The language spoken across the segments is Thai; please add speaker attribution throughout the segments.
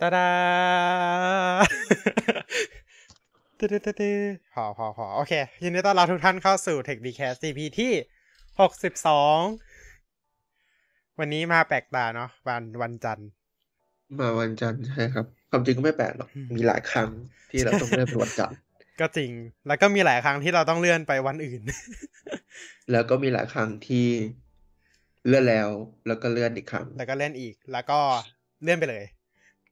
Speaker 1: ตาดาตึ๊ดตึ๊ดตึ๊ดพอพอพอโอเค ยินดีต้อนรับทุกท่านเข้าสู่ Tech b c a s TP ที่หกสิบสองวันนี้มาแปลกตาเนาะวันวันจันทร์
Speaker 2: มาวันจันทร์ใช่ครับความจริงก็ไม่แปลกหรอก มีหลายครั้งที่เราต้องเลื่อนเป็นวันจันทร์
Speaker 1: ก็จริง แล้วก็มีหลายครั้งที่เราต้องเลื่อนไปวันอื่น
Speaker 2: แล้วก็มีหลายครั้งที่เลื่อนแล้ว แล้วก็เลื่อนอีกครั้ง
Speaker 1: แล้วก็เล่นอีก แล้วก็เลื่อนไปเลย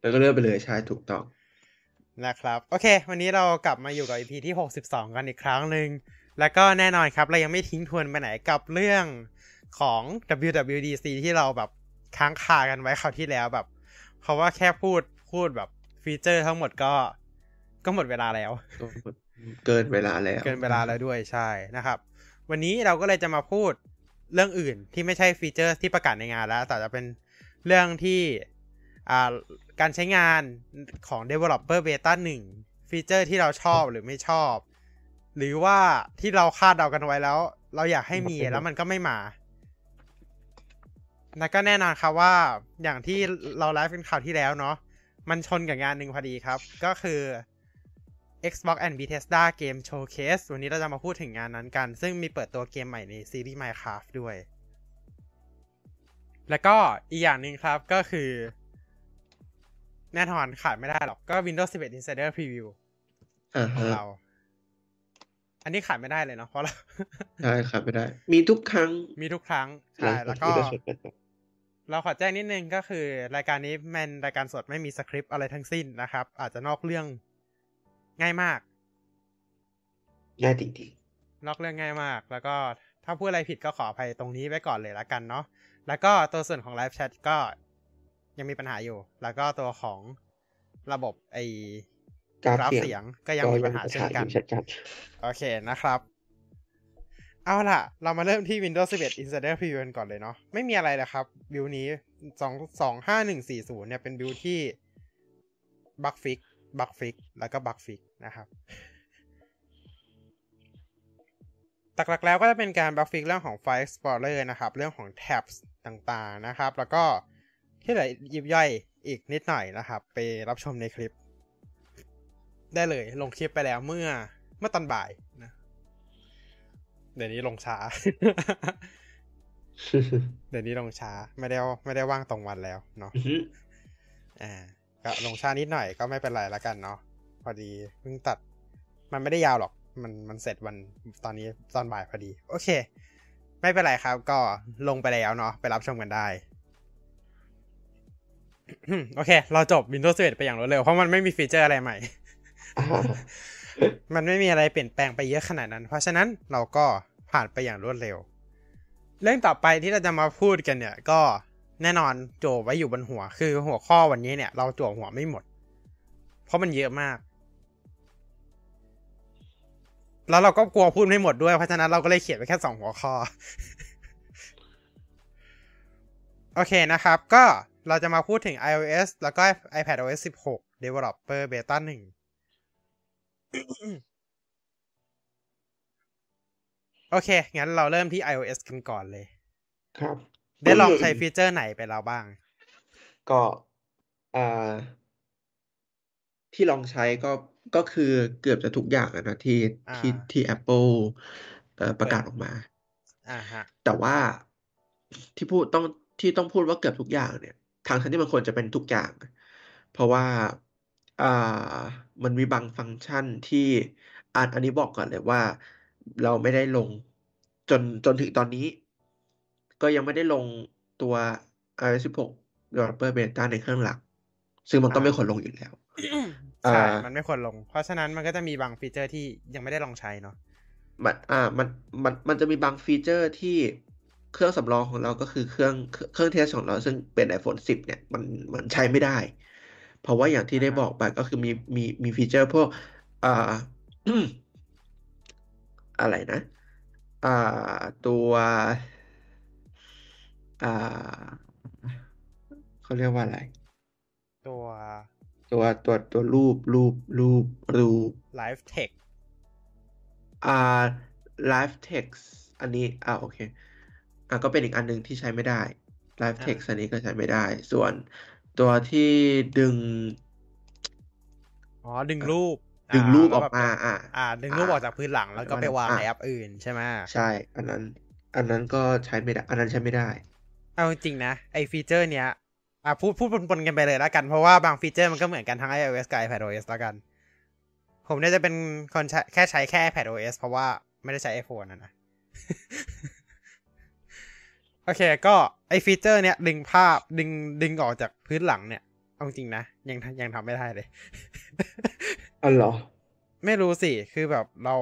Speaker 2: แล้วก็เลื่อนไปเลยใช่ถูกต้อง
Speaker 1: นะครับ โอเค วันนี้เรากลับมาอยู่กับ EP ที่ 62 กันอีกครั้งหนึ่ง แล้วก็แน่นอนครับ เรายังไม่ทิ้งทวนไปไหนกับเรื่องของ WWDC ที่เราแบบค้างคากันไว้คราวที่แล้วแบบ เพราะว่าแค่พูดพูดแบบฟีเจอร์ทั้งหมดก็ก็หมดเวลาแล้ว
Speaker 2: เกินเวลาแล้ว
Speaker 1: เกินเวลาแล้วด้วยใช่นะครับ วันนี้เราก็เลยจะมาพูดเรื่องอื่นที่ไม่ใช่ฟีเจอร์ที่ประกาศในงานแล้ว แต่จะเป็นเรื่องที่อ่า การใช้งานของ Developer Beta 1 ฟีเจอร์ที่เราชอบหรือไม่ชอบ หรือว่าที่เราคาดเดากันไว้แล้ว เราอยากให้มีแล้วมันก็ไม่มาแล้วก็แน่นอนครับว่าอย่างที่เราไลฟ์เป็นข่าวที่แล้วเนาะมันชนกับงานหนึ่งพอดีครับ ก็คือ Xbox and Bethesda Game Showcase วันนี้เราจะมาพูดถึงงานนั้นกัน ซึ่งมีเปิดตัวเกมใหม่ในซีรีส์ Minecraft ด้วย แล้วก็อีกอย่างหนึ่งครับก็คือ แน่นอนขาดไม่ได้หรอก ก็ Windows 11 Insider Preview
Speaker 2: อ่า
Speaker 1: ของ
Speaker 2: ฮะ
Speaker 1: เรา อันนี้ขาดไม่ได้เลยเนาะเพราะเรา
Speaker 2: ใช่ครับไม่ได้ มีทุกครั้ง
Speaker 1: มีทุกครั้ง ใช่ แล้วก็ เราขอแจ้งนิดนึงก็คือ รายการนี้แมนรายการสดไม่มีสคริปต์อะไรทั้งสิ้นนะครับ อาจจะนอกเรื่องง่ายมาก
Speaker 2: ง่ายจริง
Speaker 1: นอกเรื่องง่ายมาก แล้วก็ถ้าพูดอะไรผิดก็ขออภัยตรงนี้ไว้ก่อนเลยละกันเนาะ แล้วก็ตัวส่วนของไลฟ์แชทก็ ยังมีปัญหาอยู่ แล้วก็ตัวของระบบไอ
Speaker 2: ๆกราฟ
Speaker 1: กราฟ
Speaker 2: เสี
Speaker 1: เสี
Speaker 2: ย
Speaker 1: ย
Speaker 2: ง
Speaker 1: งก็ยังมีปัญหาเช่นกัน
Speaker 2: อยู่เช่นกัน
Speaker 1: โอเคนะครับ เอาล่ะ เรามาเริ่มที่ Windows 11 Insider Preview กันก่อนเลยเนาะไม่มีอะไรเลยครับ build นี้สองสองห้าหนึ่งสี่ศูนย์เนี่ยเป็น build ที่ bug fix bug fix แล้วก็ bug fix นะครับหลักๆแล้วก็จะเป็นการ bug fix เรื่องของ File Explorer นะครับ เรื่องของ tabs ต่างๆนะครับ แล้วก็ ที่เหลือยิบย่อยอีกนิดหน่อยนะครับ ไปรับชมในคลิป ได้เลยลงคลิปไปแล้วเมื่อเมื่อตอนบ่ายนะ เดี๋ยวนี้ลงช้า เดี๋ยวนี้ลงช้าไม่ได้ไม่ได้ว่างตรงวันแล้วเนาะ
Speaker 2: อือฮึ
Speaker 1: อ่าก็ลงช้านิดหน่อยก็ไม่เป็นไรละกันเนาะพอดีเพิ่งตัด มันไม่ได้ยาวหรอก มันมันเสร็จวันตอนนี้ตอนบ่ายพอดี โอเค ไม่เป็นไรครับ ก็ลงไปแล้วเนาะไปรับชมกันได้ โอเค เราจบ Windows 11 ไปอย่างรวดเร็ว เพราะมันไม่มีฟีเจอร์อะไรใหม่ มันไม่มีอะไรเปลี่ยนแปลงไปเยอะขนาดนั้น เพราะฉะนั้นเราก็ผ่านไปอย่างรวดเร็ว เรื่องต่อไปที่เราจะมาพูดกันเนี่ย ก็แน่นอนโจไว้อยู่บนหัว คือหัวข้อวันนี้เนี่ย เราจั่วหัวไม่หมด เพราะมันเยอะมาก แล้วเราก็กลัวพูดไม่หมดด้วยเพราะฉะนั้นเราก็เลยเขียนไว้แค่สองหัวข้อ โอเคนะครับ ก็ เราจะมาพูดถึง iOS แล้วก็ iPadOS 16 Developer Beta 1 โอเค งั้นเราเริ่มที่ iOS กันก่อนเลย
Speaker 2: ครับ
Speaker 1: ได้ลองใช้ฟีเจอร์ไหนไปแล้วบ้าง
Speaker 2: ก็อ่าที่ลองใช้ก็ก็คือเกือบจะทุกอย่างอะนะที่
Speaker 1: อ่า
Speaker 2: ที่ที่ Apple เอ่อประกาศออกมา
Speaker 1: อ่าฮะ
Speaker 2: แต่ว่าที่พูดต้องที่ต้องพูดว่าเกือบทุกอย่างเนี่ย ทางทั้งที่มันควรจะเป็นทุกอย่าง เพราะว่าอ่ามันมีบางฟังก์ชันที่อันอันนี้บอกก่อนเลยว่า เราไม่ได้ลงจนจนถึงตอนนี้ ก็ยังไม่ได้ลงตัว iOS 16 Developer Beta ในเครื่องหลัก ซึ่งมันก็
Speaker 1: อ่า
Speaker 2: ไม่ควรลงอยู่แล้ว
Speaker 1: ใช่
Speaker 2: อ่ามั
Speaker 1: มันไม่ควรลง เพราะฉะนั้นมันก็จะมีบางฟีเจอร์ที่ยังไม่ได้ลองใช้เนาะ
Speaker 2: มันอ่ามันมันมันจะมีบางฟีเจอร์ที่ เครื่องสำรองของเราก็คือเครื่องเครื่องเทสของเราซึ่งเป็น iPhone 10 เนี่ยมันมันใช้ไม่ได้ เพราะว่าอย่างที่ได้
Speaker 1: อ่าฮะ
Speaker 2: บอกไปก็คือมีมีมีฟีเจอร์พวกอ่าอะไรนะ อ่าตัวอ่าเขาเรียกว่าอะไร
Speaker 1: ตัว
Speaker 2: ตัวตัวตัวรูปรูปรูปรูป
Speaker 1: Live Text
Speaker 2: อ่า live text อันนี้อ่าโอเค อ่าก็เป็นอีกอันหนึ่งที่ใช้ไม่ได้ live
Speaker 1: อ่า
Speaker 2: text อันนี้ก็ใช้ไม่ได้ ส่วนตัวที่ดึง
Speaker 1: อ๋อ ดึงรูป
Speaker 2: ดึงรูปอ
Speaker 1: แล้
Speaker 2: อ
Speaker 1: ว
Speaker 2: ก
Speaker 1: แบบ
Speaker 2: มา อ่า
Speaker 1: อ่า ดึงรูป
Speaker 2: อ่า
Speaker 1: ออกจากพื้นหลังแล้วก็ไปวาง
Speaker 2: อ่า
Speaker 1: ในแอปอื่นใช่ไหม
Speaker 2: ใช่ อันนั้น อันนั้นก็ใช้ไม่ได้ อันนั้นใช้ไม่ได้
Speaker 1: เอาจริงๆนะ ไอฟีเจอร์เนี้ย อะพูดพูดปนๆกันไปเลยแล้วกัน เพราะว่าบางฟีเจอร์มันก็เหมือนกันทั้ง iOS กับ iPadOS แล้วกัน ผมเนี่ยจะเป็นคนใช้แค่ใช้แค่ iPadOS เพราะว่าไม่ได้ใช้ iPhone นะนะ โอเคก็ไอฟีเจอร์เนี้ยดึงภาพดึงดึงออกจากพื้นหลังเนี่ยเอาจริงนะ ยังยังทำไม่ได้เลย
Speaker 2: อ๋อเหรอ
Speaker 1: ไม่รู้สิ คือแบบเรา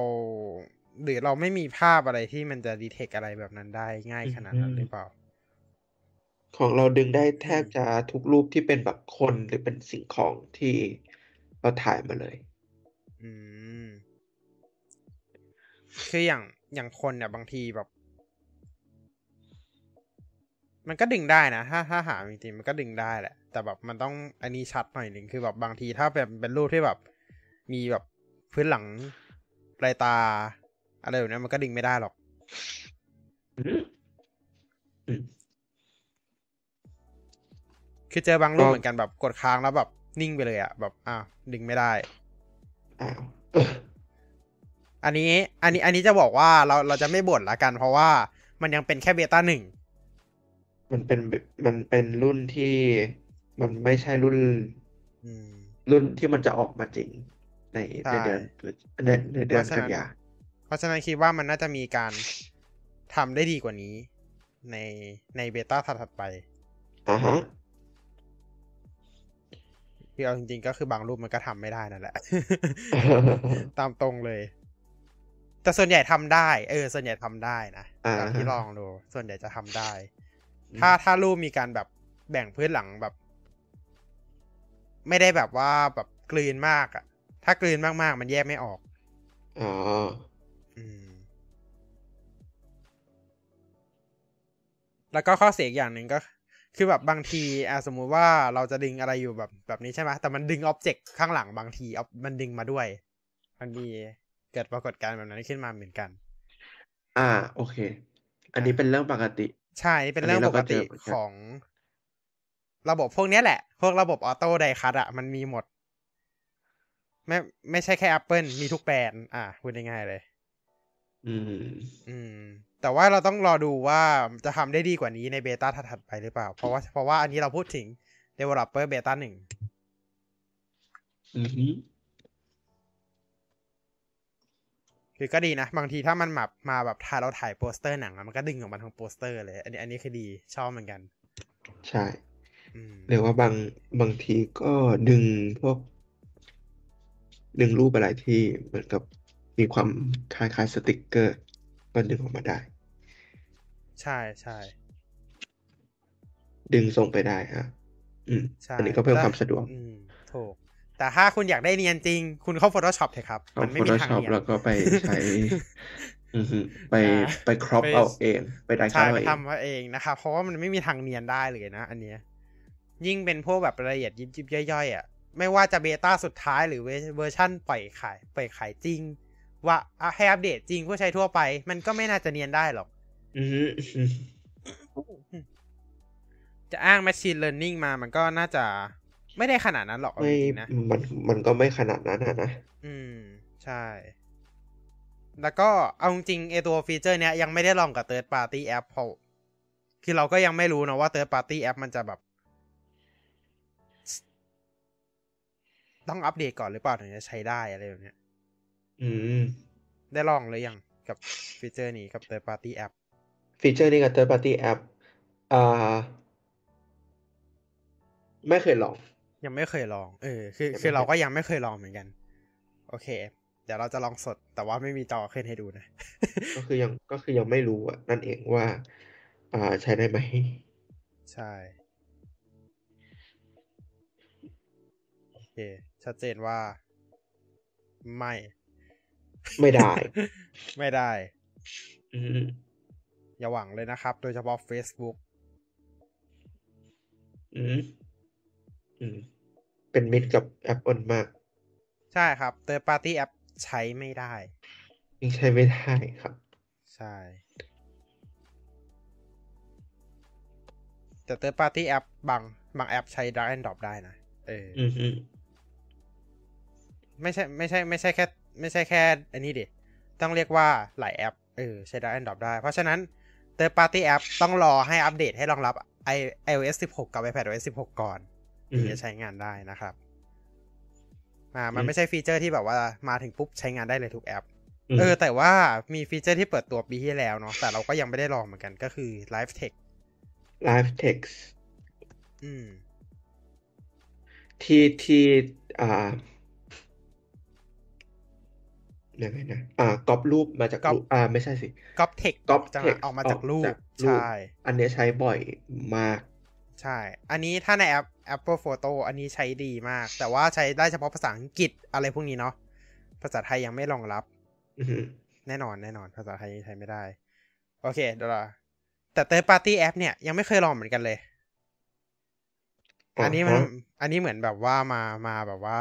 Speaker 1: หรือเราไม่มีภาพอะไรที่มันจะดีเทคอะไรแบบนั้นได้ง่ายขนาดนั้น
Speaker 2: อืม
Speaker 1: หรือเปล่า
Speaker 2: ของเราดึงได้แทบจะทุกรูปที่เป็นแบบคนหรือเป็นสิ่งของที่เราถ่ายมาเลย
Speaker 1: อืม คืออย่างอย่างคนเนี่ยบางทีแบบ มันก็ดึงได้นะถ้าถ้าหาจริงๆมันก็ดึงได้แหละ แต่แบบมันต้องอันนี้ชัดหน่อยหนึ่งคือแบบบางทีถ้าเป็นเป็นรูปที่แบบ มีแบบพื้นหลังปลายตา อะไรแบบนี้มันก็ดึงไม่ได้หรอก
Speaker 2: อืมอืม
Speaker 1: คือเจอบางรูป
Speaker 2: ก็
Speaker 1: เหมือนกันแบบกดค้างแล้วแบบนิ่งไปเลยอะแบบอ้าวดึงไม่ได้
Speaker 2: อ้าว
Speaker 1: อันนี้ อันนี้ อันนี้จะบอกว่าเราเราจะไม่บ่นละกัน เพราะว่ามันยังเป็นแค่เบต้าหนึ่ง
Speaker 2: มันเป็นแบบมันเป็นรุ่นที่มันไม่ใช่รุ่น
Speaker 1: อืม
Speaker 2: รุ่นที่มันจะออกมาจริงใน
Speaker 1: ใช่
Speaker 2: ในเดือนในในเดือน
Speaker 1: เพราะฉะนั้น
Speaker 2: กันยา
Speaker 1: เพราะฉะนั้นคิดว่ามันน่าจะมีการทำได้ดีกว่านี้ ในในเบต้าถัดๆไป
Speaker 2: อ่าฮะ
Speaker 1: คือเอาจริงๆก็คือบางรูปมันก็ทำไม่ได้นั่นแหละ ตามตรงเลย แต่ส่วนใหญ่ทำได้ เออ ส่วนใหญ่ทำได้นะ
Speaker 2: อ่า
Speaker 1: ตามที่ลองดู ส่วนใหญ่จะทำได้ ถ้าถ้ารูปมีการแบบแบ่งพื้นหลังแบบ ไม่ได้แบบว่าแบบกลืนมากอะถ้ากลืนมากๆ มันแยกไม่ออก
Speaker 2: อ๋อ
Speaker 1: อืมแล้วก็ข้อเสียอีกอย่างหนึ่งก็ คือแบบบางทีอะสมมุติว่าเราจะดึงอะไรอยู่แบบแบบนี้ใช่ไหมแต่มันดึงอ็อบเจกต์ข้างหลังบางที ob- มันดึงมาด้วย มันมีเกิดปรากฏการณ์แบบนั้นขึ้นมาเหมือนกัน
Speaker 2: อ่า โอเค อันนี้เป็นเรื่องปกติ
Speaker 1: ใช่นี่เป็น
Speaker 2: อันนี้
Speaker 1: เรื่องปกติ
Speaker 2: เราก็เจอเหมือนกัน
Speaker 1: ของระบบพวกเนี้ยแหละ พวกระบบออโต้ไดคัตอะมันมีหมด ไม่ไม่ใช่แค่ Apple มีทุกแบรนด์อะพูดง่ายๆเลย
Speaker 2: อืม
Speaker 1: อืม แต่ว่าเราต้องรอดูว่าจะทำได้ดีกว่านี้ในเบต้าถัดๆไปหรือเปล่า เพราะว่าเพราะว่าอันนี้เราพูดถึง developer beta หนึ่ง
Speaker 2: อืม
Speaker 1: คือก็ดีนะ บางทีถ้ามันมามาแบบถ่ายเราถ่ายโปสเตอร์หนังอะมันก็ดึงออกมาทางโปสเตอร์เลย อันนี้อันนี้คือดีชอบเหมือนกัน
Speaker 2: ใช่
Speaker 1: อืม
Speaker 2: หรือว่าบางบางทีก็ดึงพวก ดึงรูปอะไรที่เหมือนกับมีความคล้ายๆสติกเกอร์ ก็ดึงออกมาได้
Speaker 1: ใช่ใช่
Speaker 2: ดึงส่งไปได้ฮะ อืม
Speaker 1: ใช่
Speaker 2: อันนี้ก็เพิ่ม
Speaker 1: แล้ว
Speaker 2: ความสะดวก
Speaker 1: อืมถูก แต่ถ้าคุณอยากได้เนียนจริง คุณเข้า Photoshop เถอะครับ
Speaker 2: เอา
Speaker 1: มันไม่มีทาง
Speaker 2: Photoshop
Speaker 1: เนียน
Speaker 2: แล้วก็ไปใช้อือฮึไป
Speaker 1: อ่า
Speaker 2: ไป crop
Speaker 1: ไป
Speaker 2: เอาเอง ไปได้
Speaker 1: ใช่
Speaker 2: เอา
Speaker 1: ไป
Speaker 2: เอง
Speaker 1: ทำมาเองนะครับเพราะว่ามันไม่มีทางเนียนได้เลยนะ อันเนี้ยยิ่งเป็นพวกแบบรายละเอียดยิบยิบย่อยๆอะไม่ว่าจะ beta สุดท้ายหรือเวเวอร์ชันปล่อยขายปล่อยขายจริง ว่าอะให้อัปเดตจริงผู้ใช้ทั่วไป มันก็ไม่น่าจะเนียนได้หรอก
Speaker 2: อือฮึ
Speaker 1: จะอ้าง Machine Learning มามันก็น่าจะ ไม่ได้ขนาดนั้นหรอกเอา
Speaker 2: ไม่
Speaker 1: จริงๆนะ
Speaker 2: มันมันก็ไม่ขนาดนั้นอะนะ
Speaker 1: อืม ใช่ แล้วก็เอาจริงๆไอตัวฟีเจอร์เนี้ยยังไม่ได้ลองกับ Third Party App เพราะคือเราก็ยังไม่รู้นะว่า Third Party App มันจะแบบ ต้องอัปเดตก่อนหรือเปล่าถึงจะใช้ได้อะไรแบบเนี้ย
Speaker 2: อืม
Speaker 1: ได้ลองหรือยังกับฟีเจอร์นี้กับ Third Party App
Speaker 2: ฟีเจอร์นี้กับ third party app อ่าไม่เคยลอง
Speaker 1: ยังไม่เคยลอง เออ คือ
Speaker 2: ยังไม่
Speaker 1: คือเรา
Speaker 2: เคย
Speaker 1: ก็ยังไม่เคยลองเหมือนกัน โอเค เดี๋ยวเราจะลองสด แต่ว่าไม่มีจอขึ้นให้ดูนะ
Speaker 2: ก็คือยัง ก็คือยังไม่รู้อะนั่นเองว่า อ่า ใช้ได้ไหม
Speaker 1: ใช่ โอเค ชัดเจนว่า ไม่
Speaker 2: ไม่ได้
Speaker 1: ไม่ได้
Speaker 2: อืม
Speaker 1: อย่าหวังเลยนะครับ โดยเฉพาะ Facebook
Speaker 2: อืมอืม เป็นมิตรกับ Apple มาก
Speaker 1: ใช่ครับ Third Party App ใช้ไม่ได้
Speaker 2: ยังใช้ไม่ได้ครับ
Speaker 1: ใช่ แต่ Third Party App บางบางแอปใช้ drag and drop ได้นะ เออ
Speaker 2: อือฮึ
Speaker 1: ไม่ใช่ไม่ใช่ไม่ใช่แค่ ไม่ใช่แค่ อันนี้ดิต้องเรียกว่าหลายแอป เออ ใช้ drag and drop ได้ เพราะฉะนั้น third party app ต้องรอให้อัปเดตให้รองรับ iOS 16 กับ iPadOS 16 ก่อน
Speaker 2: อื
Speaker 1: ถึงจะใช้งานได้นะครับอ่ามัน
Speaker 2: อืม
Speaker 1: ไม่ใช่ฟีเจอร์ที่แบบว่ามาถึงปุ๊บใช้งานได้เลยทุกแอป
Speaker 2: ม
Speaker 1: เออ แต่ว่ามีฟีเจอร์ที่เปิดตัวปีที่แล้วเนาะแต่เราก็ยังไม่ได้ลองเหมือนกันก็คือ Live Text
Speaker 2: Live Text
Speaker 1: อืม
Speaker 2: ที่ที่อ่ายังไงนะอ่าก๊อปรูปมาจาก
Speaker 1: ก๊อป
Speaker 2: รูปอ่า ไม่ใช่สิ
Speaker 1: ก๊อปเทค
Speaker 2: ก๊อป
Speaker 1: จะ
Speaker 2: text
Speaker 1: ออกมาจากรู
Speaker 2: ออก
Speaker 1: ป
Speaker 2: จากรูป
Speaker 1: ใช่
Speaker 2: อันเนี้ยใช้บ่อยมาก
Speaker 1: ใช่ อันนี้ถ้าในแอป Apple Photo อันนี้ใช้ดีมาก แต่ว่าใช้ได้เฉพาะภาษาอังกฤษอะไรพวกนี้เนาะ ภาษาไทยยังไม่รองรับ
Speaker 2: อือฮึ
Speaker 1: แน่นอนแน่นอน ภาษาไทยใช้ไม่ได้ โอเคเดี๋ยวเราแต่ third party app เนี่ยยังไม่เคยลองเหมือนกันเลย อันนี้มัน
Speaker 2: ฮะ
Speaker 1: อันนี้เหมือนแบบว่ามา มาแบบว่า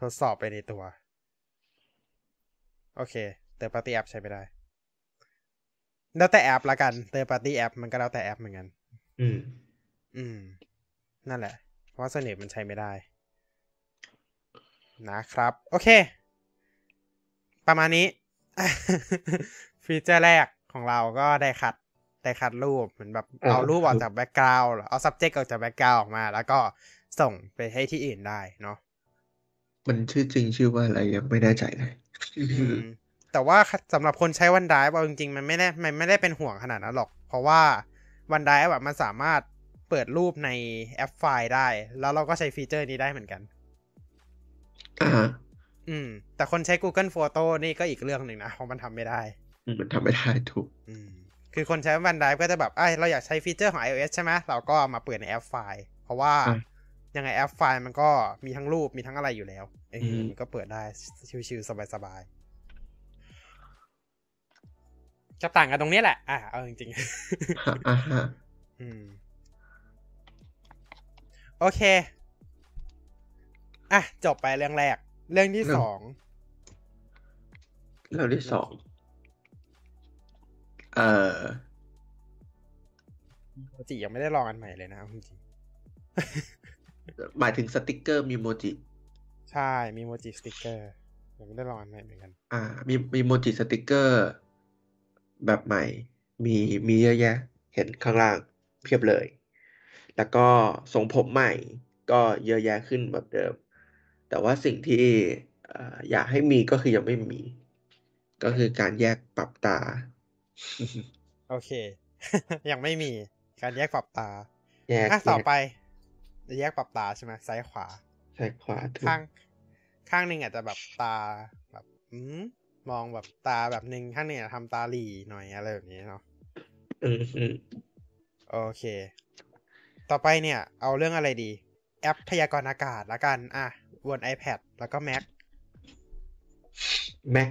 Speaker 1: ทดสอบไปในตัว โอเค third party app ใช้ไม่ได้ แล้วแต่แอปละกัน third party app มันก็แล้วแต่แอปเหมือนกัน
Speaker 2: อืม
Speaker 1: อืม นั่นแหละ เพราะว่า Sonnet มันใช้ไม่ได้ นะครับ โอเค ประมาณนี้ ฟีเจอร์แรกของเราก็ได้คัดได้คัดรูปเหมือนแบบ
Speaker 2: อ่า
Speaker 1: เอารูปออก
Speaker 2: ครับ
Speaker 1: จาก background เอา subject ออกจาก background ออกมา แล้วก็ส่งไปให้ที่อื่นได้เนาะ
Speaker 2: มันชื่อจริงชื่อว่าอะไรยังไม่แน่ใจเลย
Speaker 1: อืมแต่ว่าสำหรับคนใช้ OneDrive เอาจริงๆ มันไม่ได้มันไม่ได้เป็นห่วงขนาดนั้นหรอก เพราะว่า OneDrive แบบมันสามารถ เปิดรูปในแอปไฟล์ได้ แล้วเราก็ใช้ฟีเจอร์นี้ได้เหมือนกัน
Speaker 2: อ่า
Speaker 1: อืม แต่คนใช้ Google Photo นี่ก็อีกเรื่องหนึ่งนะเพราะมันทำไม่ได้
Speaker 2: มันทำไม่ได้ถูก
Speaker 1: อืมคือคนใช้ OneDrive ก็จะแบบเอ้ยเราอยากใช้ฟีเจอร์ของ iOS ใช่ไหมเราก็เอามาเปิดในแอปไฟล์ เพราะว่า
Speaker 2: อะ
Speaker 1: ยังไงแอปไฟล์มันก็มีทั้งรูปมีทั้งอะไรอยู่แล้วเออ
Speaker 2: อืม
Speaker 1: มันก็เปิดได้ชิวๆสบายๆจะต่างกันตรงนี้แหละ อะเอาจริงๆ
Speaker 2: ฮะอ่าฮะ
Speaker 1: อืม โอเค อะ จบไปเรื่องแรก เรื่องที่สอง
Speaker 2: เรื่องที่สอง เอ่อ
Speaker 1: โมจิยังไม่ได้ลองอันใหม่เลยนะเอาจริง
Speaker 2: หมายถึงสติกเกอร์ Memoji
Speaker 1: ๆใช่ มีโมจิสติกเกอร์ยังไม่ได้ลองอันใหม่เหมือนกัน
Speaker 2: อ่า มี Memoji สติกเกอร์ แบบใหม่ มีมีเยอะแยะ เห็นข้างล่างเพียบเลย แล้วก็ทรงผมใหม่ก็เยอะแยะขึ้นแบบเดิม แต่ว่าสิ่งที่เอ่ออยากให้มีก็คือยังไม่มี ก็คือการแยกปรับตา
Speaker 1: โอเค ยังไม่มีการแยกปรับตา
Speaker 2: แยก
Speaker 1: อะต่อ
Speaker 2: แยก
Speaker 1: ไปจะแยกปรับตาใช่ไหมซ้ายขวา
Speaker 2: ซ้ายขวาถูก
Speaker 1: ข้างข้างหนึ่งอาจจะแบบตาแบบอืมมองแบบตาแบบหนึ่งข้างหนึ่งอาจจะทำตาหลีหน่อยอะไรแบบนี้เนาะ
Speaker 2: อืมอืม
Speaker 1: โอเค ต่อไปเนี่ย เอาเรื่องอะไรดี แอปพยากรณ์อากาศละกัน อะบน iPad แล้วก็ Mac
Speaker 2: แม็ก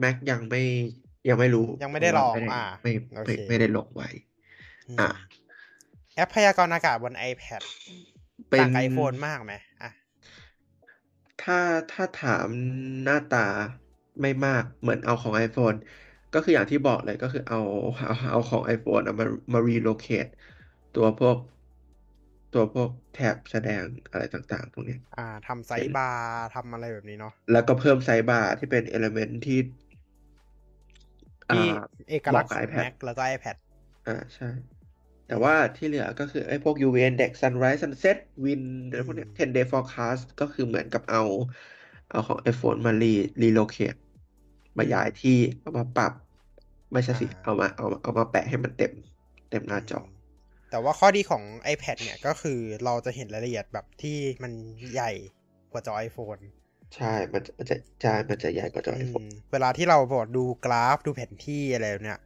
Speaker 2: แม็กยังไม่ยังไม่รู้
Speaker 1: ยังไม่ได้ลอง
Speaker 2: เพราะว่า
Speaker 1: อ่า
Speaker 2: ไม่
Speaker 1: โอ
Speaker 2: ไม่
Speaker 1: เค
Speaker 2: ไม่ได้ลงไว้
Speaker 1: อืม
Speaker 2: อะ
Speaker 1: แอปพยากรณ์อากาศบน iPad
Speaker 2: เป็น
Speaker 1: ต่างไอโฟนมากไหมอะ
Speaker 2: ถ้าถ้าถามหน้าตาไม่มากเหมือนเอาของ iPhone ก็คืออย่างที่บอกเลยก็คือเอาเอาเอาของ iPhone อะมามา relocate ตัวพวก ตัวพวกแถบแสดงอะไรต่างๆ ตรงเนี้ย
Speaker 1: อ่าทำไซส์บาร์ทำอะไรแบบนี้เนาะ
Speaker 2: แล้วก็เพิ่มไซส์บาร์ที่เป็น element ที่
Speaker 1: ที่
Speaker 2: อ่า
Speaker 1: เอกลักษณ์
Speaker 2: เห
Speaker 1: ขอ
Speaker 2: มาะ
Speaker 1: ง
Speaker 2: กับ iPad
Speaker 1: Mac แล้วก็ iPad
Speaker 2: อ่าใช่ แต่ว่าที่เหลือก็คือไอ้พวก UV index sunrise sunset wind อะไรพวกเนี้ย10 day forecast ก็คือเหมือนกับเอา เอาของ iPhone มา re relocate มาย้ายที่เอามาปรับ ไม่ใช่สิ
Speaker 1: อ่า
Speaker 2: เอามาเอามาเอามาแปะให้มันเต็ม เต็มหน้าจอ
Speaker 1: ม แต่ว่าข้อดีของ iPad เนี่ยก็คือเราจะเห็นรายละเอียดแบบที่มันใหญ่กว่าจอ iPhone
Speaker 2: ใช่ มันจะมันจะใช่ มันจะใหญ่กว่าจอ
Speaker 1: อื
Speaker 2: iPhone
Speaker 1: มเวลาที่เราบอกดูกราฟดูแผนที่อะไรเนี่ย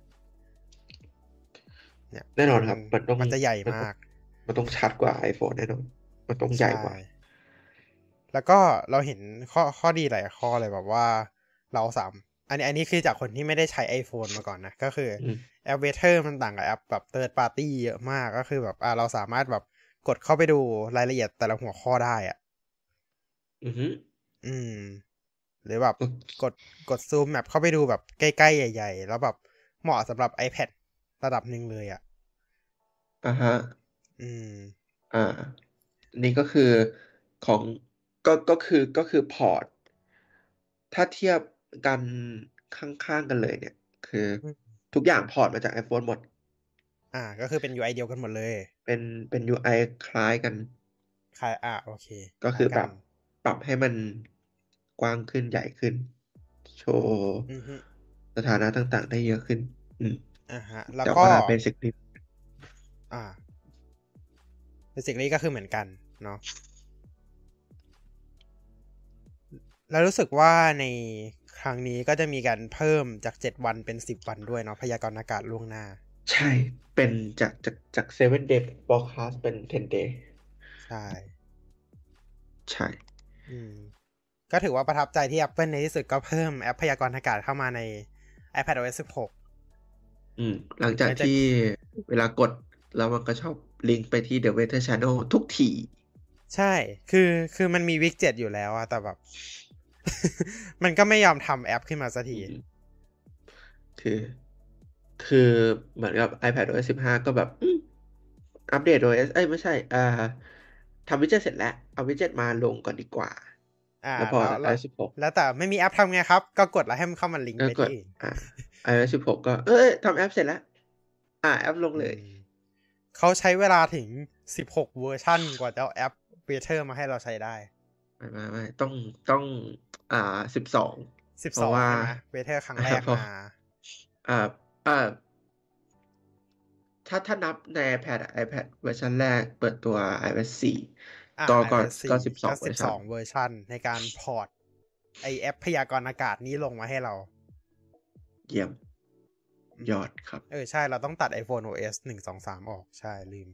Speaker 1: เนี่ย
Speaker 2: แน่นอนครับ มันต้อง
Speaker 1: มันจะใหญ่
Speaker 2: มันต้อง
Speaker 1: มาก
Speaker 2: มันต้องชัดกว่า iPhone แน่นอน มันต้องใหญ่กว่า ใช่
Speaker 1: แล้วก็เราเห็นข้อข้อดีหลายข้อเลยแบบว่า เราสาม อันนี้อันนี้คือจากคนที่ไม่ได้ใช้ iPhone มาก่อนนะ ก็คืออ
Speaker 2: ม
Speaker 1: แอป Weather มันต่างกับแอปแบบ third party เยอะมากก็คือแบบอ่าเราสามารถแบบกดเข้าไปดูรายละเอียดแต่ละหัวข้อได้อะ
Speaker 2: อือฮึ
Speaker 1: อืม หรือแบบ
Speaker 2: อืม
Speaker 1: กดกดซูม map เข้าไปดูแบบใกล้ๆ ใหญ่ ๆ แล้วแบบเหมาะสำหรับ iPad ระดับหนึ่งเลยอะ
Speaker 2: อ่าฮะ
Speaker 1: อืม
Speaker 2: อ่า นี่ก็คือของก็ก็คือก็คือพอร์ต ถ้าเทียบ กันข้างๆกันเลยเนี่ย คือ
Speaker 1: อืม
Speaker 2: ทุกอย่างพอร์ตมาจาก iPhone หมด
Speaker 1: อ่า ก็คือเป็น UI เดียวกันหมดเลย
Speaker 2: เป็นเป็น UI คล้ายกัน
Speaker 1: คล้ายอ่าโอเค
Speaker 2: ก็คือ
Speaker 1: ล้าย
Speaker 2: ปรับปรับให้มันกว้างขึ้นใหญ่ขึ้น โชว์
Speaker 1: อือฮึ
Speaker 2: สถานะต่างๆ ได้เยอะขึ้น อืม
Speaker 1: อ่าฮะ แล้ว
Speaker 2: แต่
Speaker 1: ก็
Speaker 2: ว่าเป็นสิกนิ
Speaker 1: อ่าเบสิคนี้ก็คือเหมือนกันเนาะแล้วรู้สึกว่าใน ครั้งนี้ก็จะมีการเพิ่มจากเจ็ดวันเป็นสิบวันด้วยเนาะพยากรณ์อากาศล่วงหน้า
Speaker 2: ใช่เป็นจากจากจากเซเว่นเดย์ forecast เป็น10 day
Speaker 1: ใช่
Speaker 2: ใช่
Speaker 1: อืมก็ถือว่าประทับใจที่ Apple ในที่สุดก็เพิ่มแอปพยากรณ์อากาศเข้ามาใน iPadOS 16
Speaker 2: อืม หลังจาก
Speaker 1: หลังจาก
Speaker 2: ที่เวลากดแล้วมันก็ชอบลิงก์ไปที่ The Weather Channel ทุกที
Speaker 1: ใช่ คือคือมันมีวิกเจ็อยู่แล้วอะแต่แบบ มันก็ไม่ยอมทำแอปขึ้นมาสักที
Speaker 2: คือ คือเหมือนกับ iPadOS 15 ก็แบบอืมอัปเดต OS เอ้ยไม่ใช่อ่าทำ widget เสร็จแล้ว เอา widget มาลงก่อนดีกว่า
Speaker 1: อ่า
Speaker 2: แล้วพอ
Speaker 1: แล้ว
Speaker 2: iOS 16
Speaker 1: แล้วแต่ไม่มีแอปทำไงครับ ก็กดแล้วให้มันเข้ามาลิงก์
Speaker 2: ก็
Speaker 1: ไป
Speaker 2: กด
Speaker 1: ที่อื่น
Speaker 2: อ่า iOS 16 ก็ เอ้ยทำแอปเสร็จแล้ว อ่า แอปลงเลย
Speaker 1: อืมเขาใช้เวลาถึง 16 เวอร์ชันกว่าจะเอาแอป Weather มาให้เราใช้ได้
Speaker 2: ไม่ไม่ไม่ต้องต้อง อ่า12เพราะ
Speaker 1: 12
Speaker 2: ว่า
Speaker 1: ใช่ไหมเวเทอร์ครั้งแรก
Speaker 2: เพราะ
Speaker 1: มา
Speaker 2: อ่าอ่าถ้าถ้านับใน iPad อะ iPad เวอร์ชันแรกเปิดตัว iOS
Speaker 1: อะ
Speaker 2: 4ก็ก็
Speaker 1: iOS
Speaker 2: ก็
Speaker 1: 4
Speaker 2: 12เวอร์ชัน
Speaker 1: 12เวอร์ชันในการพอร์ตไอแอปพยากรณ์อากาศนี้ลงมาให้เรา
Speaker 2: เยี่ยม ยอดครับ
Speaker 1: เออ ใช่เราต้องตัด iPhone OS 1 2 3ออกใช่ ลืม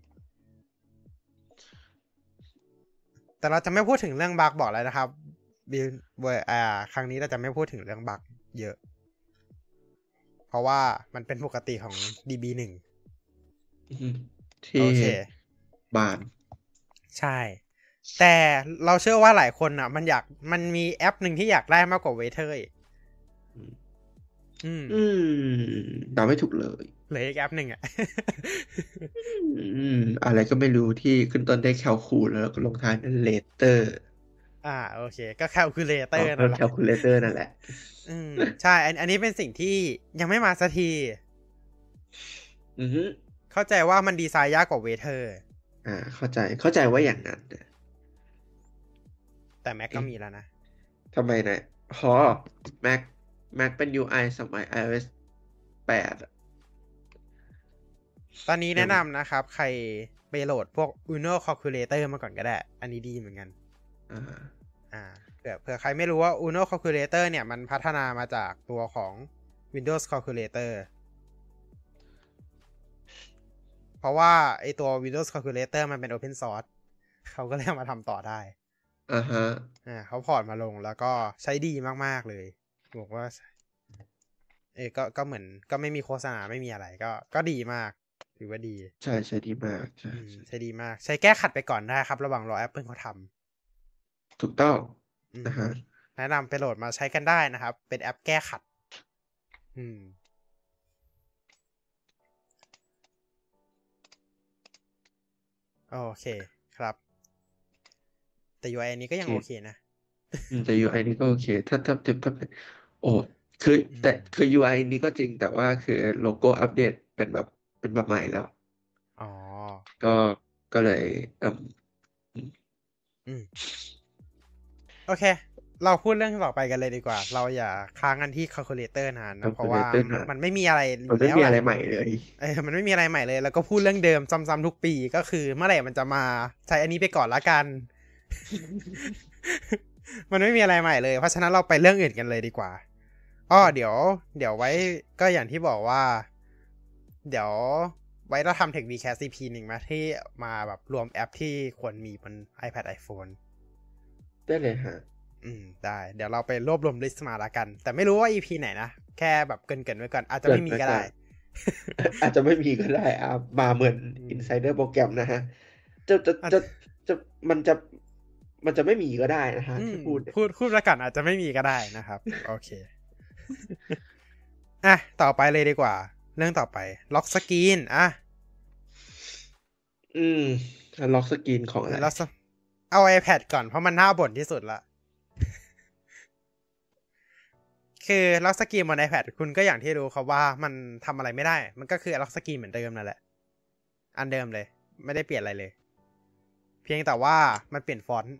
Speaker 1: แต่เราจะไม่พูดถึงเรื่องบั๊กบอกแล้วนะครับ บิลเวอร์อ่า ครั้งนี้เราจะไม่พูดถึงเรื่องบั๊กเยอะ เพราะว่ามันเป็นปกติของ DB1
Speaker 2: อืมที่
Speaker 1: โอเค
Speaker 2: บาน
Speaker 1: ใช่ แต่เราเชื่อว่าหลายคนอะ มันอยากมันมีแอปหนึ่งที่อยากได้มากกว่าเวเทอร์อีก
Speaker 2: อืม
Speaker 1: อืม
Speaker 2: อืมเดาไม่ถูกเลย
Speaker 1: เหลืออีกแอปหนึ่งอะ
Speaker 2: อืมอะไรก็ไม่รู้ที่ขึ้นต้นด้วย Calcu แล้วก็ลงท้ายด้วย lator อ่า
Speaker 1: โอเค ก็ Calculator นั่
Speaker 2: น
Speaker 1: นั่นแหละ
Speaker 2: Calcu lator นั่นแหละ
Speaker 1: อืมใช่อันอันนี้เป็นสิ่งที่ยังไม่มาสักที
Speaker 2: อือฮึ
Speaker 1: เข้าใจว่ามันดีไซน์ยากกว่า Weather อ่า
Speaker 2: เข้าใจเข้าใจว่าอย่างนั้นนะ
Speaker 1: แต่ Mac ก็มีแล้วนะ
Speaker 2: ทำไมนะฮอ Mac Mac เป็น UI สมัย iOS 8อะ
Speaker 1: ตอนนี้แนะนำนะครับ ใครไปโหลดพวก Uno Calculator มาก่อนก็ได้ อันนี้ดีเหมือนกัน
Speaker 2: อ่า
Speaker 1: อ่าเผื่อเผื่อใครไม่รู้ว่า Uno Calculator เนี่ย มันพัฒนามาจากตัวของ Windows Calculator เพราะว่าไอตัว Windows Calculator มันเป็น Open Source เขาก็เลยเอามาทำต่อได้
Speaker 2: อ่าฮะ
Speaker 1: อ่าเขาพอร์ตมาลงแล้วก็ใช้ดีมาก ๆ เลย บอกว่า เออก็ก็เหมือนก็ไม่มีโฆษณาไม่มีอะไรก็ ก็ดีมากถือว่าดี
Speaker 2: ใช่ใช่ดีมากใช่
Speaker 1: อืม
Speaker 2: ใช่
Speaker 1: ใช้ดีมาก ใช้แก้ขัดไปก่อนได้ครับ ระหว่างรอ Apple เขาท
Speaker 2: ถูกต้องำ
Speaker 1: อืม
Speaker 2: นะฮะ
Speaker 1: แนะนำไปโหลดมาใช้กันได้นะครับ เป็นแอปแก้ขัด อืมโอเคครับ แต่ UI อันนี้ก็ยัง
Speaker 2: โอ
Speaker 1: โอ
Speaker 2: เค
Speaker 1: เคนะ
Speaker 2: อืมแต่ UI นี่ก็โอเค ถ้าถ้าถ้าถ้าเป็นโอ้คือ แต่
Speaker 1: อืม
Speaker 2: คือ UI นี่ก็จริงแต่ว่าคือโลโก้อัปเดตเป็นแบบเป็นแบบใหม่แล้ว
Speaker 1: อ๋อ
Speaker 2: ก็ก็เลยเอม
Speaker 1: อืม โอเค เราพูดเรื่องต่อไปกันเลยดีกว่า เราอย่าค้างกันที่ calculator นานนะ เพราะว่า
Speaker 2: calculator นาน
Speaker 1: มันไม่มีอะไร
Speaker 2: มันไม่
Speaker 1: แล้ว
Speaker 2: มีอะไร
Speaker 1: ล่ะ
Speaker 2: ใหม่เลย
Speaker 1: เออมันไม่มีอะไรใหม่เลย แล้วก็พูดเรื่องเดิมซ้ำๆทุกปีก็คือเมื่อไหร่มันจะมาใช้อันนี้ไปก่อนละกัน มันไม่มีอะไรใหม่เลย เพราะฉะนั้นเราไปเรื่องอื่นกันเลยดีกว่าอ้อเดี๋ยว เดี๋ยวไว้ก็อย่างที่บอกว่า เดี๋ยวไว้เราทำ Tech Vcast CP หนึ่งมาที่มาแบบรวมแอปที่ควรมีบน iPad iPhone
Speaker 2: ได้เลยฮะ
Speaker 1: อืม ได้ เดี๋ยวเราไปรวบรวมลิสต์มาละกัน แต่ไม่รู้ว่า EP ไหนนะ แค่แบบเกรินๆไว้ก่อน อาจจะไม่มีก็ได้
Speaker 2: อาจจะไม่มีก็ได้อ่ามาเหมือน
Speaker 1: อืม
Speaker 2: Insider โปรแกรมนะฮะ จะจะ
Speaker 1: อาจ
Speaker 2: จะจะมันจะมันจะไม่มีก็ได้นะฮะ
Speaker 1: อืม
Speaker 2: ที่พูดเนี่ย
Speaker 1: พูดพูดละกันอาจจะไม่มีก็ได้นะครับ โอเค อะ ต่อไปเลยดีกว่า เรื่องต่อไป ล็อกสกรีน อะ
Speaker 2: อืมแล้วล็อกสกรีนของอะไร
Speaker 1: แล้วส เอา iPad ก่อนเพราะมันน่าบ่นที่สุดละ คือ lock screen บน iPad คุณก็อย่างที่รู้ครับว่ามันทำอะไรไม่ได้ มันก็คือ lock screen เหมือนเดิมนั่นแหละ อันเดิมเลย ไม่ได้เปลี่ยนอะไรเลย เพียงแต่ว่ามันเปลี่ยนฟอนต์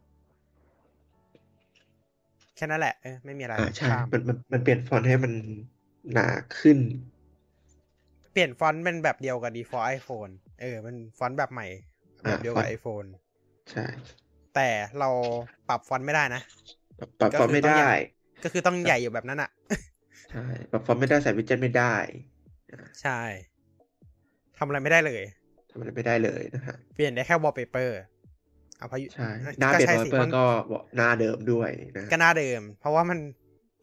Speaker 1: แค่นั้นแหละเออไม่มีอะไร
Speaker 2: อ่าใช่
Speaker 1: ข้าม
Speaker 2: มันมันมันเปลี่ยนฟอนต์ให้มันหนาขึ้น
Speaker 1: เปลี่ยนฟอนต์เป็นแบบเดียวกับ default iPhone เออ มันฟอนต์แบบใหม่ แบบเดียวกับ
Speaker 2: อ่า
Speaker 1: iPhone
Speaker 2: ใช่
Speaker 1: แต่เราปรับฟอนต์ไม่ได้นะ
Speaker 2: ปรับปรับ
Speaker 1: ก็
Speaker 2: ฟอนต์
Speaker 1: คือ
Speaker 2: ไม่
Speaker 1: ต้อง
Speaker 2: ได้
Speaker 1: ใหญ่ก็คือต้องใหญ่อยู่แบบนั้นอะ
Speaker 2: ใช่ ปรับฟอนต์ไม่ได้ใส่วิดเจ็ตไม่ได้อ่า
Speaker 1: ใช่ ทำอะไรไม่ได้เลย
Speaker 2: ทำอะไรไม่ได้เลยนะฮะ
Speaker 1: เปลี่ยนได้แค่ wallpaper เอาพายุ
Speaker 2: ใช่ หน้าเปลี่ยน
Speaker 1: ใช่
Speaker 2: วอล
Speaker 1: สิ
Speaker 2: เปอ
Speaker 1: มัน
Speaker 2: ร์ก็บอกหน้าเดิมด้วยนะ
Speaker 1: ก็หน้าเดิม เพราะว่ามัน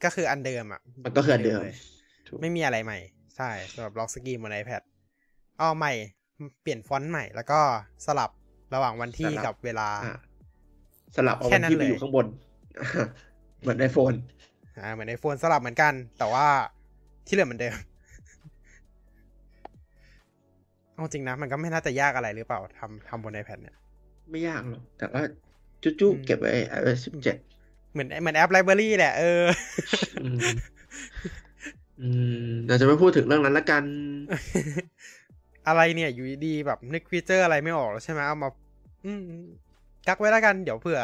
Speaker 1: ก็คืออันเดิมอะ
Speaker 2: มันก็คืออันเดิม
Speaker 1: ลย
Speaker 2: ถูก
Speaker 1: ไม่มีอะไรใหม่ ใช่สำหรับล็อกสกรีนบน iPad เอาใหม่ เปลี่ยนฟอนต์ใหม่ แล้วก็สลับระหว่างวันที่กับเวลา
Speaker 2: อ่า สลับเอา
Speaker 1: แค่
Speaker 2: วัน
Speaker 1: นั้น
Speaker 2: ที่ไป
Speaker 1: เลย
Speaker 2: อยู่ข้างบน เหมือน iPhoneอ่า
Speaker 1: เหมือน iPhone สลับเหมือนกัน แต่ว่าที่เหลือเหมือนเดิมเอาจริงนะ มันก็ไม่น่าจะยากอะไรหรือเปล่าทำทำบน iPad เนี่ย
Speaker 2: ไม่ยากหรอก แต่ว่าจุ๊
Speaker 1: อืม
Speaker 2: ๆเก็บไว้ iOS 17
Speaker 1: เหมือนเหมือน App Library แหละ เออ
Speaker 2: อืมอืมเราจะไม่พูดถึงเรื่องนั้นละกัน
Speaker 1: อะไรเนี่ย อยู่ดีๆแบบนึกฟีเจอร์อะไรไม่ออกแล้วใช่ไหมเอามาอืม กักไว้แล้วกันเดี๋ยวเผื่อ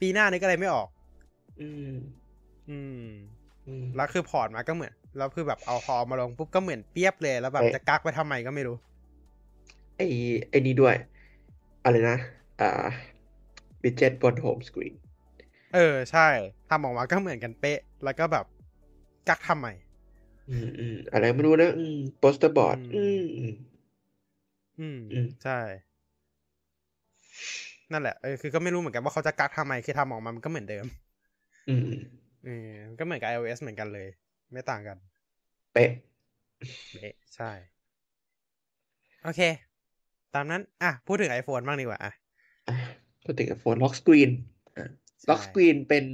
Speaker 1: ปีหน้านึกอะไรไม่ออก
Speaker 2: อืม
Speaker 1: อืม
Speaker 2: อืม
Speaker 1: แล้วคือ port มาก็เหมือนแล้วคือแบบเอาพอมาลงปุ๊บก็เหมือนเปี๊ยบเลยแล้วแบบ
Speaker 2: เอ๊ะ
Speaker 1: จะกักไว้ทำไมก็ไม่รู้
Speaker 2: ไอ้ไอ้นี้ด้วย อะไรนะ อ่า widget บน home screen
Speaker 1: เออ ใช่ทำออกมาก็เหมือนกันเป๊ะ แล้วก็แบบกักทำไม
Speaker 2: อืมอืมอะไรไม่รู้นะอืมโปสเตอร์บอร์ด
Speaker 1: อื
Speaker 2: อื
Speaker 1: ม
Speaker 2: มอืม
Speaker 1: อืม
Speaker 2: อืม
Speaker 1: ใช่ นั่นแหละเออคือก็ไม่รู้เหมือนกันว่าเขาจะกักทำไมคือทำออกมามันก็เหมือนเดิม
Speaker 2: อืม
Speaker 1: เออมันก็เหมือนกับ iOS เหมือนกันเลย ไม่ต่างกัน
Speaker 2: เป๊ะ
Speaker 1: เอ๊ะใช่ โอเค ตามนั้น อะ พูดถึง iPhone บ้างดีกว่าอะ
Speaker 2: อะพูดถึง phone lock screen lock screen เป็น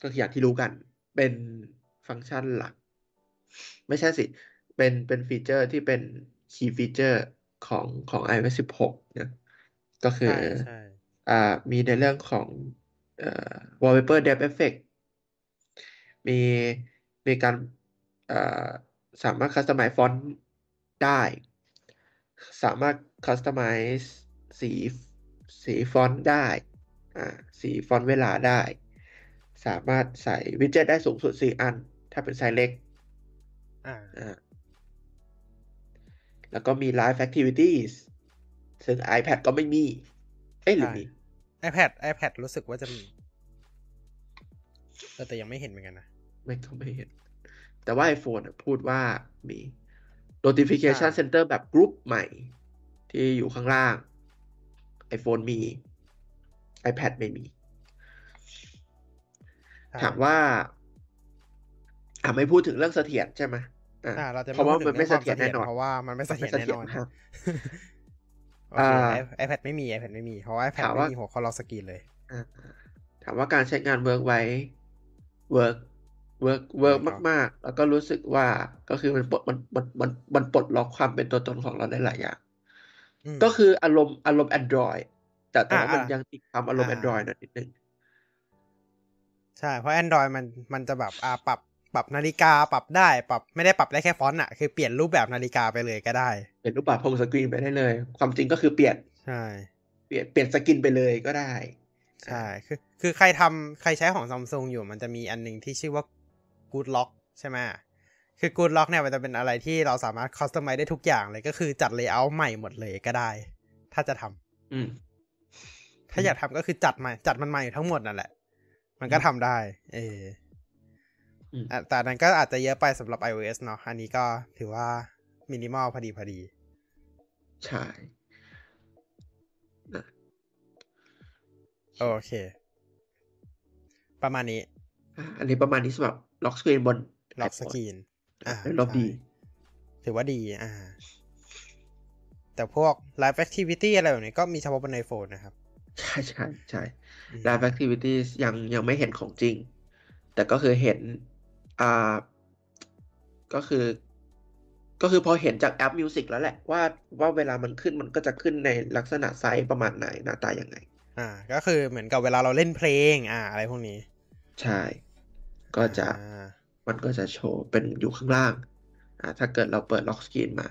Speaker 2: ก็อย่างที่รู้กัน เป็นฟังก์ชันหลัก ไม่ใช่สิ เป็นเป็นฟีเจอร์ที่เป็น key feature ของของ iOS 16นะ ก็คือ
Speaker 1: ใช่ใช่
Speaker 2: อ่ามีในเรื่องของเอ่อ wallpaper depth effect มีมีการอ่าสามารถ customize ฟอนต์ได้ สามารถ customize สีสีฟอนต์ได้อ่าสีฟอนต์เวลาได้ สามารถใส่ widget ได้สูงสุด 4 อัน ถ้าเป็นไซส์เล็ก
Speaker 1: อ่า
Speaker 2: อ่าแล้วก็มี Live Activities ซึ่ง iPad ก็ไม่มี เอ้ยหรือ
Speaker 1: ใช่
Speaker 2: มี
Speaker 1: iPad iPad รู้สึกว่าจะมีเออแต่ยังไม่เห็นเหมือนกันนะ
Speaker 2: ไม่ก็ไม่เห็น แต่ว่า iPhone อะพูดว่ามี notification
Speaker 1: อ่า
Speaker 2: center แบบกรุ๊ปใหม่ ที่อยู่ข้างล่าง iPhone มี iPad ไม่มี
Speaker 1: ใช่
Speaker 2: ถามว่าอ่าไม่พูดถึงเรื่องเสถียรใช่ไหมอ่า
Speaker 1: อ่าเราจะ
Speaker 2: เพราะว่า
Speaker 1: พูด
Speaker 2: มันไม่
Speaker 1: ถึง
Speaker 2: เสถียรแน่นอน
Speaker 1: เพราะว่ามันไม่เสถียร
Speaker 2: มันไม่
Speaker 1: แน่
Speaker 2: เสถีย
Speaker 1: น
Speaker 2: ร
Speaker 1: อน
Speaker 2: ครับ
Speaker 1: โอเค
Speaker 2: อ่า
Speaker 1: ไอ iPad ไม่มี iPad ไม่มี เพราะว่า iPad
Speaker 2: ถาม
Speaker 1: ไม่
Speaker 2: ว่า
Speaker 1: มีหัวข้อล็อกสกรีนเลย
Speaker 2: อ่าถามว่าการใช้งาน work ไหม work work work
Speaker 1: ครับ
Speaker 2: มาก ๆ แล้วก็รู้สึกว่าก็คือมันปลดมันมันมันมันปลดล็อกความเป็นตัวตนของเราได้หลายอย่าง
Speaker 1: อืม
Speaker 2: ก็คืออารมณ์อารมณ์ Android แต่แต่ว่า
Speaker 1: อ่ามั
Speaker 2: มันยังติดความอารมณ์
Speaker 1: อ่า
Speaker 2: Android หน่อยนิดนึง
Speaker 1: ใช่ เพราะ Android มันมันจะแบบอ่าปรับ ปรับนาฬิกาปรับได้ปรับไม่ได้ปรับได้แค่ฟอนต์อะคือเปลี่ยนรูปแบบนาฬิกาไปเลยก็ได้
Speaker 2: เปลี่ยนรูปแบบ home screen ไปได้เลย ความจริงก็คือเปลี่ยน
Speaker 1: ใช่
Speaker 2: เปลี่ยนเปลี่ยนสกินไปเลยก็ได้
Speaker 1: ใช่คือคือใครทำใครใช้ของซัมซุงอยู่มันจะมีอันหนึงที่ชื่อว่า Good Lock ใช่ไหมคือ Good Lock เนี่ยมันจะเป็นอะไรที่เราสามารถ customize ได้ทุกอย่างเลยก็คือจัด layout ใหม่หมดเลยก็ได้ ถ้าจะทำ
Speaker 2: อืม
Speaker 1: ถ้าอยากทำก็คือจัดใหม่จัดมันใหม่ทั้งหมดนั่นแหละ มันก็ทำได้ เออ
Speaker 2: อืม
Speaker 1: อะ แต่อันนั้นก็อาจจะเยอะไปสำหรับ iOS เนาะอันนี้ก็ถือว่ามินิมอลพอดีพอดี
Speaker 2: ใช่นะ
Speaker 1: โอเค ประมาณนี้
Speaker 2: อะอันนี้ประมาณนี้สำหรับล็อกสกรีนบน
Speaker 1: ล็อกส
Speaker 2: iPhone
Speaker 1: กรีนอ่า
Speaker 2: เป็นรอบดี
Speaker 1: ใช่ถือว่าดีอ่า แต่พวก Live Activity อะไรแบบนี้ก็มีเฉพาะบน iPhone นะครับ
Speaker 2: ใช่ใช่ใช่
Speaker 1: อืม
Speaker 2: Live Activities ยังยังไม่เห็นของจริง แต่ก็คือเห็น อ่า ก็คือ ก็คือพอเห็นจากแอป Music แล้วแหละว่าว่าเวลามันขึ้นมันก็จะขึ้นในลักษณะไซส์ประมาณไหนหน้าตายังไง
Speaker 1: อ่า ก็คือเหมือนกับเวลาเราเล่นเพลง อ่า อะไรพวกนี้
Speaker 2: ใช่ ก็จะ
Speaker 1: อ่า
Speaker 2: มันก็จะโชว์เป็นอยู่ข้างล่าง อ่า ถ้าเกิดเราเปิด lock screen มา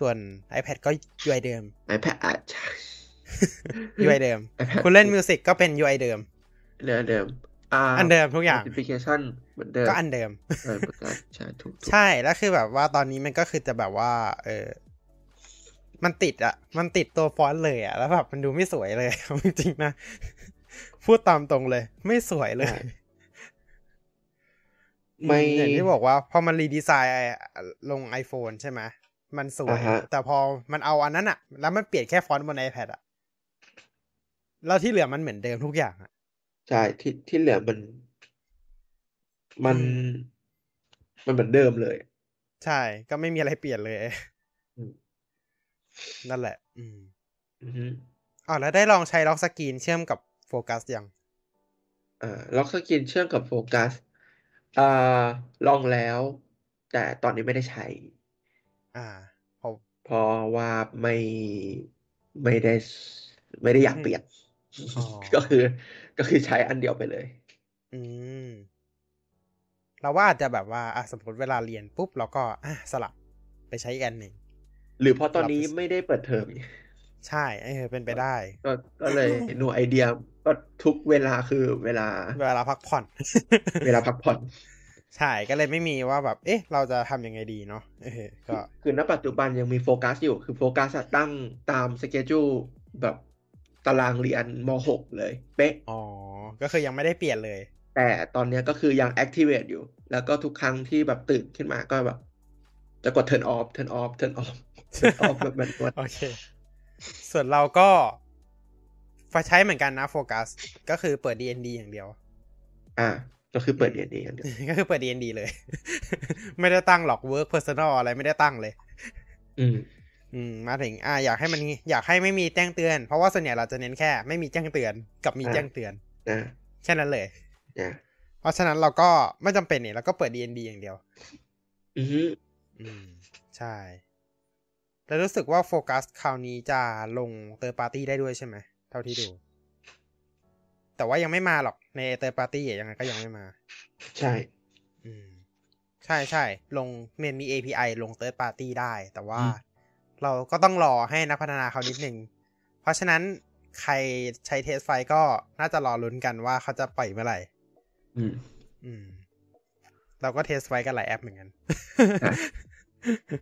Speaker 1: ส่วน iPad ก็ UI เดิม
Speaker 2: iPad อาจจะ
Speaker 1: UI เดิม
Speaker 2: iPad
Speaker 1: คุณเล่นมิวสิกก็เป็น UI เดิม
Speaker 2: เรื่องเดิม อ่า
Speaker 1: อันเดิมทุกอย่าง
Speaker 2: notification เหมือนเดิม
Speaker 1: ก็อันเดิม
Speaker 2: เออเหมือนกันใช่ถูกถูก
Speaker 1: ใช่แล้วคือแบบว่าตอนนี้มันก็คือจะแบบว่า เออมันติดอะมันติดตัวฟอนต์เลยอะแล้วแบบมันดูไม่สวยเลยจริงๆนะ พูดตามตรงเลย ไม่สวยเลย
Speaker 2: ไม่
Speaker 1: อือย่างที่บอกว่าพอมันรีดีไซน์ลง iPhone ใช่ไหมมันสวย
Speaker 2: อ่าฮะ
Speaker 1: แต่พอมันเอาอันนั้นอะแล้วมันเปลี่ยนแค่ฟอนต์บน iPad อะแล้วที่เหลือมันเหมือนเดิมทุกอย่างอะ
Speaker 2: ใช่ที่ที่เหลือมัน มัน
Speaker 1: อืม
Speaker 2: มันเหมือนเดิมเลย
Speaker 1: ใช่ ก็ไม่มีอะไรเปลี่ยนเลย
Speaker 2: อืม
Speaker 1: นั่นแหละ อืม
Speaker 2: อือฮึ
Speaker 1: อ๋อแล้วได้ลองใช้ lock screen เชื่อมกับโฟกัสยัง
Speaker 2: อ่า lock screen เชื่อมกับโฟกัสอ่าลองแล้ว แต่ตอนนี้ไม่ได้ใช้
Speaker 1: อ่าผม
Speaker 2: เพราะว่าไม่ไม่ได้ ไม่ได้อยากเปลี่ยน
Speaker 1: อ๋อ
Speaker 2: ก็คือ ก็คือใช้อันเดียวไปเลย
Speaker 1: อืมเราว่าอาจจะแบบว่าอะสมมติเวลาเรียนปุ๊บเราก็อะสลับไปใช้อีกอันหนึ่ง
Speaker 2: หรือเพราะตอนนี้
Speaker 1: รับ
Speaker 2: ไม่ได้เปิดเทอม
Speaker 1: ใช่เออเป็นไปได้
Speaker 2: ก็ก็เลยหนูไอเดียก็ทุกเวลาคือเวลา
Speaker 1: เวลาพักผ่อน
Speaker 2: เวลาพักผ่อน
Speaker 1: ใช่ก็เลยไม่มีว่าแบบ เอ๊ะ เราจะทำยังไงดีเนาะเออก็
Speaker 2: คือณปัจจุบันยังมีโฟกัสอยู่คือโฟกัสอะตั้งตามสเกจูแบบ ตารางเรียนม .6 เลย เป๊ะ
Speaker 1: อ๋อ ก็คือยังไม่ได้เปลี่ยนเลย
Speaker 2: แต่ตอนเนี้ยก็คือยัง activate อยู่ แล้วก็ทุกครั้งที่แบบตื่นขึ้นมาก็แบบ จะกด turn off turn off turn off turn off แบบมันมัน
Speaker 1: โอเค ส่วนเราก็ใช้เหมือนกันนะโฟกัส ก็คือเปิด DND อย่างเดียว
Speaker 2: อ่า ก็คือเปิดเรียนเองอย่างเดียว
Speaker 1: ก็คือเปิด DND เลย ไม่ได้ตั้งหรอก work personal อะไรไม่ได้ตั้งเลย
Speaker 2: อืม
Speaker 1: อืมมาถึงอ่าอยากให้มันอยากให้ไม่มีแจ้งเตือน เพราะว่าส่วนใหญ่เราจะเน้นแค่ ไม่มีแจ้งเตือนกับมี
Speaker 2: อ่า
Speaker 1: แจ้งเตือน
Speaker 2: นะ
Speaker 1: แค่นั้นเลย
Speaker 2: นะ
Speaker 1: เพราะฉะนั้นเราก็ไม่จำเป็นเนี่ยเราก็เปิด DND อย่างเดียว
Speaker 2: อือฮึ
Speaker 1: อืมใช่ แล้วรู้สึกว่าโฟกัสคราวนี้จะลง third party ได้ด้วยใช่ไหมเท่าที่ดู แต่ว่ายังไม่มาหรอกใน third party ยังไงก็ยังไม่มา
Speaker 2: ใช่
Speaker 1: อืม ใช่ใช่ลงเมนมี API ลงเต r ร์ p ปาร์ตี้ได้ แต่ว่า
Speaker 2: อืม
Speaker 1: เราก็ต้องรอให้นักพัฒนาเขานิดนึงเพราะฉะนั้นใครใช้ TestFlight ก็น่าจะรอลุ้นกันว่าเขาจะปล่อยเมื่อไหร่
Speaker 2: อืม
Speaker 1: อืม เราก็ TestFlight กันหลายแอปเหมือนกัน
Speaker 2: ใช่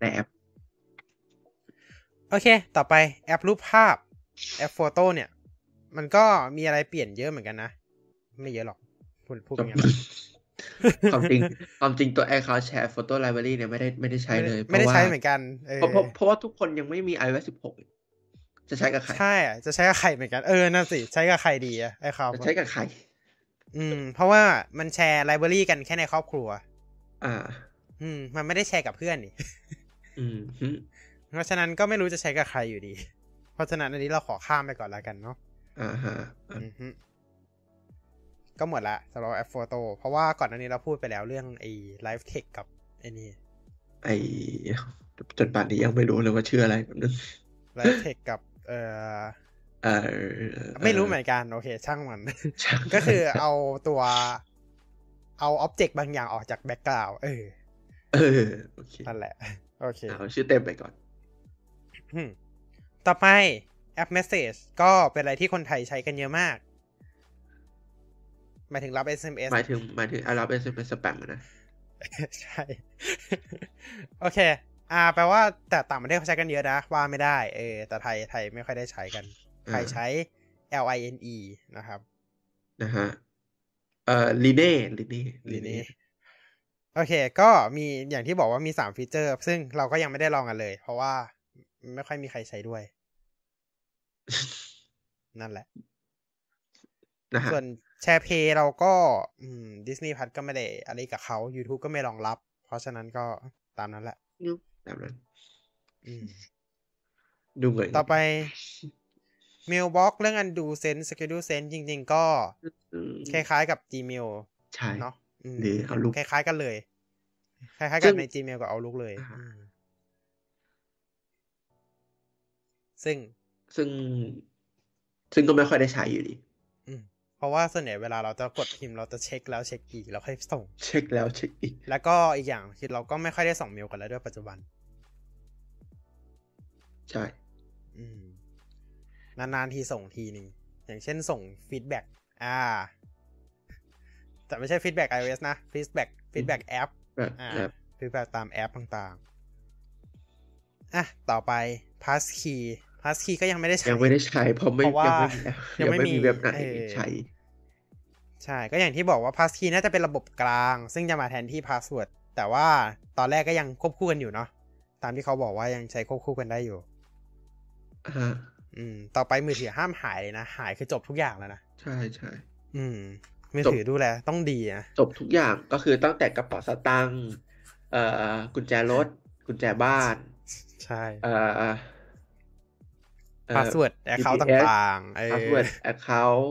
Speaker 2: ในแอป
Speaker 1: โอเค ต่อไปแอปรูปภาพ แอป Photos เนี่ย มันก็มีอะไรเปลี่ยนเยอะเหมือนกันนะ ไม่เยอะหรอก พูดพูดอย่างนั้น
Speaker 2: ความจริงความจริงตัว iCloud Shared Photo Library เนี่ยไม่ได้ไม่ได้ใช้เลย
Speaker 1: ไม่ได้
Speaker 2: พราะว่า
Speaker 1: ใช้เหมือนกันเออ
Speaker 2: เพราะเพราะเพราะว่าทุกคนยังไม่มี iOS 16 จะใช้กับใคร
Speaker 1: ใช่อะจะใช้กับใครเหมือนกันเออนั่นสิใช้กับใครดีอะไอ้เขา
Speaker 2: จะใช้กับใคร
Speaker 1: อืม เพราะว่ามันแชร์ library กันแค่ในครอบครัว
Speaker 2: อ่า
Speaker 1: อืม มันไม่ได้แชร์กับเพื่อนนี่
Speaker 2: อืมฮึ
Speaker 1: เพราะฉะนั้นก็ไม่รู้จะใช้กับใครอยู่ดี เพราะฉะนั้นอันนี้เราขอข้ามไปก่อนแล้วกันเนาะ
Speaker 2: อ่าฮะอะ
Speaker 1: อือฮึ ก็หมดละสำหรับแอป Photos เพราะว่าก่อนหน้านี้เราพูดไปแล้วเรื่องไอ้ Live Text กับไอ้นี่
Speaker 2: ไอจนป่านนี้ยังไม่รู้เลยว่าชื่ออะไรแบบนึง
Speaker 1: Live Text กับเอ่อ
Speaker 2: เออ
Speaker 1: ไม่รู้เหมือนกันโอเค ช่างมัน
Speaker 2: ช่าง
Speaker 1: ก็คือเอาตัวเอาอ็อบเจกต์บางอย่างออกจากแบ็กกราวด์เออ
Speaker 2: เออโอเค
Speaker 1: นั่นแหละ โอเค
Speaker 2: เอาชื่อเต็มไปก่อน
Speaker 1: อืมต่อไปแอป Message ก็เป็นอะไรที่คนไทยใช้กันเยอะมาก หมายถึงรับ SMS
Speaker 2: หมายถึงหมายถึงอารับเป็นเป็นสแปมนะ
Speaker 1: ใช่ โอเค อ่า แปลว่าแต่ต่างประเทศเขาใช้กันเยอะนะ ว่าไม่ได้ เออ แต่ไทยไทยไม่ค่อยได้ใช้กัน ไทยใช้ L I N E นะครับ
Speaker 2: นะฮะ เอ่อลีเน่ลีเน่
Speaker 1: ลีนี้โอเค ก็มีอย่างที่บอกว่ามีสามฟีเจอร์ ซึ่งเราก็ยังไม่ได้ลองกันเลย เพราะว่าไม่ค่อยมีใครใช้ด้วย นั่นแหละ
Speaker 2: นะฮะ
Speaker 1: ส่วน แชร์เพย์เราก็ดิสนีย์พัทก็ไม่ได้อะไรกับเขา YouTube ก็ไม่รองรับ เพราะฉะนั้นก็ตามนั้นแหละ
Speaker 2: แบบนั้น
Speaker 1: อืม
Speaker 2: ดูเหมือน
Speaker 1: ต่อไป Mailbox เรื่อง undo send schedule send จริง ๆ ก็
Speaker 2: อืม
Speaker 1: คล้ายๆกับ Gmail
Speaker 2: ใช่
Speaker 1: เนาะอืม
Speaker 2: หรือเอารูป
Speaker 1: คล้ายๆกันเลย คล้ายๆ
Speaker 2: ซึ่
Speaker 1: กับ
Speaker 2: ง
Speaker 1: ใน Gmail กับ Outlook เลย
Speaker 2: อ่า
Speaker 1: อืมซึ่ง
Speaker 2: ซึ่ง ซึ่งก็ไม่ค่อยได้ใช้อยู่ดี
Speaker 1: อืม เพราะว่าส่วนใหญ่เวลาเราจะกดพิมพ์เราจะเช็คแล้วเช็คอีกแล้วค่อยส่ง
Speaker 2: เช็คแล้วเช็คอีก
Speaker 1: แล้วก็อีกอย่างคือเราก็ไม่ค่อยได้ส่งเมลกันแล้วด้วยปัจจุบัน
Speaker 2: ใช่
Speaker 1: อืม นานๆทีส่งทีหนึ่งอย่างเช่นส่งฟีดแบ็กอ่า แต่ไม่ใช่ feedback iOS นะ feedback feedback แอป
Speaker 2: แบบ
Speaker 1: อ่า
Speaker 2: แบบ
Speaker 1: ฟีดแบ็กตามแอปต่างๆ อะ ต่อไป passkey passkey ก็ยังไม่ได้ใช้
Speaker 2: ยังไม่ได้ใช้เพราะไม่
Speaker 1: เพราะว่า
Speaker 2: ยังไม่มี
Speaker 1: ยังไม่มี
Speaker 2: เว็บไหน
Speaker 1: เออ
Speaker 2: ใช้
Speaker 1: ใช่ก็อย่างที่บอกว่า passkey น่าจะเป็นระบบกลาง ซึ่งจะมาแทนที่ password แต่ว่าตอนแรกก็ยังควบคู่กันอยู่เนาะตามที่เขาบอกว่ายังใช้ควบคู่กันได้อยู่
Speaker 2: อ่า
Speaker 1: อืม ต่อไปมือถือห้ามหายเลยนะ หายคือจบทุกอย่างแล้วนะ
Speaker 2: ใช่ใช่
Speaker 1: อืม มือ
Speaker 2: จบ
Speaker 1: ถือดูแลต้องดีนะ
Speaker 2: จบทุกอย่างก็คือตั้งแต่กระเป๋าสตางค์เอ่อกุญแจรถ กุญแจบ้าน
Speaker 1: ใช่
Speaker 2: เอ่อ เอ่อ
Speaker 1: password account
Speaker 2: GPS
Speaker 1: ต่างๆเออ
Speaker 2: password account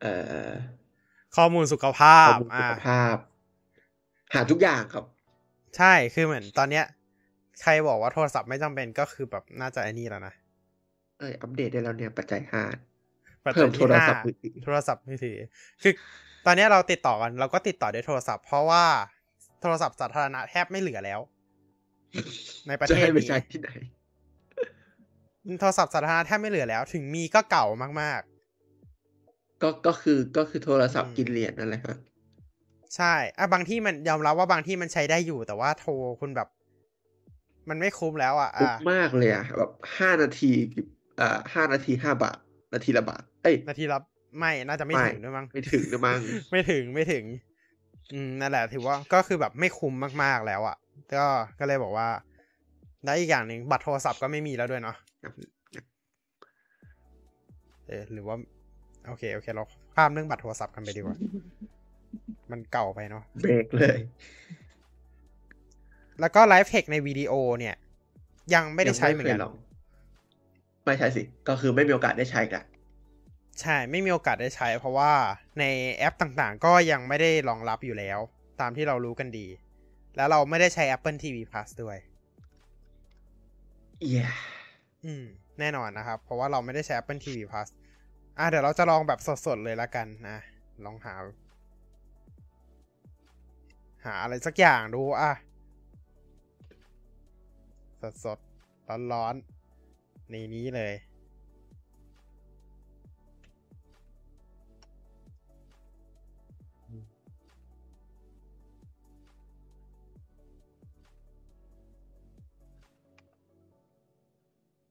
Speaker 2: เอ่อ
Speaker 1: ข้อมูลสุขภา
Speaker 2: ข้
Speaker 1: พ
Speaker 2: อมูลสุ
Speaker 1: อ่า
Speaker 2: ขภาพ หาทุกอย่างครับ
Speaker 1: ใช่คือเหมือนตอนเนี้ย ใครบอกว่าโทรศัพท์ไม่จำเป็นก็คือแบบน่าจะไอ้นี่แล้วนะ
Speaker 2: เอ้ยอัปเดตได้แล้วเนี่ยปัจจัยห้า
Speaker 1: ปัจจั
Speaker 2: เพิ่
Speaker 1: ย
Speaker 2: มโท
Speaker 1: ที่
Speaker 2: ร
Speaker 1: ห้า
Speaker 2: ศัพท์มือถือ
Speaker 1: โทรศัพท์มือถือคือ ตอนเนี้ยเราติดต่อกันเราก็ติดต่อด้วยโทรศัพท์ เพราะว่าโทรศัพท์สาธารณะแทบไม่เหลือแล้ว ในประ
Speaker 2: จะ
Speaker 1: เทศ
Speaker 2: ให้ไป
Speaker 1: นี้
Speaker 2: ใช้ที่ไหน
Speaker 1: โทรศัพท์สาธารณะแทบไม่เหลือแล้ว ถึงมีก็เก่ามาก
Speaker 2: ก็ก็คือก็คือโทรศัพ
Speaker 1: อื
Speaker 2: ท์
Speaker 1: ม
Speaker 2: กินเหรียญนั่นแหละครับ
Speaker 1: ๆใช่อะบางที่มันยอมรับว่าบางที่มันใช้ได้อยู่แต่ว่าโทรคุณแบบ มันไม่คุ้มแล้วอะ
Speaker 2: คุ้ม
Speaker 1: อะ
Speaker 2: มากเลยอะแบบห้านาทีเอ่อห้านาทีห้าบาท นาทีละบาท เอ้ย
Speaker 1: นาทีละไม่น่าจะไม่
Speaker 2: ไม่
Speaker 1: ถึงด้วยมั้ง
Speaker 2: ไม่ถึงนะมั้ง
Speaker 1: ไม่ถึงไม่ถึง อืมนั่นแหละ ถือว่าก็คือแบบไม่คุ้มมากๆแล้วอะ่ะ ก็ก็เลยบอกว่า แล้วอีกอย่างหนึ่งบัตรโทรศัพท์ก็ไม่มีแล้วด้วยเนาะ เออหรือว่า โอเค โอเค เราข้ามเรื่องบัตรโทรศัพท์กันไปดีกว่า มันเก่าไปเนาะ
Speaker 2: เบรกเลย
Speaker 1: แล้วก็ไลฟ์เทคในวิดีโอเนี่ย ยังไม่ได้ใช้เหมือนกัน
Speaker 2: ยังไคยลงไม่ใช่สิ ก็คือไม่มีโอกาสได้ใช้กัน
Speaker 1: ใช่ ไม่มีโอกาสได้ใช้ เพราะว่าในแอปต่างๆ ก็ยังไม่ได้รองรับอยู่แล้ว ตามที่เรารู้กันดี แล้วเราไม่ได้ใช้ Apple TV Plus ด้วย
Speaker 2: เย้
Speaker 1: อืม แน่นอนนะครับ เพราะว่าเราไม่ได้ใช้ Apple TV Plus อะเดี๋ยวเราจะลองแบบสดๆเลยละกันนะลองหา หาอะไรสักอย่างดูอะ สดๆร้อนๆในนี้เลย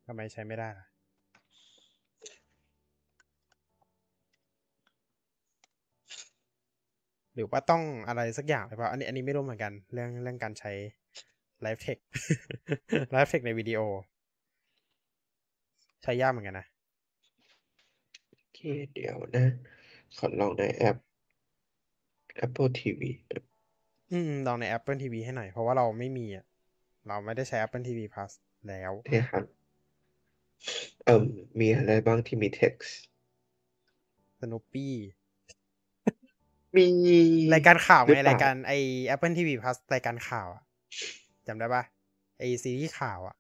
Speaker 1: ทำไมใช้ไม่ได้ล่ะหรือว่าต้องอะไรสักอย่างหรือเปล่าอันนี้อันนี้ไม่รู้เหมือนกัน เรื่องเรื่องการใช้ Live Text Live Text ในวิดีโอ ใช้ยากเหมือนกันนะ
Speaker 2: โอเค เดี๋ยวนะ ขอลองในแอป Apple TV
Speaker 1: อืม ลองใน Apple TV ให้หน่อย เพราะว่าเราไม่มีอะ เราไม่ได้ใช้ Apple TV Plus แล้ว
Speaker 2: เนี่ยครับ เอ่มมีอะไรบ้างที่มี text
Speaker 1: สนุปปี้
Speaker 2: มี
Speaker 1: รายการข่าว
Speaker 2: หรือ
Speaker 1: ไง
Speaker 2: เปล่ารา
Speaker 1: ยการไอ Apple TV Plus รายการข่าวอะจำได้ปะไอซีรีส์ข่าวอะ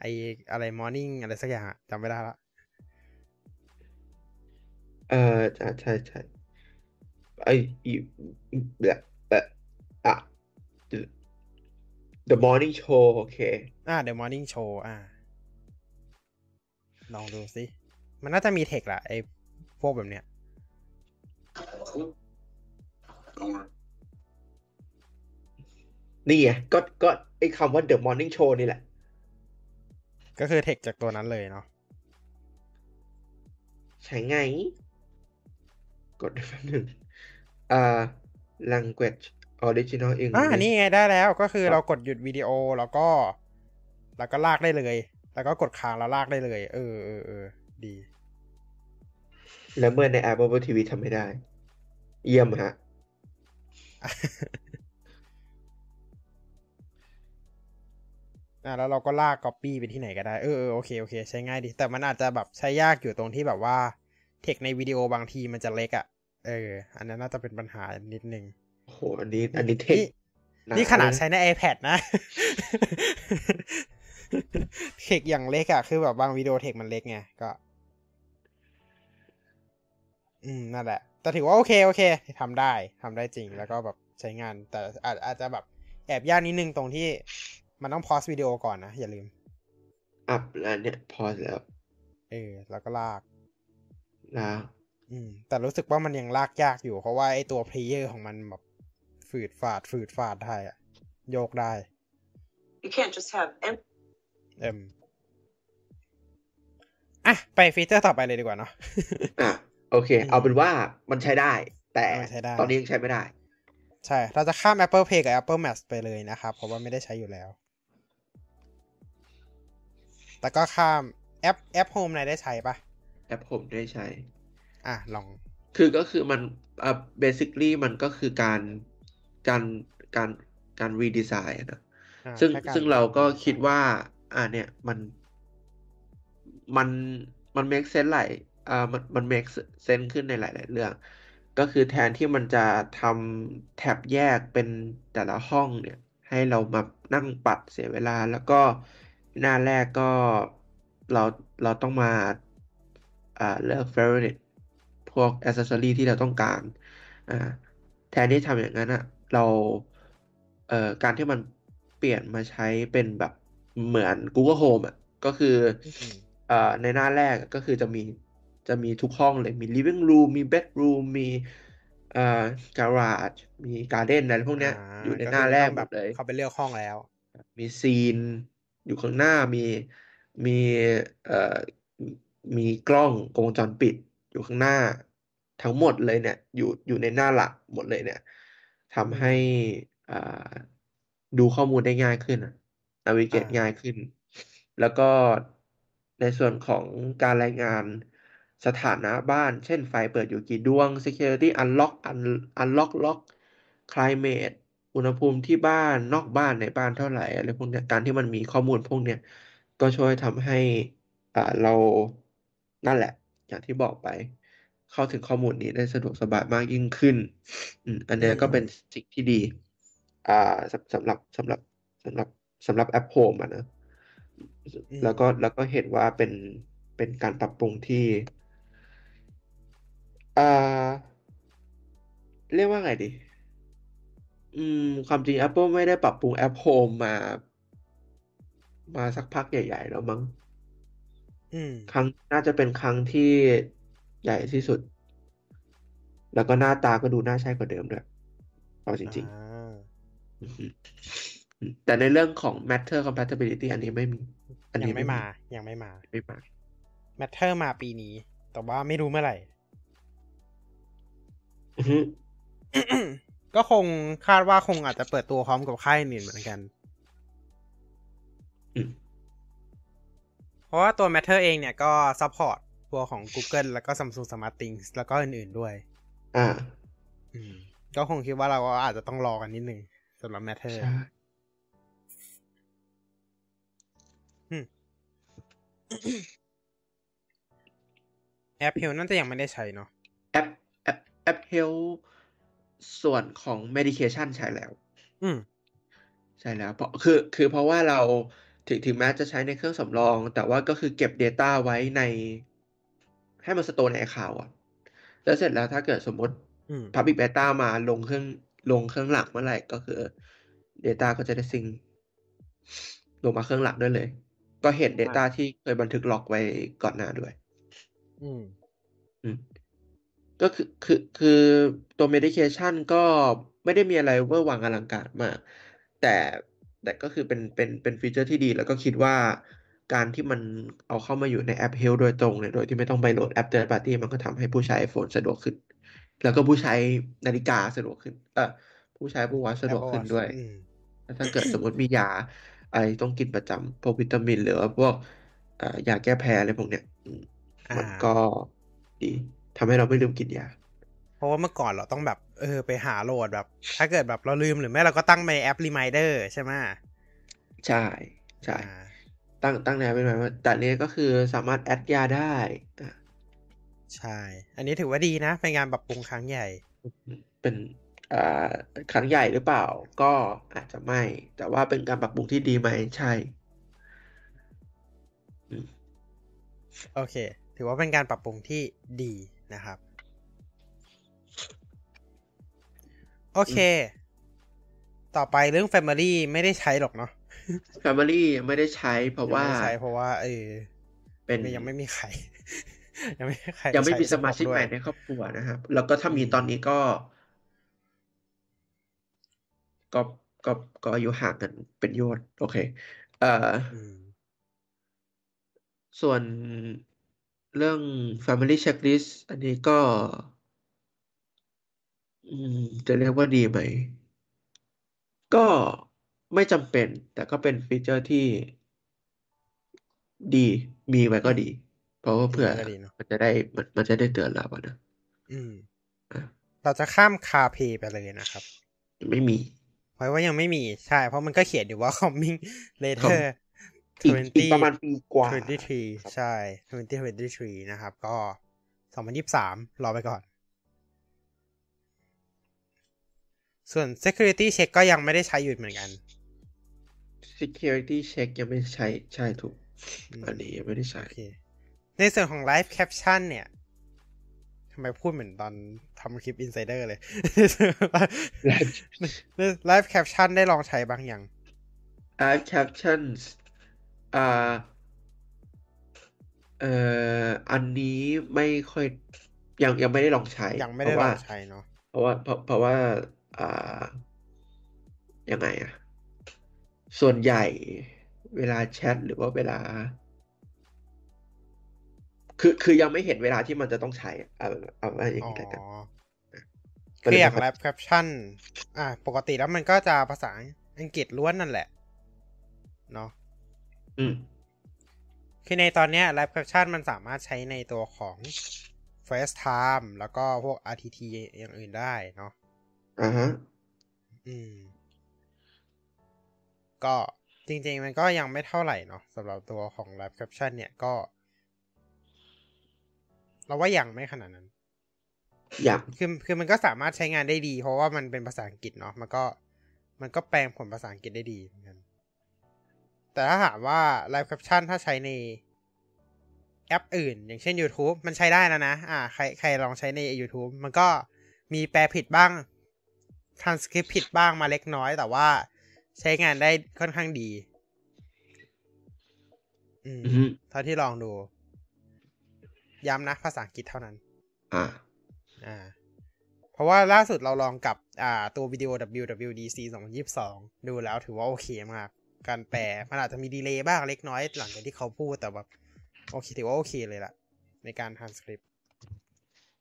Speaker 1: ไออะไร Morning อะไรสักอย่างอะจำไม่ได้ละ
Speaker 2: เอ่อใช่ใช่ใช่ไอ้อีแบบแบบอะ The The Morning Show โอเค
Speaker 1: อ่า The Morning Show อ่า ลองดูสิ มันน่าจะมีเทคแหละไอพวกแบบเนี้ย
Speaker 2: นี่ไงก็ก็ไอ้คำว่า The Morning Show นี่แหละ
Speaker 1: ก็คือเทคจากตัวนั้นเลยเนาะ
Speaker 2: ใช้ไง กดแป๊บหนึ่งอ่า language original
Speaker 1: อ่า
Speaker 2: English
Speaker 1: นี่ไงได้แล้วก็คือ
Speaker 2: ครับ
Speaker 1: เรากดหยุดวิดีโอแล้วก็ แล้วก็ลากได้เลย แล้วก็กดค้างแล้วลากได้เลย เออเออเออดี
Speaker 2: แล้วเมื่อในแอป Apple TV ทำไม่ได้ เยี่ยมฮะ
Speaker 1: อ่าแล้วเราก็ลาก Copy ไปที่ไหนก็ได้ เออเออโอเคโอเค ใช้ง่ายดี แต่มันอาจจะแบบใช้ยากอยู่ตรงที่แบบว่า เทคในวิดีโอบางทีมันจะเล็กอะ่ะ เออ อันนั้นน่าจะเป็นปัญหานิดนึง
Speaker 2: โหอันนี้ อันนี้เทค
Speaker 1: นี่นี่ขนาดใช้ใน iPad นะ เทคอย่างเล็กอะคือแบบบางวิดีโอเทคมันเล็กไงก็ อืมนั่นแหละ แต่ถือว่าโอเคโอเคทำได้ทำได้จริงแล้วก็แบบใช้งาน แต่อาจอาจจะแบบแอบยากนิดนึงตรงที่มันต้องพอสวิดีโอก่อนนะ อย่าลืม
Speaker 2: อัพแล้วเนี่ยพอแล้ว
Speaker 1: เออ แล้วก็ลาก
Speaker 2: แล้ว
Speaker 1: อืม แต่รู้สึกว่ามันยังลากยากอยู่ เพราะว่าไอตัวเพลเยอร์ของมันแบบฝืดฝาดฝืดฝาดได้อะโยกได้
Speaker 3: You can't just have em-
Speaker 1: เอ็มอะไปฟีเจอร์ต่อไปเลยดีกว่าเนาะ
Speaker 2: อะโอเค
Speaker 1: อืม
Speaker 2: เอาเป็นว่ามันใช้ได้ แต่
Speaker 1: มันใช้ได้
Speaker 2: ตอนนี้ยังใช้ไม่ได้
Speaker 1: ใช่ เราจะข้าม Apple Pay กับ Apple Maps ไปเลยนะครับ เพราะว่าไม่ได้ใช้อยู่แล้ว แต่ก็ข้ามแอปแอป Home นายได้ใช้ปะ
Speaker 2: แอปผมได้ใช้
Speaker 1: อะ ลอง
Speaker 2: คือก็คือมันอ่า basically มันก็คือการการการการรีดีไซน์นะ
Speaker 1: อ่า
Speaker 2: ซึ่ง
Speaker 1: แค่ก
Speaker 2: ซึ่งเราก็คิดว่า อ่าเนี่ย มัน มันมัน make sense หลายอ่ามันมัน make sense ขึ้นในหลาย ๆ เรื่อง ก็คือแทนที่มันจะทำแท็บแยกเป็นแต่ละห้องเนี่ย ให้เรามานั่งปัดเสียเวลา แล้วก็หน้าแรกก็เราเราต้องมาอ่าเลือก favorite พวก accessory ที่เราต้องการอ่าแทนที่ทำอย่างนั้นอะเราเอ่อการที่มันเปลี่ยนมาใช้เป็นแบบ เหมือน Google Home อะก็คือ
Speaker 1: อืม
Speaker 2: เอ่อในหน้าแรกก็คือจะมีจะมีทุกห้องเลยมี living room มี bedroom มีเอ่อ garage มี garden อะไรพวกเนี้ยาอยู่ใน
Speaker 1: ก็
Speaker 2: หน้า
Speaker 1: คือ
Speaker 2: แร
Speaker 1: ต้
Speaker 2: ก
Speaker 1: อง
Speaker 2: หม
Speaker 1: แบบ
Speaker 2: ดเลย
Speaker 1: เขาไปเลือกห้องแล้ว
Speaker 2: มีซีน อยู่ข้างหน้ามีมีเอ่อมีกล้องวงจรปิด อยู่ข้างหน้า ทั้งหมดเลยเนี่ย อยู่อยู่ในหน้าหลักหมดเลยเนี่ยทำให้อ่าดูข้อมูลได้ง่ายขึ้น นาวิเกต
Speaker 1: อ่า
Speaker 2: ง่ายขึ้น แล้วก็ในส่วนของการรายงานสถานะบ้าน เช่นไฟเปิดอยู่กี่ดวง security unlock un- unlock lock climate อุณหภูมิที่บ้านนอกบ้านในบ้านเท่าไหร่อะไรพวกเนี้ยการที่มันมีข้อมูลพวกเนี้ยก็ช่วยทำให้อ่าเรานั่นแหละ อย่างที่บอกไป เข้าถึงข้อมูลนี้ได้สะดวกสบายมากยิ่งขึ้นอืมอันเนี้ยก็เป็นสิ่งที่ดี อ่าสำสำหรับสำหรับสำหรับ สำหรับแอปโฮมอะนะ
Speaker 1: อืม
Speaker 2: แล้วก็แล้วก็เห็นว่าเป็นเป็นการปรับปรุงที่อ่าเรียกว่าไงดี อืม ความจริง Apple ไม่ได้ปรับปรุงแอปโฮมมา มาสักพักใหญ่ ๆ แล้วมั้ง
Speaker 1: อืม
Speaker 2: ครั้งน่าจะเป็นครั้งที่ใหญ่ที่สุด แล้วก็หน้าตาก็ดูน่าใช้กว่าเดิมด้วยเอาจริง
Speaker 1: อ่า
Speaker 2: ๆอือฮึอืม แต่ในเรื่องของ Matter compatibility อันนี้ไม่มี อันนี้ยั
Speaker 1: งไม่มา ยังไม่มา
Speaker 2: ไม่มา
Speaker 1: Matter มาปีนี้ แต่ว่าไม่รู้เมื่อไหร่
Speaker 2: อือฮึ
Speaker 1: ก็คงคาดว่าคงอาจจะเปิดตัวพร้อมกับค่ายอื่นเหมือนกัน
Speaker 2: อืม
Speaker 1: เพราะว่าตัว Matter เองเนี่ยก็ support ตัวของ Google แล้วก็ Samsung SmartThings แล้วก็อื่น ๆด้วย
Speaker 2: อ่า
Speaker 1: อืมก็คงคิดว่าเราก็อาจจะต้องรอกันนิดนึงสำหรับ Matter
Speaker 2: ใแอ
Speaker 1: ป Health น่าจะยังไม่ได้ใช้เนาะ
Speaker 2: แอปแอปแอป Health ส่วนของ medication ใช้แล้ว
Speaker 1: อืม
Speaker 2: ใช่แล้วเพราะคือคือเพราะว่าเราถึงถึงแม้จะใช้ในเครื่องสำรอง แต่ว่าก็คือเก็บ Data ไว้ใน ให้มัน store ใน account อะ แล้วเสร็จแล้วถ้าเกิดสมมติ
Speaker 1: อืม
Speaker 2: Public Beta มาลงเครื่องลงเครื่องหลักเมื่อไหร่ก็คือ Data ก็จะได้ sync ลงมาเครื่องหลักด้วยเลย ก็เห็น Data ที่เคยบันทึก log ไว้ก่อนหน้าด้วย
Speaker 1: อืม
Speaker 2: อืม ก็คือคือคือตัว medication ก็ไม่ได้มีอะไรเวอร์วังอลังการมาก แต่แต่ก็คือเป็นเป็นเป็นฟีเจอร์ที่ดี แล้วก็คิดว่าการที่มันเอาเข้ามาอยู่ในแอป Health โดยตรงเนี่ยโดยที่ไม่ต้องไปโหลดแอป third party มันก็ทำให้ผู้ใช้ iPhone สะดวกขึ้น แล้วก็ผู้ใช้นาฬิกาสะดวกขึ้น เออผู้ใช้ Apple Watch สะดวก
Speaker 1: Apple
Speaker 2: ขึ้น
Speaker 1: Watch
Speaker 2: ด้วย
Speaker 1: อืม
Speaker 2: แล้วถ้าเกิดสมมติมียาอะ ไรต้องกินประจำพวกวิตามิน หรือว่าพวกเอ่อยาแก้แพ้อะไรพวกเนี้ยอืม
Speaker 1: อ่า
Speaker 2: มันก็ดีทำให้เราไม่ลืมกินยา
Speaker 1: เพราะว่าเมื่อก่อนเราต้องแบบ เออ ไปหาโหลดแบบ ถ้าเกิดแบบเราลืมหรือไม่เราก็ตั้งในแอป Reminder ใช่ไหม
Speaker 2: ใช่ใช่
Speaker 1: อ่า
Speaker 2: ตั้งตั้งแนวเป็นแบบว่าแต่เนี้ยก็คือสามารถแอดยาได้อะ
Speaker 1: ใช่ อันนี้ถือว่าดีนะ เป็นงานปรับปรุงครั้งใหญ่
Speaker 2: เป็นอ่า ครั้งใหญ่หรือเปล่า ก็อาจจะไม่ แต่ว่าเป็นการปรับปรุงที่ดีไหมใช่
Speaker 1: โอเค ถือว่าเป็นการปรับปรุงที่ดีนะครับ โอเค ต่อไปเรื่อง Family ไม่ได้ใช้หรอกเนาะ
Speaker 2: Family ไม่ได้ใช้เพราะว่า
Speaker 1: ยังไม่ได้ใช้เพราะว่าเออ
Speaker 2: เป็น
Speaker 1: ยังไม่มีใครยังไม่มีใคร
Speaker 2: ยังไม่มี
Speaker 1: ใช้
Speaker 2: สมาชิก
Speaker 1: ด้ว
Speaker 2: ให
Speaker 1: ย
Speaker 2: ม่ในครอบครัวนะครับ แล้วก็ถ้ามีตอนนี้ก็ ก็ก็ก็อายุห่างกันเป็นโยชน์โอเคเอ่อ
Speaker 1: อืม
Speaker 2: ส่วนเรื่อง Family Checklist อันนี้ก็อืมจะเรียกว่าดีไหม ก็ไม่จำเป็น แต่ก็เป็นฟีเจอร์ที่ดีมีไว้ก็ดี เพราะว่าเผื่อ
Speaker 1: มีไว้ก็ดีเนอะ
Speaker 2: มันจะได้มันมันจะได้เตือนเราอะนะ
Speaker 1: อืม
Speaker 2: อะ
Speaker 1: เราจะข้ามคาเพไปเลยนะครับ
Speaker 2: ไม่มี
Speaker 1: ไว้ว่ายังไม่มีใช่ เพราะมันก็เขียนอยู่ว่า coming later
Speaker 2: อีกอีกประมาณปีกว่า
Speaker 1: 23 ใช่ 2023 นะครับ ก็ 2023 รอไปก่อน ส่วน security check ก็ยังไม่ได้ใช้อยู่เหมือนกัน
Speaker 2: security check ยังไม่ใช้ ใช่ถูก
Speaker 1: อืม
Speaker 2: อันนี้ยังไม่ได้ใช้
Speaker 1: โอเคในส่วนของ live caption เนี่ยทำ ไมพูดเหมือนตอนทำคลิป insider เลย live caption ได้ลองใช้บ้างยัง
Speaker 2: Add captions อ่าเอ่ออันนี้ไม่ค่อยยังยังไม่ได้ลองใช้
Speaker 1: ยังไม่ได้
Speaker 2: เพ
Speaker 1: ล
Speaker 2: ราะ
Speaker 1: อ
Speaker 2: ว่า
Speaker 1: งใช้เนาะ
Speaker 2: เพราะว่าเพราะเพราะว่าอ่ายังไงอะส่วนใหญ่เวลาแชทหรือว่าเวลา คือคือยังไม่เห็นเวลาที่มันจะต้องใช้อะเอาเอาว่าอย่าง
Speaker 1: อ๋อ
Speaker 2: นี้แล้วกัน
Speaker 1: คืออย่าง live caption อ่า ปกติแล้วมันก็จะภาษาอังกฤษล้วนนั่นแหละ เนาะ
Speaker 2: อืม
Speaker 1: คือในตอนเนี้ย live caption มันสามารถใช้ในตัวของ FaceTime แล้วก็พวก RTT อย่างอื่นได้เนาะ
Speaker 2: อ่าฮะ
Speaker 1: อืม ก็จริง ๆ มันก็ยังไม่เท่าไหร่เนาะสำหรับตัวของ live caption เนี่ยก็ เราว่ายังไม่ขนาดนั้น
Speaker 2: อย่าง
Speaker 1: คือคือมันก็สามารถใช้งานได้ดี เพราะว่ามันเป็นภาษาอังกฤษเนาะมันก็มันก็แปลงผลภาษาอังกฤษได้ดีเหมือนกันแต่ถ้าถามว่า live caption ถ้าใช้ในแอปอื่น อย่างเช่น YouTube มันใช้ได้แล้วนะ อ่า ใครใครลองใช้ใน YouTube มันก็มีแปลผิดบ้าง transcript ผิดบ้างมาเล็กน้อย แต่ว่าใช้งานได้ค่อนข้างดี อืม
Speaker 2: อือฮึ
Speaker 1: เท่าที่ลองดู ย้ำนะภาษาอังกฤษเท่านั้น
Speaker 2: อ่า
Speaker 1: อ่า เพราะว่าล่าสุดเราลองกับอ่าตัววิดีโอ WWDC 2022 ดูแล้วถือว่าโอเคมาก การแปลมันอาจจะมีดีเลย์บ้างเล็กน้อยหลังจากที่เขาพูดแต่แบบโอเคถือว่าโอเคเลยล่ะในการท a นสคริปต์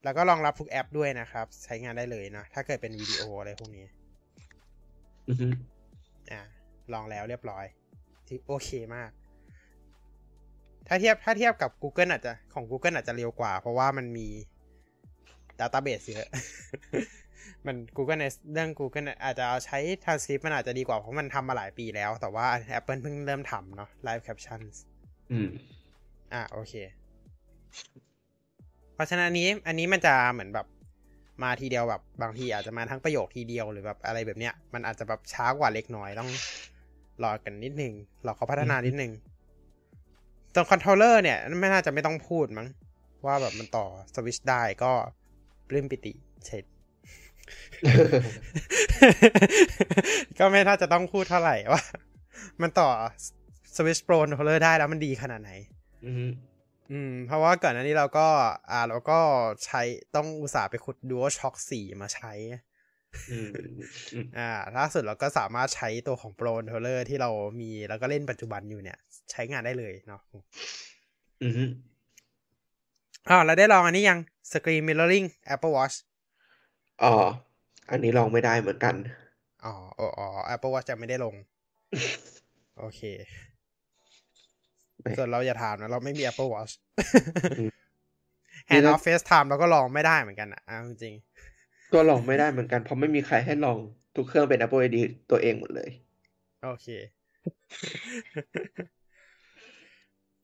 Speaker 1: แล้วก็รองรับทุกแอปด้วยนะครับ ใช้งานได้เลยนะ ถ้าเกิดเป็นวิดีโออะไรพวกนี้
Speaker 2: อือฮึ
Speaker 1: อ่าลองแล้วเรียบร้อยที่โอเคมาก ถ้าเทียบถ้าเทียบกับ Google อาจจะของ Google อาจจะเร็วกว่า เพราะว่ามันมี Database เยอะ มัน Google ในเรื่อง Google เนี่ยอาจจะเอาใช้ transcript มันอาจจะดีกว่า เพราะมันทำมาหลายปีแล้ว แต่ว่า Apple เพิ่งเริ่มทำเนาะ live captions
Speaker 2: อืม
Speaker 1: อะ โอเค เพราะฉะนั้นอันนี้อันนี้มันจะเหมือนแบบมาทีเดียวแบบบางทีอาจจะมาทั้งประโยคทีเดียวหรือแบบอะไรแบบเนี้ย มันอาจจะแบบช้ากว่าเล็กน้อยต้องรอกันนิดนึงรอเขาพัฒนานิดนึง ตรงคอนโทรลเลอร์เนี่ยไม่น่าจะไม่ต้องพูดมั้ง ว่าแบบมันต่อสวิตชได้ก็ปลื้มปิติเช็ดก็ไม่น่าจะต้องพูดเท่าไหร่ว่า มันต่อ Switch Pro Controller ได้แล้วมันดีขนาดไหน
Speaker 2: อือฮึ
Speaker 1: อืม เพราะว่าก่อนหน้านี้เราก็ อ่าเราก็ใช้ต้องอุตส่าห์ไปขุด Dual Shock 4มาใช้
Speaker 2: อืมอืม
Speaker 1: อ่าล่าสุดเราก็สามารถใช้ตัวของ Pro Controller ที่เรามีแล้วก็เล่นปัจจุบันอยู่เนี่ย ใช้งานได้เลยเนาะ
Speaker 2: อือฮึ
Speaker 1: อ่าแล้วได้ลองอันนี้ยัง Screen Mirroring Apple Watch
Speaker 2: อ๋อ อันนี้ลองไม่ได้เหมือนกัน
Speaker 1: อ๋ออ๋ออ๋อ Apple Watch จะไม่ได้ลง โอเค
Speaker 2: ไม่
Speaker 1: ส่วนเราอย่าถามนะ เราไม่มี Apple Watch
Speaker 2: อืม
Speaker 1: Hand off FaceTime เราก็ลองไม่ได้เหมือนกันอะเอาจริง
Speaker 2: ก็ลองไม่ได้เหมือนกัน เพราะไม่มีใครให้ลองทุกเครื่องเป็น Apple ID ตัวเองหมดเลย
Speaker 1: ๆโอเค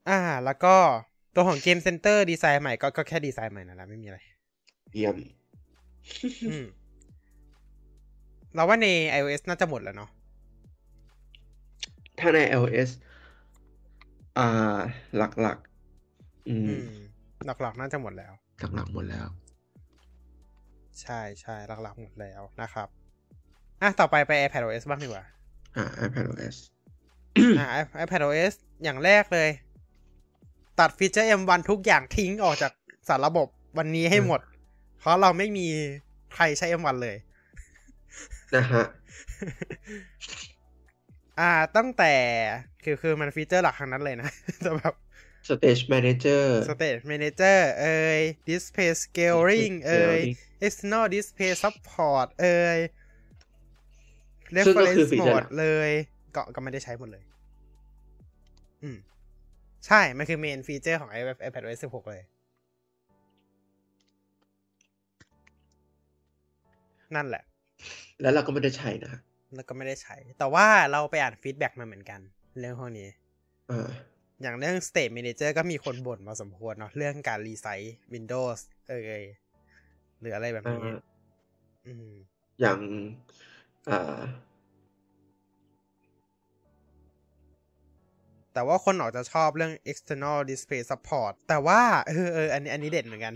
Speaker 1: อ่า แล้วก็ตัวของ Game Center ดีไซน์ใหม่ก็ก็แค่ดีไซน์ใหม่นั่นแหละไม่มีอะไร
Speaker 2: เยี่ยม
Speaker 1: อืมเราว่าใน iOS น่าจะหมดแล้วเนาะ
Speaker 2: ถ้าใน iOS อ่า หลักๆ อืม
Speaker 1: อืมหลักๆ น่าจะหมดแล้ว
Speaker 2: หลักๆ หมดแล้ว
Speaker 1: ใช่ใช่หลักๆหมดแล้วนะครับ อะ ต่อไปไป iPadOS บ้างดีกว่า
Speaker 2: อ่า iPadOS
Speaker 1: อ่า iPadOS อย่างแรกเลย ตัดฟีเจอร์ M1 ทุกอย่างทิ้งออกจากสารระบบวันนี้ให้หมด เพราะเราไม่มีใครใช้ M1 เลย
Speaker 2: นะฮะ
Speaker 1: อ่า ตั้งแต่คือคือมันฟีเจอร์หลักทั้งนั้นเลยนะแต่แบบ
Speaker 2: Stage Manager
Speaker 1: Stage Manager เอ่ย Display Scaling เอ่ย
Speaker 2: Scaling
Speaker 1: External Display Support เอ่ย
Speaker 2: ซึ่งก็คื อ
Speaker 1: Reference
Speaker 2: ฟีเจอร์หลั
Speaker 1: Mode
Speaker 2: ก
Speaker 1: เลยก็ก็ไม่ได้ใช้หมดเลย อืม ใช่ มันคือเมนฟีเจอร์ของ iPad iPadOS 16 เลย นั่นแหละ
Speaker 2: แล้วเราก็ไม่ได้ใช้นะฮะ
Speaker 1: แล้วก็ไม่ได้ใช้ แต่ว่าเราไปอ่าน feedback มาเหมือนกัน เรื่องพวกนี้
Speaker 2: อ่า
Speaker 1: อย่างเรื่อง Stage Manager ก็มีคนบ่นมาสมควรเนาะเรื่องการรีไซต์ Windows เอ่ย หรืออะไรแบบนี้
Speaker 2: อ่า
Speaker 1: อืม
Speaker 2: อย่างอ่า
Speaker 1: แต่ว่าคนออกจะชอบเรื่อง external display support แต่ว่าเออเอออันนี้อันนี้เด่นเหมือนกัน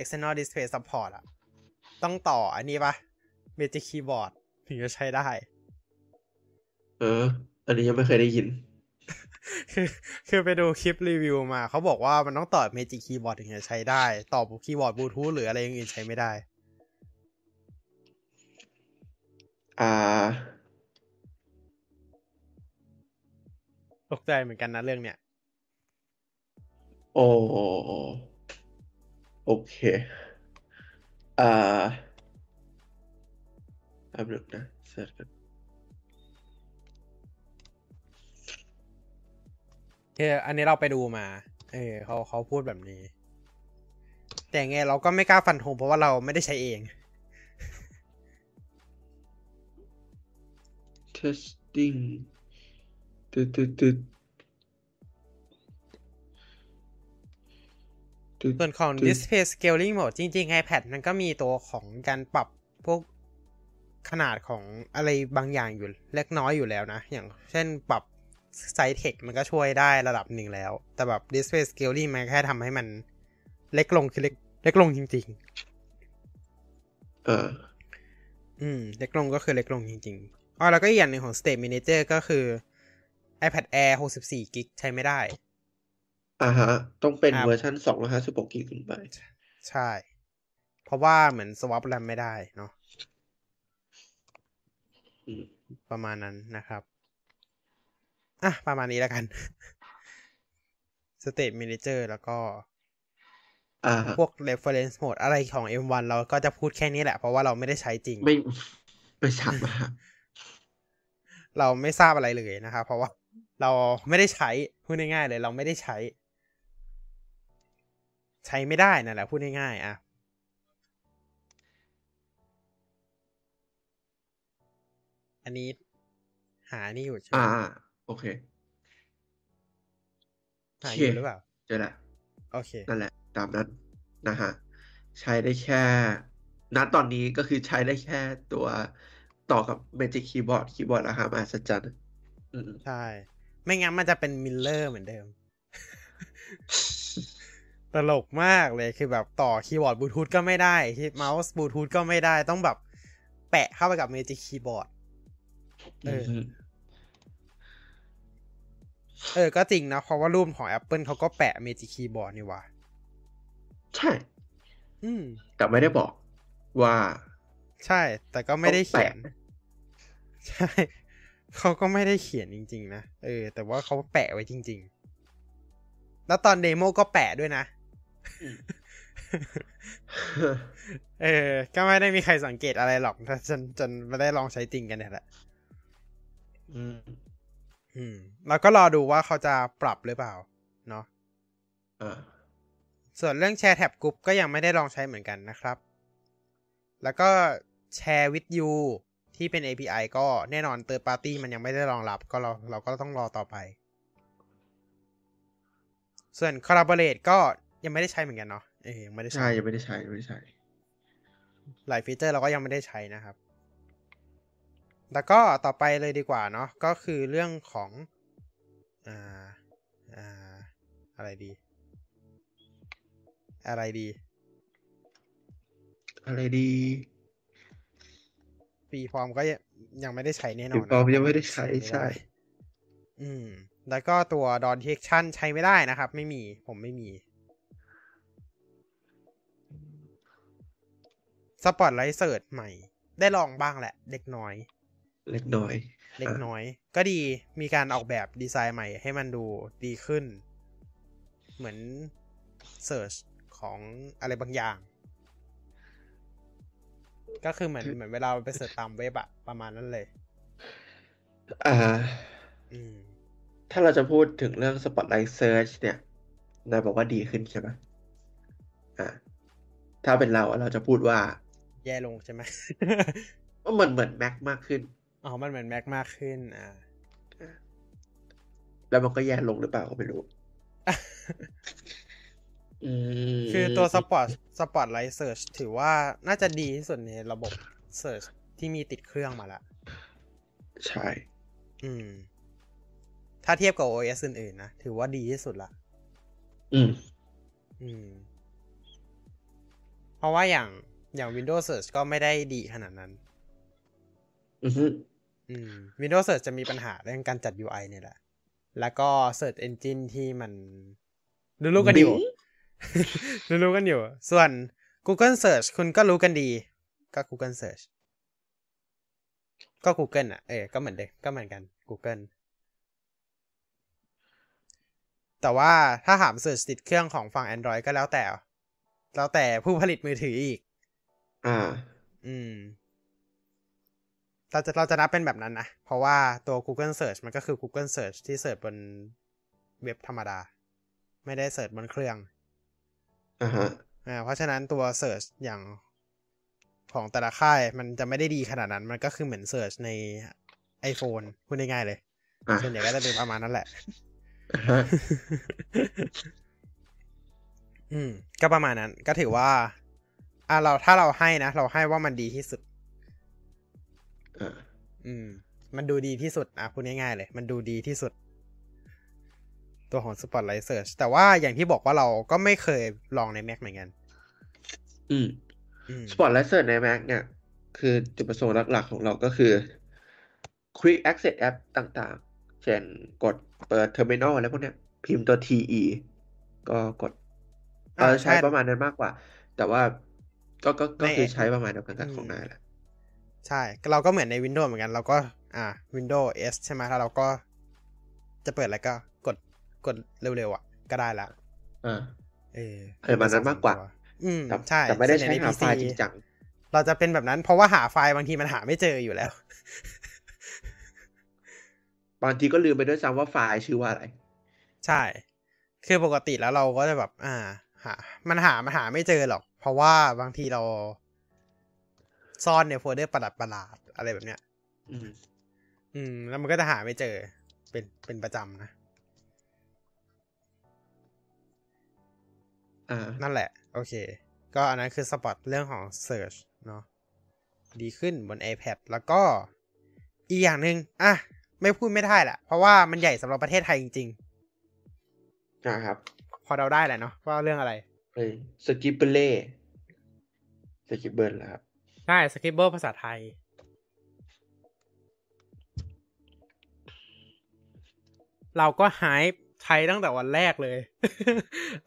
Speaker 1: external display support อะต้องต่ออันนี้ปะ Magic Keyboard ถึงจะใช้ได้
Speaker 2: เออ อันนี้ยังไม่เคยได้ยิน
Speaker 1: คือคือไปดูคลิปรีวิวมา เขาบอกว่ามันต้องต่อ Magic Keyboard ถึงจะใช้ได้ ต่อคีย์บอร์ดบลูทูธหรืออะไรอย่างอื่นใช้ไม่ได้
Speaker 2: อ่า
Speaker 1: ตกใจเหมือนกันนะเรื่องเนี้ย
Speaker 2: โอ้โอเค อ่าแป๊บหนึงนะเสิร์ชกัน
Speaker 1: คืออันนี้เราไปดูมา เออเขาเขาพูดแบบนี้ แต่ไงเราก็ไม่กล้าฟันธงเพราะว่าเราไม่ได้ใช้เอง
Speaker 2: testing ตึ๊ดตึ๊ดตึ๊ดตึ๊ด
Speaker 1: ส่วนของ
Speaker 2: ตึ๊ด
Speaker 1: display scaling mode จริงๆ iPad มันก็มีตัวของการปรับพวกขนาดของอะไรบางอย่างอยู่เล็กน้อยอยู่แล้วนะ อย่างเช่นปรับ ไซส์เทคมันก็ช่วยได้ระดับหนึ่งแล้ว แต่แบบ display scaling มันแค่ทำให้มันเล็กลงคือเล็กเล็กลงจริง
Speaker 2: เออ
Speaker 1: ๆอืม เล็กลงก็คือเล็กลงจริงๆอ๋อแล้วก็อีกอย่างหนึ่งของ State Manager ก็คือ iPad Air 64กิกใช้ไม่ได้
Speaker 2: อ่าฮะ ต้องเป็น
Speaker 1: ครับ
Speaker 2: เวอร์ชันสองร้อยห้าสิบหกกิกขึ้นไป
Speaker 1: ใช่ เพราะว่าเหมือน swap RAM ไม่ได้เนาะ
Speaker 2: อืม
Speaker 1: ประมาณนั้นนะครับ อะ ประมาณนี้แล้วกัน State Manager แล้วก็
Speaker 2: อ่า
Speaker 1: พวก reference mode อะไรของ M1 เราก็จะพูดแค่นี้แหละ เพราะว่าเราไม่ได้ใช้จริง
Speaker 2: ไม่ไม่ชัดมาก
Speaker 1: เราไม่ทราบอะไรเลยนะครับเพราะว่าเราไม่ได้ใช้ พูดง่ายๆเลย เราไม่ได้ใช้ ใช้ไม่ได้นั่นแหละ พูดง่ายๆอะอันนี้หานี่อยู่ใช่ไหม
Speaker 2: อ่า โอเค
Speaker 1: หาอยู่หรือเปล่า
Speaker 2: เจอแล้ว
Speaker 1: โอเค
Speaker 2: นั่นแหละ ตามนั้นนะฮะ ใช้ได้แค่ณตอนนี้ก็คือใช้ได้แค่ตัวต่อกับ Magic Keyboard คีย์บอร์ดราคามหัศจรรย์อืม
Speaker 1: ใช่ ไม่งั้นมันจะเป็น mirror เหมือนเดิม ตลกมากเลยคือแบบต่อคีย์บอร์ดบลูทูธก็ไม่ได้ที่เมาส์บลูทูธก็ไม่ได้ต้องแบบแปะเข้าไปกับ Magic Keyboard เออ
Speaker 2: ม
Speaker 1: เออ ก็จริงนะ เพราะว่ารูปของ Apple เขาก็แปะ Magic Keyboard นี่หว่า
Speaker 2: ใช่
Speaker 1: อืม
Speaker 2: แต่ไม่ได้บอกว่า
Speaker 1: ใช่ แต่ก็ไม่ได้เขียน
Speaker 2: ต้องแปะ
Speaker 1: ใช่ เขาก็ไม่ได้เขียนจริง ๆ นะ เออ แต่ว่าเขาแปะไว้จริง ๆ แล้วตอนเดโมก็แปะด้วยนะ เออ ก็ไม่ได้มีใครสังเกตอะไรหรอกถ้าจนจนไม่ได้ลองใช้จริงกันเนี่ยแหละ
Speaker 2: อืม
Speaker 1: อืมแล้วก็รอดูว่าเขาจะปรับหรือเปล่า เนาะ
Speaker 2: อ่า
Speaker 1: ส่วนเรื่อง share tab group ก็ยังไม่ได้ลองใช้เหมือนกันนะครับ แล้วก็ Share with You ที่เป็น API ก็แน่นอน third party มันยังไม่ได้รองรับก็เราเราก็ต้องรอต่อไป ส่วน Collaborate ก็ยังไม่ได้ใช้เหมือนกันเนาะเออยังไม่ได้
Speaker 2: ใช่
Speaker 1: ใช้
Speaker 2: ยังไม่ได้ใช้ยังไม่ได้ใช้
Speaker 1: หลายฟีเจอร์เราก็ยังไม่ได้ใช้นะครับ แล้วก็ต่อไปเลยดีกว่าเนาะก็คือเรื่องของอ่าอ่าอะไรดี อะไรดี
Speaker 2: อะไรดี
Speaker 1: Freeform ก็ยังยังไม่ได้ใช้แน่นอน
Speaker 2: Freeform ยังไม่ได้ใช้
Speaker 1: ไม่
Speaker 2: ใช่
Speaker 1: อืม แล้วก็ตัว dictation ใช้ไม่ได้นะครับ ไม่มี ผมไม่มีSpotlight Search ใหม่ ได้ลองบ้างแหละ เล็กน้อย
Speaker 2: เล็กน้อย
Speaker 1: เล็กน้อย ก็ดีมีการออกแบบดีไซน์ใหม่ให้มันดูดีขึ้น เหมือน search ของอะไรบางอย่าง ก็คือเหมือนเหมือนเวลาไป search ตามเว็บอะประมาณนั้นเลย
Speaker 2: อ่า
Speaker 1: อืม
Speaker 2: ถ้าเราจะพูดถึงเรื่อง Spotlight Search เนี่ยนายบอกว่าดีขึ้นใช่ไหมอ่าถ้าเป็นเราอะเราจะพูดว่า
Speaker 1: แย่ลงใช่ไหม
Speaker 2: ว่ามันเหมือน Mac มากขึ้น
Speaker 1: อ๋อ มันเหมือน Mac มากขึ้น อ่า
Speaker 2: แล้วมันก็แย่ลงหรือเปล่าก็ไม่รู้อืม
Speaker 1: คือตัว S- Spot- Spotlight Search ถือว่าน่าจะดีที่สุดในระบบ search ที่มีติดเครื่องมาละ
Speaker 2: ใช่
Speaker 1: อืม ถ้าเทียบกับ OS อื่นๆนะ ถือว่าดีที่สุดละ
Speaker 2: อืม
Speaker 1: อืม เพราะว่าอย่างอย่าง Windows Search ก็ไม่ได้ดีขนาดนั้น
Speaker 2: อือฮึ
Speaker 1: อืม Windows Search จะมีปัญหาเรื่องการจัด UI เนี่ยแหละ แล้วก็ Search Engine ที่มันรู้ๆกันอยู่รู้ๆกันอยู่ ส่วน Google Search คุณก็รู้กันดี ก็ Google Search ก็ Google อะ เออ ก็เหมือนเดิมก็เหมือนกัน Google แต่ว่าถ้าถาม Search ติดเครื่องของฝั่ง Android ก็แล้วแต่ แล้วแต่ผู้ผลิตมือถืออีก
Speaker 2: อ่า
Speaker 1: อืม เราจะเราจะนับเป็นแบบนั้นนะ เพราะว่าตัว Google Search มันก็คือ Google Search ที่เสิร์ชบนเว็บธรรมดา ไม่ได้เสิร์ชบนเครื่อง
Speaker 2: อ่าฮะ
Speaker 1: อ่าเพราะฉะนั้นตัว Search อย่างของแต่ละค่ายมันจะไม่ได้ดีขนาดนั้น มันก็คือเหมือน Search ใน iPhone พูดง่ายๆเลย
Speaker 2: อ่า
Speaker 1: ส่วนใหญ่ก็จะเป็นประมาณนั้นแหละ
Speaker 2: อ่าฮะ
Speaker 1: อืม ก็ประมาณนั้น ก็ถือว่า อ่าเราถ้าเราให้นะ เราให้ว่ามันดีที่สุด
Speaker 2: อ่า
Speaker 1: อืม มันดูดีที่สุด อะพูดง่ายๆเลย มันดูดีที่สุด ตัวของ Spotlight Search แต่ว่าอย่างที่บอกว่าเราก็ไม่เคยลองใน Mac เหมือนกัน
Speaker 2: อืม
Speaker 1: อืม
Speaker 2: Spotlight Search ใน Mac เนี่ย คือจุดประสงค์หลักๆของเราก็คือ Quick Access App ต่างๆ เช่นกดเปิด Terminal อะไรพวกเนี้ย พิมพ์ตัว TE ก็กด
Speaker 1: อ่า
Speaker 2: เราจะใช้
Speaker 1: ใช่
Speaker 2: ประมาณนั้นมากกว่า แต่ว่าก็ก็ก็
Speaker 1: ใน
Speaker 2: คือใช้ประมาณเดียวกันกับ
Speaker 1: อืม
Speaker 2: ของนายแหละ
Speaker 1: ใช่ เราก็เหมือนใน Windows เหมือนกัน เราก็อ่า Windows S ใช่ไหมถ้าเราก็จะเปิดอะไรก็กดกดเร็วๆอะ ก็ได้ละ
Speaker 2: อ่า
Speaker 1: เออ
Speaker 2: เออมันนั้นมากกว่า
Speaker 1: อืม
Speaker 2: แต่
Speaker 1: ใช่
Speaker 2: แต่ไม่ได้
Speaker 1: ส่วน
Speaker 2: ใช้
Speaker 1: ญ่
Speaker 2: หา
Speaker 1: PC
Speaker 2: ไฟล์จริงจัง
Speaker 1: เราจะเป็นแบบนั้น เพราะว่าหาไฟล์บางทีมันหาไม่เจออยู่แล้ว
Speaker 2: บางทีก็ลืมไปด้วยซ้ำว่าไฟล์ชื่อว่าอะไร
Speaker 1: ใช่ คือปกติแล้วเราก็จะแบบ อ่า หา มันหา มันหาไม่เจอหรอก เพราะว่าบางทีเรา ซ่อนในโฟลเดอร์ประหลาดประหลาดๆอะไรแบบเนี้ย
Speaker 2: อืม
Speaker 1: อืม แล้วมันก็จะหาไม่เจอ เป็นเป็นประจำนะ
Speaker 2: อ่า
Speaker 1: นั่นแหละ โอเค ก็อันนั้นคือสปอตเรื่องของ Search เนาะดีขึ้นบน iPad แล้วก็อีกอย่างหนึ่งอะ ไม่พูดไม่ได้แหละเพราะว่ามันใหญ่สำหรับประเทศไทยจริง
Speaker 2: นะครับ
Speaker 1: ๆพอเราได้แหละเนาะว่าเรื่องอะไร
Speaker 2: เฮ้ย Scribble แล้ว Scribble แล้วครับ
Speaker 1: ใช่ Scribble ภาษาไทย เราก็ได้ใช้ตั้งแต่วันแรกเลย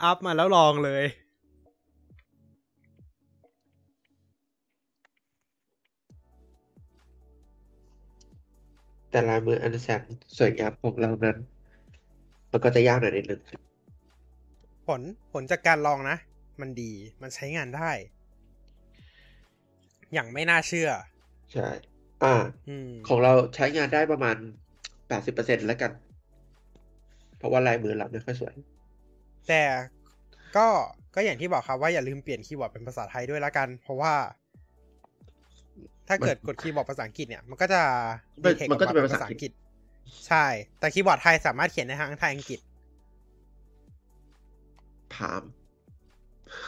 Speaker 1: อัพมาแล้วลองเลย
Speaker 2: แต่ลายมืออันแสนสวยงามของเรานั้น มันก็จะยากหน่อยนิดนึง
Speaker 1: ผลผลจากการลองนะ มันดีมันใช้งานได้ อย่างไม่น่าเชื่อ
Speaker 2: ใช่ อ่า
Speaker 1: อืม
Speaker 2: ของเราใช้งานได้ประมาณแปดสิบเปอร์เซ็นแล้วกัน เพราะว่าลายมือเราไม่ค่อยสวย
Speaker 1: แต่ก็ก็อย่างที่บอกครับว่าอย่าลืมเปลี่ยนคีย์บอร์ดเป็นภาษาไทยด้วยละกัน เพราะว่า ถ้าเกิดกดคีย์บอร์ดภาษาอังกฤษเนี่ยมันก็จะ
Speaker 2: มัน
Speaker 1: detect
Speaker 2: มันก็จะเป็น
Speaker 1: ออ
Speaker 2: ภาษาอังกฤษ
Speaker 1: ใช่ แต่คีย์บอร์ดไทยสามารถเขียนในทั้งไทยอังกฤษ
Speaker 2: ถาม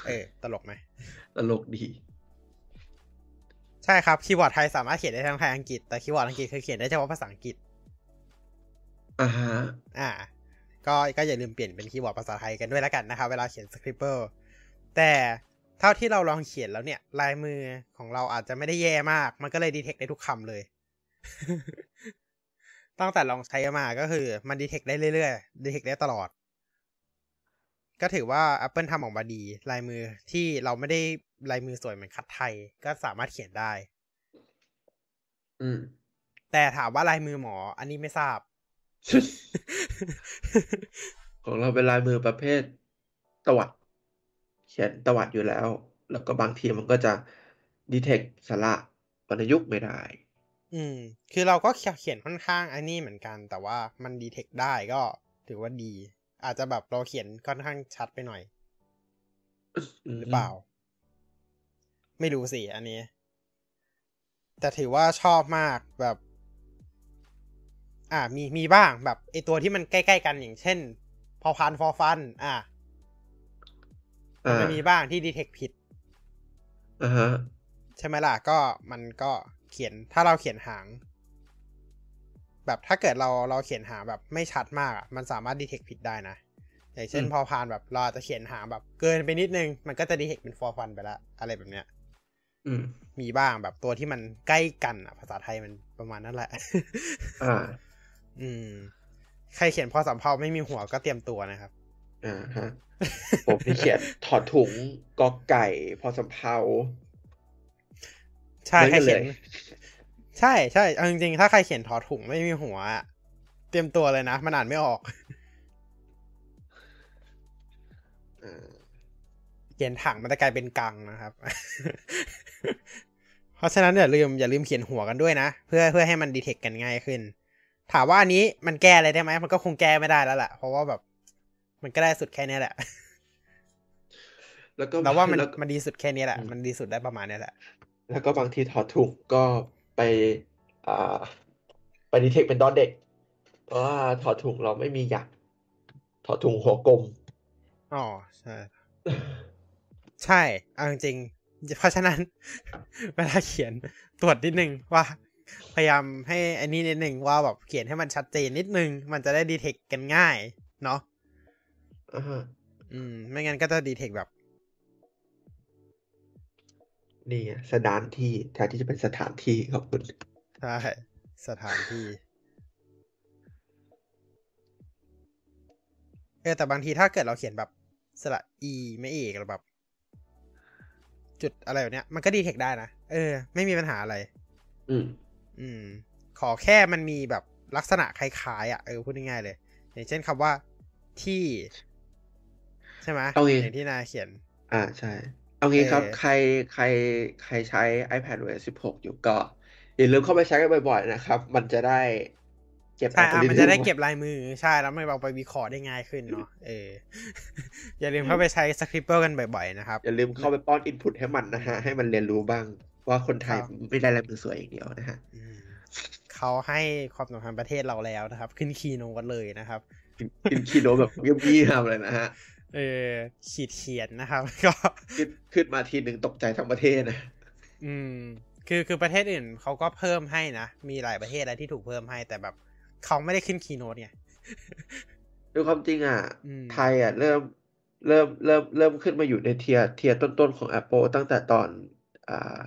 Speaker 1: เออตลกไหม
Speaker 2: ตลกดี
Speaker 1: ใช่ครับ คีย์บอร์ดไทยสามารถเขียนได้ทั้งไทยอังกฤษ แต่คีย์บอร์ดอังกฤษคือเขียนได้เฉพาะภาษาอังกฤษ
Speaker 2: อ่าฮะ
Speaker 1: อ่า ก็ก็อย่าลืมเปลี่ยนเป็นคีย์บอร์ดภาษาไทยกันด้วยแล้วกันนะครับ เวลาเขียน Scribble แต่เท่าที่เราลองเขียนแล้วเนี่ย ลายมือของเราอาจจะไม่ได้แย่มาก มันก็เลยดีเทคได้ทุกคำเลย ตั้งแต่ลองใช้มาก็คือ มันดีเทคได้เรื่อยๆ ดีเทคได้ตลอด ก็ถือว่า Apple ทำออกมาดี ลายมือที่เราไม่ได้ ลายมือสวยเหมือนคัดไทยก็สามารถเขียนได้
Speaker 2: อืม
Speaker 1: แต่ถามว่าลายมือหมอ อันนี้ไม่ทราบ
Speaker 2: ของเราเป็นลายมือประเภทตวัด เขียนตวัดอยู่แล้ว แล้วก็บางทีมันก็จะดีเทคสระวรรณยุกต์ไม่ได้
Speaker 1: อืม คือเราก็เขียนค่อนข้างอันนี้เหมือนกัน แต่ว่ามันดีเทคได้ก็ถือว่าดี อาจจะแบบเราเขียนค่อนข้างชัดไปหน่อย หรือเปล่า ไม่รู้สิอันนี้ แต่ถือว่าชอบมากแบบ อ่ามีมีบ้างแบบไอตัวที่มันใกล้ๆกันอย่างเช่น พอพันฟอฟัน อ่า
Speaker 2: อ่า
Speaker 1: มันมีบ้างที่ดีเทคผิด
Speaker 2: อ่าฮะ
Speaker 1: ใช่ไหมล่ะก็มันก็เขียนถ้าเราเขียนหาง แบบถ้าเกิดเราเราเขียนหางแบบไม่ชัดมากอะมันสามารถดีเทคผิดได้นะอย่างเช่น
Speaker 2: อืม
Speaker 1: พอพานแบบเราอาจจะเขียนหางแบบเกินไปนิดนึง มันก็จะดีเทคเป็นฟอร์ฟันไปละอะไรแบบเนี้ย
Speaker 2: อื ม
Speaker 1: มีบ้างแบบตัวที่มันใกล้กันอะภาษาไทยมันประมาณนั้นแหละ
Speaker 2: อ่า
Speaker 1: อืม ใครเขียนพอสำเพาไม่มีหัวก็เตรียมตัวนะครับ
Speaker 2: อ่าฮะ ผมที่เขียนถอดถุงกอไก่ พอสำเพา
Speaker 1: ใช่
Speaker 2: เหมือน
Speaker 1: ใคร
Speaker 2: กัน
Speaker 1: เขียน
Speaker 2: เลย
Speaker 1: ใช่ใช่เอาจริงๆ ถ้าใครเขียนถอถุงไม่มีหัวอะเตรียมตัวเลยนะ มันอ่านไม่ออก
Speaker 2: อ่า
Speaker 1: เขียนถังมันจะกลายเป็นกังนะครับ เพราะฉะนั้นอย่าลืมอย่าลืมเขียนหัวกันด้วยนะ เพื่อเพื่อให้มันดีเทคกันง่ายขึ้น ถามว่าอันนี้มันแก้อะไรได้ไหมมันก็คงแก้ไม่ได้แล้วแหละเพราะว่าแบบ มันก็ได้สุดแค่นี้แหละ
Speaker 2: แล้วก็
Speaker 1: แต่ว่ามัน
Speaker 2: แล้วก็
Speaker 1: มันดีสุดแค่นี้แหละ
Speaker 2: อืม
Speaker 1: มันดีสุดได้ประมาณนี้แหละ
Speaker 2: แล้วก็บางทีถอดถุงก็ไปอ่าไปดีเทคเป็นดอทเด็ก เพราะว่าถอดถุงเราไม่มีหยักถอดถุงหัวกลม
Speaker 1: อ๋อ ใช่ ใช่เอาจริงๆ เพราะฉะนั้น เวลาเขียนตรวจนิดนึงว่า พยายามให้อันนี้นิดนึงว่าแบบเขียนให้มันชัดเจนนิดนึง มันจะได้ดีเทคกันง่าย เนาะ
Speaker 2: อ่าฮะ
Speaker 1: อืม ไม่งั้นก็จะดีเทคแบบ
Speaker 2: นี่ไงสถานที่แทนที่จะเป็นสถานที่ขอบคุณ
Speaker 1: ใช่สถานที่เออแต่บางทีถ้าเกิดเราเขียนแบบสระอีไม่เอกหรือแบบ จุดอะไรแบบเนี้ย มันก็ดีเทคได้นะ เออ ไม่มีปัญหาอะไร
Speaker 2: อืม
Speaker 1: อืม ขอแค่มันมีแบบลักษณะคล้ายๆอะ เออ พูดง่ายๆเลย อย่างเช่นคำว่าที่ ใช่ไหม
Speaker 2: เอางี้
Speaker 1: อย่างที่นายเขียน
Speaker 2: อ่า ใช่เอางี้ครับ
Speaker 1: เออ
Speaker 2: ใคร ใคร ใครใช้ iPadOS 16 อยู่ก็อย่าลืมเข้าไปใช้กันบ่อยๆนะครับ มันจะได้ เก็บ
Speaker 1: ใช่อะ
Speaker 2: algorithm
Speaker 1: มันจะได้เก็บลายมือใช่แล้วมันเอาไปวิเคราะห์ได้ง่ายขึ้นเนาะเอออย่าลืมเข้าไปใช้ Scribble กันบ่อยๆนะครับ
Speaker 2: อย่าลืมเข้าไปป้อน input ให้มันนะฮะ ให้มันเรียนรู้บ้าง ว่าคนไทย
Speaker 1: ครับ
Speaker 2: ไม่ได้ลายมือสวยอย่างเดียวนะฮะ
Speaker 1: อืมเขาให้ความสำคัญประเทศเราแล้วนะครับ ขึ้น keynote เลยนะครับ
Speaker 2: ขึ้น keynote แบบเยี่ยมๆเลยนะฮะ
Speaker 1: เออขีดเขียนนะครับ ก็
Speaker 2: ขึ้นขึ้นมาทีหนึ่งตกใจทั้งประเทศนะ
Speaker 1: อืมคือคือประเทศอื่นเขาก็เพิ่มให้นะ มีหลายประเทศแล้วที่ถูกเพิ่มให้แต่แบบ เขาไม่ได้ขึ้น keynote ไง
Speaker 2: ด้วยความจริงอะ
Speaker 1: อืม
Speaker 2: ไทยอะ เริ่มเริ่มเริ่มเริ่มขึ้นมาอยู่ใน tier tier ต้นๆของ Apple ตั้งแต่ตอนอ่า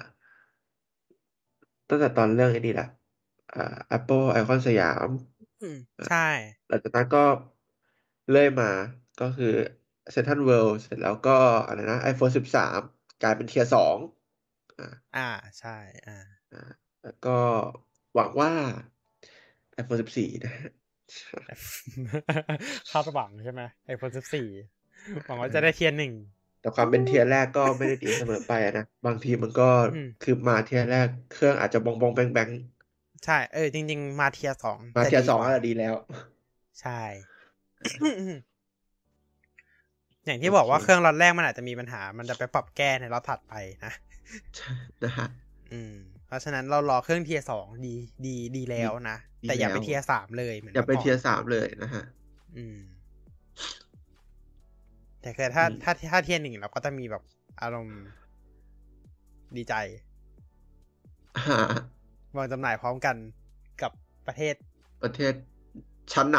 Speaker 2: ตั้งแต่ตอนเรื่องไอ้นี่แหละอ่า Apple ไอคอนสยาม
Speaker 1: อืมใช่
Speaker 2: หลังจากนั้นก็เรื่อยมาก็คือ Central World เสร็จแล้วก็อะไรนะ iPhone 13 กลายเป็น tier สองอ่า
Speaker 1: อ่าใช่อ่า
Speaker 2: อ่าแล้วก็หวังว่า iPhone 14นะฮะ
Speaker 1: คาดหวังใช่ไหม iPhone สิบสี่หวังว่าจะได้ tier หนึ่ง
Speaker 2: แต่ความเป็น tier แรกก็ไม่ได้ดีเสมอไปอะนะ บางทีมันก็
Speaker 1: อืม
Speaker 2: คือมา tier แรกเครื่องอาจจะบองบองแบงแบง
Speaker 1: ใช่ เออ จริง ๆ มา tier สอง
Speaker 2: มา
Speaker 1: จะ
Speaker 2: เทียร์สอง
Speaker 1: กว่า
Speaker 2: อะดีแล้ว
Speaker 1: ใช่ อย่างที่บอกว่า
Speaker 2: โอเค
Speaker 1: เครื่องล็อตแรกมันอาจจะมีปัญหา มันจะไปปรับแก้ในล็อตถัดไปนะ
Speaker 2: ใช่นะฮะ
Speaker 1: อืม เพราะฉะนั้นเรารอเครื่อง tier สองดีดีดีแล้วนะ
Speaker 2: ดี
Speaker 1: แต่อย่าไป
Speaker 2: แล้ว
Speaker 1: tier สามเลยเหมือน
Speaker 2: อย่าไป
Speaker 1: มื่ก่น
Speaker 2: เทียร์สามเลยนะฮะ
Speaker 1: อืม แต่คือถ้า
Speaker 2: อืม
Speaker 1: ถ้าถ้า tier หนึ่งเราก็จะมีแบบอารมณ์ดีใจ
Speaker 2: หาวา
Speaker 1: งจำหน่ายพร้อมกันกับประเทศ
Speaker 2: ประเทศชั้นน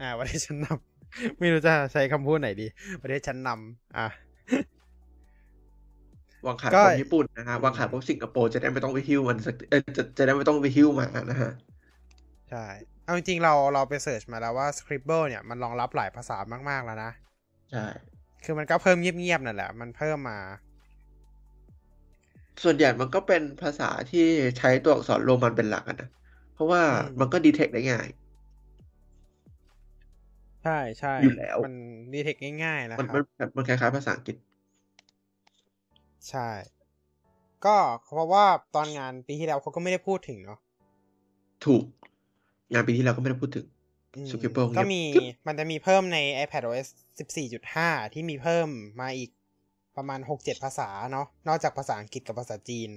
Speaker 1: อ่า ประเทศชั้นนำไม่รู้จะใช้คำพูดไหนดี ประเทศชั้นนำอะำ
Speaker 2: วางขาย
Speaker 1: ก็
Speaker 2: พวกญี่ปุ่นนะฮะวางขายพวกสิงคโปร์จะได้ไม่ต้องไปฮิ้วมันสักเออจะจะได้ไม่ต้องไปฮิ้วมานะฮะ
Speaker 1: ใช่ เอาจริงๆเราเราไปเสิร์ชมาแล้วว่า Scribble เนี่ยมันรองรับหลายภาษามาก ๆ แล้วนะ
Speaker 2: ใช่
Speaker 1: คือมันก็เพิ่มเงียบๆนั่นแหละ มันเพิ่มมา
Speaker 2: ส่วนใหญ่มันก็เป็นภาษาที่ใช้ตัวอักษรโรมันเป็นหลักอะนะ เพราะว่า
Speaker 1: อืม
Speaker 2: มันก็ดีเทคได้ง่าย
Speaker 1: ใช่ใช่
Speaker 2: อยู่แล้ว
Speaker 1: มันดีเทคง่ายๆนะ
Speaker 2: มัน
Speaker 1: ครั
Speaker 2: มัน
Speaker 1: บ
Speaker 2: มันคล้ายๆภาษาอังกฤษ
Speaker 1: ใช่ ก็เพราะว่าตอนงานปีที่แล้วเขาก็ไม่ได้พูดถึงเนาะ
Speaker 2: ถูก งานปีที่แล้วก็ไม่ได้พูดถึง
Speaker 1: อืม
Speaker 2: Scribble
Speaker 1: ก็
Speaker 2: เงียบ
Speaker 1: มี
Speaker 2: กริบ
Speaker 1: มันจะมีเพิ่มใน iPadOS 14.5 ที่มีเพิ่มมาอีกประมาณ 6-7 ภาษาเนาะนอกจากภาษาอังกฤษกับภาษาจีน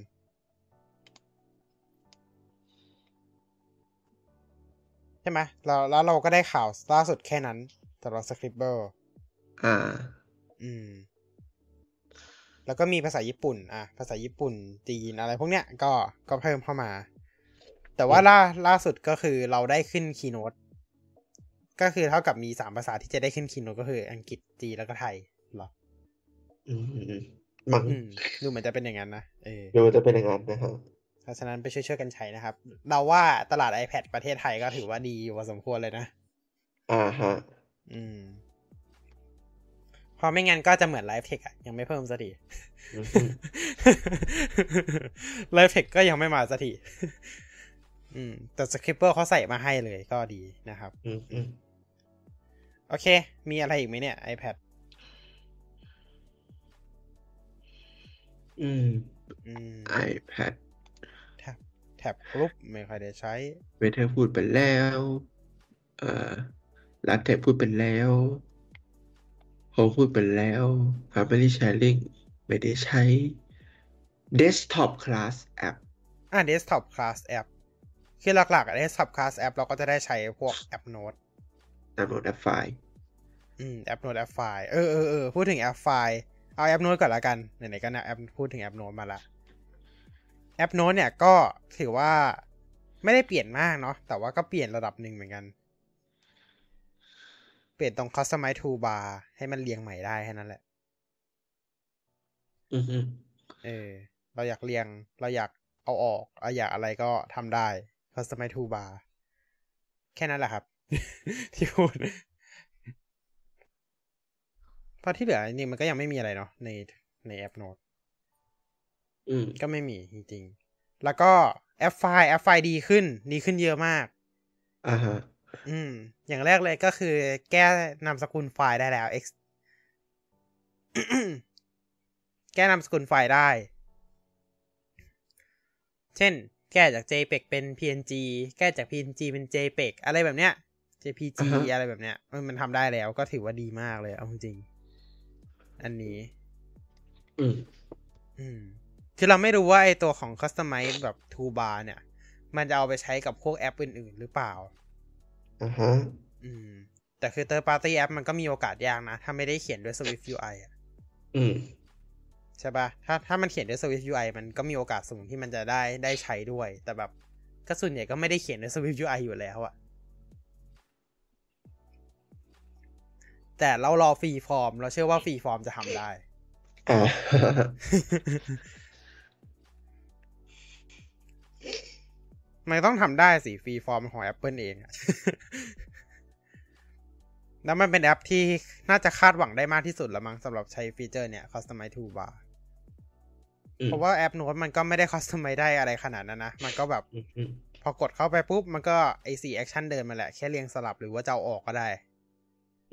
Speaker 1: ใช่ไหมแล้วแล้วเราก็ได้ข่าวล่าสุดแค่นั้นสำหรับ Scribble
Speaker 2: อ่า
Speaker 1: อืม แล้วก็มีภาษาญี่ปุ่น อะ ภาษาญี่ปุ่นจีนอะไรพวกเนี้ยก็ก็เพิ่มเข้ามา แต่ว่าล่าล่าสุดก็คือเราได้ขึ้นคีโนตก็คือเท่ากับมีสามภาษาที่จะได้ขึ้น Keynote ก็คือ อังกฤษจีนแล้วก็ไทยเหรอ
Speaker 2: อืมมัง
Speaker 1: อืมดูเหมือนจะเป็นอย่างนั้นนะเออ
Speaker 2: ดูจะเป็นอย่างนั้นนะฮะ
Speaker 1: เพราะฉะนั้นไปช่วยๆกันใช้นะครับ เราว่าตลาด iPad ประเทศไทยก็ถือว่าดีอยู่พอสมควรเลยนะ
Speaker 2: อ่าฮะ
Speaker 1: อืมเพราะไม่งั้นก็จะเหมือน Live Text อะยังไม่เพิ่มสักที
Speaker 2: อืม
Speaker 1: Live Text ก็ยังไม่มาสักที อืม แต่ Scribble เขาใส่มาให้เลยก็ดีนะครับ
Speaker 2: อืมอืม
Speaker 1: โอเค มีอะไรอีกไหมเนี่ย iPad
Speaker 2: อืม
Speaker 1: อืม
Speaker 2: iPad
Speaker 1: Tab Tab Group ไม่ค่อยได้ใช้
Speaker 2: Weather พูดไปแล้ว เอ่อ Live Text พูดไปแล้ว Home พูดไปแล้ว Family Sharing ไม่ได้ใช้ Desktop Class App
Speaker 1: อะ Desktop Class App คือหลักๆอะ Desktop Class App เราก็จะได้ใช้พวกแอปโน้ต
Speaker 2: ดาวน์โหลดแอปไฟล์
Speaker 1: อืมแอปโน้ตแอปไฟล์เออเออเออพูดถึงแอปไฟล์เอาแอปโน้ตก่อนละกันไหนๆก็นะแอปพูดถึงแอปโน้ตมาละแอปโน้ตเนี่ยก็ถือว่าไม่ได้เปลี่ยนมากเนาะแต่ว่าก็เปลี่ยนระดับหนึ่งเหมือนกัน เปลี่ยนตรง Customize Toolbar ให้มันเรียงใหม่ได้แค่นั้นแหละ
Speaker 2: อือฮึ
Speaker 1: เออ เราอยากเรียง เราอยากเอาออกเราอยากอะไรก็ทำได้ Customize Toolbar แค่นั้นแหละครับ ที่พูดเพราะที่เหลือจริงๆมันก็ยังไม่มีอะไรเนาะในในแอปโน้ต
Speaker 2: อืม
Speaker 1: ก็ไม่มีจริงๆ แล้วก็แอปไฟล์แอปไฟล์ดีขึ้น ดีขึ้นเยอะมาก
Speaker 2: อ่าฮะ
Speaker 1: อืม อย่างแรกเลยก็คือ แก้นามสกุลไฟล์ได้แล้ว X แก้นามสกุลไฟล์ได้ เช่น แก้จาก JPEG เป็น PNG แก้จาก PNG เป็น JPEG อะไรแบบเนี้ย JPG
Speaker 2: อ่าฮะ
Speaker 1: อะไรแบบเนี้ยเออมันทำได้แล้วก็ถือว่าดีมากเลย เอาจริงๆอันนี้
Speaker 2: อืม
Speaker 1: อืมคือเราไม่รู้ว่าไอตัวของ Customize แบบ Toolbar เนี่ย มันจะเอาไปใช้กับพวกแอปอื่น ๆ หรือเปล่า
Speaker 2: อ่าฮะ
Speaker 1: อืม แต่คือ third party app มันก็มีโอกาสยากนะ ถ้าไม่ได้เขียนด้วย Swift UI อะ
Speaker 2: อืม
Speaker 1: ใช่ปะถ้าถ้ามันเขียนด้วย Swift UI มันก็มีโอกาสสูงที่มันจะได้ได้ใช้ด้วย แต่แบบก็ส่วนใหญ่ก็ไม่ได้เขียนด้วย Swift UI อยู่แล้วอะแต่เรารอ Freeform เราเชื่อว่า Freeform จะทำได้
Speaker 2: อ่า
Speaker 1: มันต้องทำได้สิ Freeform ของ Apple เองอะแล้วมันเป็นแอปที่น่าจะคาดหวังได้มากที่สุดละมั้งสำหรับใช้ฟีเจอร์เนี่ย Customize Toolbar
Speaker 2: อืม
Speaker 1: เพราะว่าแอปโน้ตมันก็ไม่ได้ Customize ได้อะไรขนาดนั้นนะ มันก็แบบ
Speaker 2: อืมอืม
Speaker 1: พอกดเข้าไปปุ๊บ มันก็ไอ้สี่ action เดิมมาแหละ แค่เรียงสลับหรือว่าจะเอาออกก็ได้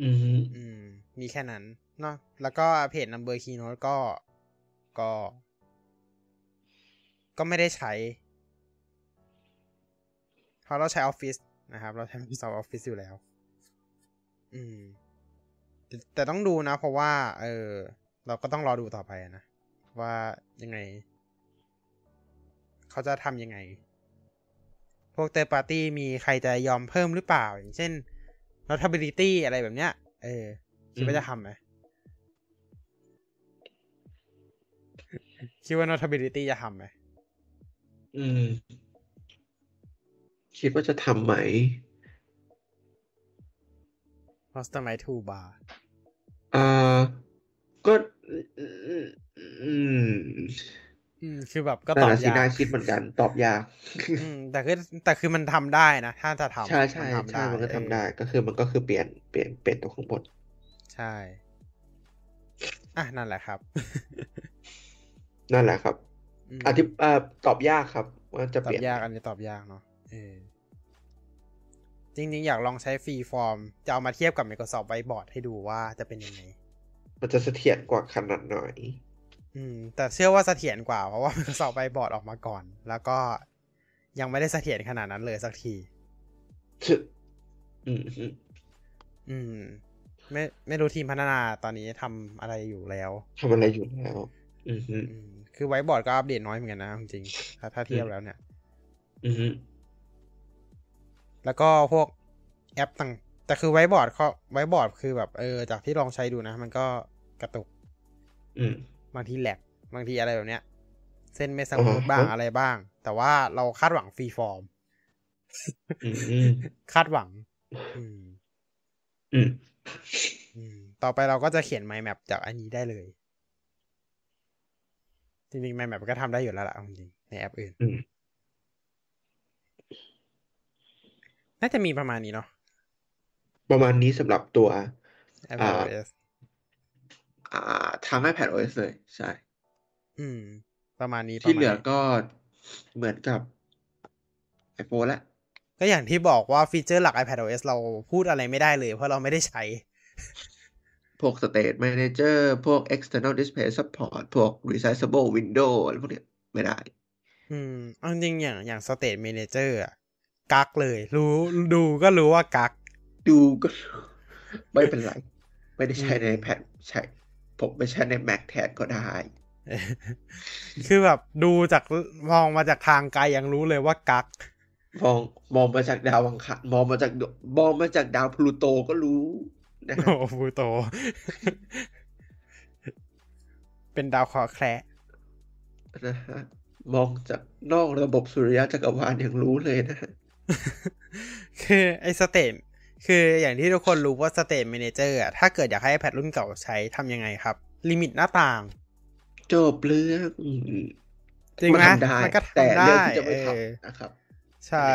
Speaker 2: อืม
Speaker 1: อืม มีแค่นั้นเนาะแล้วก็ Pages Number Keynote ก็ก็ ก็ไม่ได้ใช้เพราะเราใช้ Office นะครับ เราใช้ Microsoft Office อยู่แล้ว อืม แต่แต่ต้องดูนะ เพราะว่า เออ เราก็ต้องรอดูต่อไปอะนะ ว่ายังไง เขาจะทำยังไง พวก third party มีใครจะยอมเพิ่มหรือเปล่า อย่างเช่น notability อะไรแบบเนี้ย เออคิดว่าจะทำไหมคิดว่า notability จะทำไหม
Speaker 2: อืม คิดว่าจะทำไหม
Speaker 1: Mastermind Tool Bar
Speaker 2: อ่าก็ อืมอืม
Speaker 1: อืม คือแบบก็
Speaker 2: นั่
Speaker 1: ต
Speaker 2: น
Speaker 1: อบ
Speaker 2: น่ะสิ
Speaker 1: ยาก
Speaker 2: น่าคิดเหมือนกัน ตอบยาก
Speaker 1: อืม แต่คือแต่คือมันทำได้นะ ถ้าจะทำ
Speaker 2: ใช่ใช่
Speaker 1: มันทำ
Speaker 2: ใช่
Speaker 1: ได้
Speaker 2: มันก็
Speaker 1: เอ
Speaker 2: ทำ
Speaker 1: อ
Speaker 2: ได้ ก็คือมันก็คือเปลี่ยนเปลี่ยนเปลี่ยนตัวข้างบน
Speaker 1: ใช่ อะ นั่นแหละครับ
Speaker 2: นั่นแหละครับ
Speaker 1: อืม
Speaker 2: อธิอ่าตอบยากครับ ว่าจะ
Speaker 1: ต
Speaker 2: เป
Speaker 1: อบ
Speaker 2: ลี่ยน
Speaker 1: ยากอันนี้ตอบยากเนาะเออจริงๆ อยากลองใช้ฟรีฟอร์ม จะเอามาเทียบกับ Microsoft Whiteboard ให้ดูว่าจะเป็นยังไง
Speaker 2: มันจะเสถียรกว่าขนาดไหน
Speaker 1: อื ม แต่เชื่อว่าเสถียรกว่า เพราะว่า Microsoft Whiteboard ออกมาก่อน แล้วก็ยังไม่ได้เสถียรขนาดนั้นเลยสักที
Speaker 2: อืมฮึ
Speaker 1: อืม ไม่ไม่รู้ทีมพัฒนาตอนนี้ทำอะไรอยู่แล้ว
Speaker 2: ทำอะไรอยู่แล้วอืมฮึ
Speaker 1: อืมคือไวบอร์ดก็อัปเดตน้อยเหมือนกันนะจริงๆถ้าถ้าเทียบแล้วเนี่ย
Speaker 2: อืมฮึ
Speaker 1: แล้วก็พวกแอปต่างแต่คือไวบอร์ดเขาไวบอร์ดคือแบบเออจากที่ลองใช้ดูนะ มันก็กระตุก
Speaker 2: อืม
Speaker 1: บางทีแหลกบางทีอะไรแบบเนี้ย เส้นไม่สมูท
Speaker 2: อ่าฮะ
Speaker 1: บ้างอะไรบ้าง แต่ว่าเราคาดหวัง Freeform อืม
Speaker 2: อืม
Speaker 1: คาดหวังอืม
Speaker 2: อืม
Speaker 1: อืมต่อไปเราก็จะเขียน mind map จากอันนี้ได้เลย จริงๆ mind map ก็ทำได้อยู่แล้วล่ะเอาจริงๆในแอปอื่น
Speaker 2: อืม
Speaker 1: น่าจะมีประมาณนี้เนาะ
Speaker 2: ประมาณนี้สำหรับตัว
Speaker 1: Apple
Speaker 2: อ่า
Speaker 1: OS
Speaker 2: อ่าทาง iPad OS เลย ใช่
Speaker 1: อืม ประมาณนี้
Speaker 2: ที่
Speaker 1: ประมาณ
Speaker 2: เหลือ
Speaker 1: นี้
Speaker 2: ก็เหมือนกับ iPhone ละ
Speaker 1: ก็อย่างที่บอกว่าฟีเจอร์หลัก iPad OS เราพูดอะไรไม่ได้เลย เพราะเราไม่ได้ใช้
Speaker 2: พวก State Manager พวก External Display Support พวก Resizable Window อะไรพวกเนี้ยไม่ได้
Speaker 1: อืมเอาจริงๆอย่างอย่าง State Manager อะกักเลย รู้ดูก็รู้ว่ากัก
Speaker 2: ดูก็ไม่เป็นไร ไม่ได้ใช้ใน
Speaker 1: อืม
Speaker 2: iPad ใช้ ผมไม่ใช้ใน Mac แทนก็ได้
Speaker 1: คือแบบดูจากมองมาจากทางไกลยังรู้เลยว่ากัก
Speaker 2: มองมองมาจากดาวอังคารมองมาจากดวมองมาจากดาวพลูโตก็รู้นะฮะ
Speaker 1: โอ้ฟูโต เป็นดาวเคราะห์แคระ
Speaker 2: นะฮะมองจากนอกระบบสุริยะจักรวาลยังรู้เลยนะฮะ
Speaker 1: คือไอ้ Stage คืออย่างที่ทุกคนรู้ว่าสเตท Manager อะถ้าเกิดอยากให้ iPad รุ่นเก่าใช้ทำยังไงครับ limit หน้าต่าง
Speaker 2: จบเรื่องอืม
Speaker 1: จริงไหม
Speaker 2: มันทำได้
Speaker 1: มันก็
Speaker 2: แต่
Speaker 1: ทำ
Speaker 2: เรื่อง
Speaker 1: ได้
Speaker 2: ที่จะไม่ท
Speaker 1: เออำ
Speaker 2: นะครับ
Speaker 1: ใช่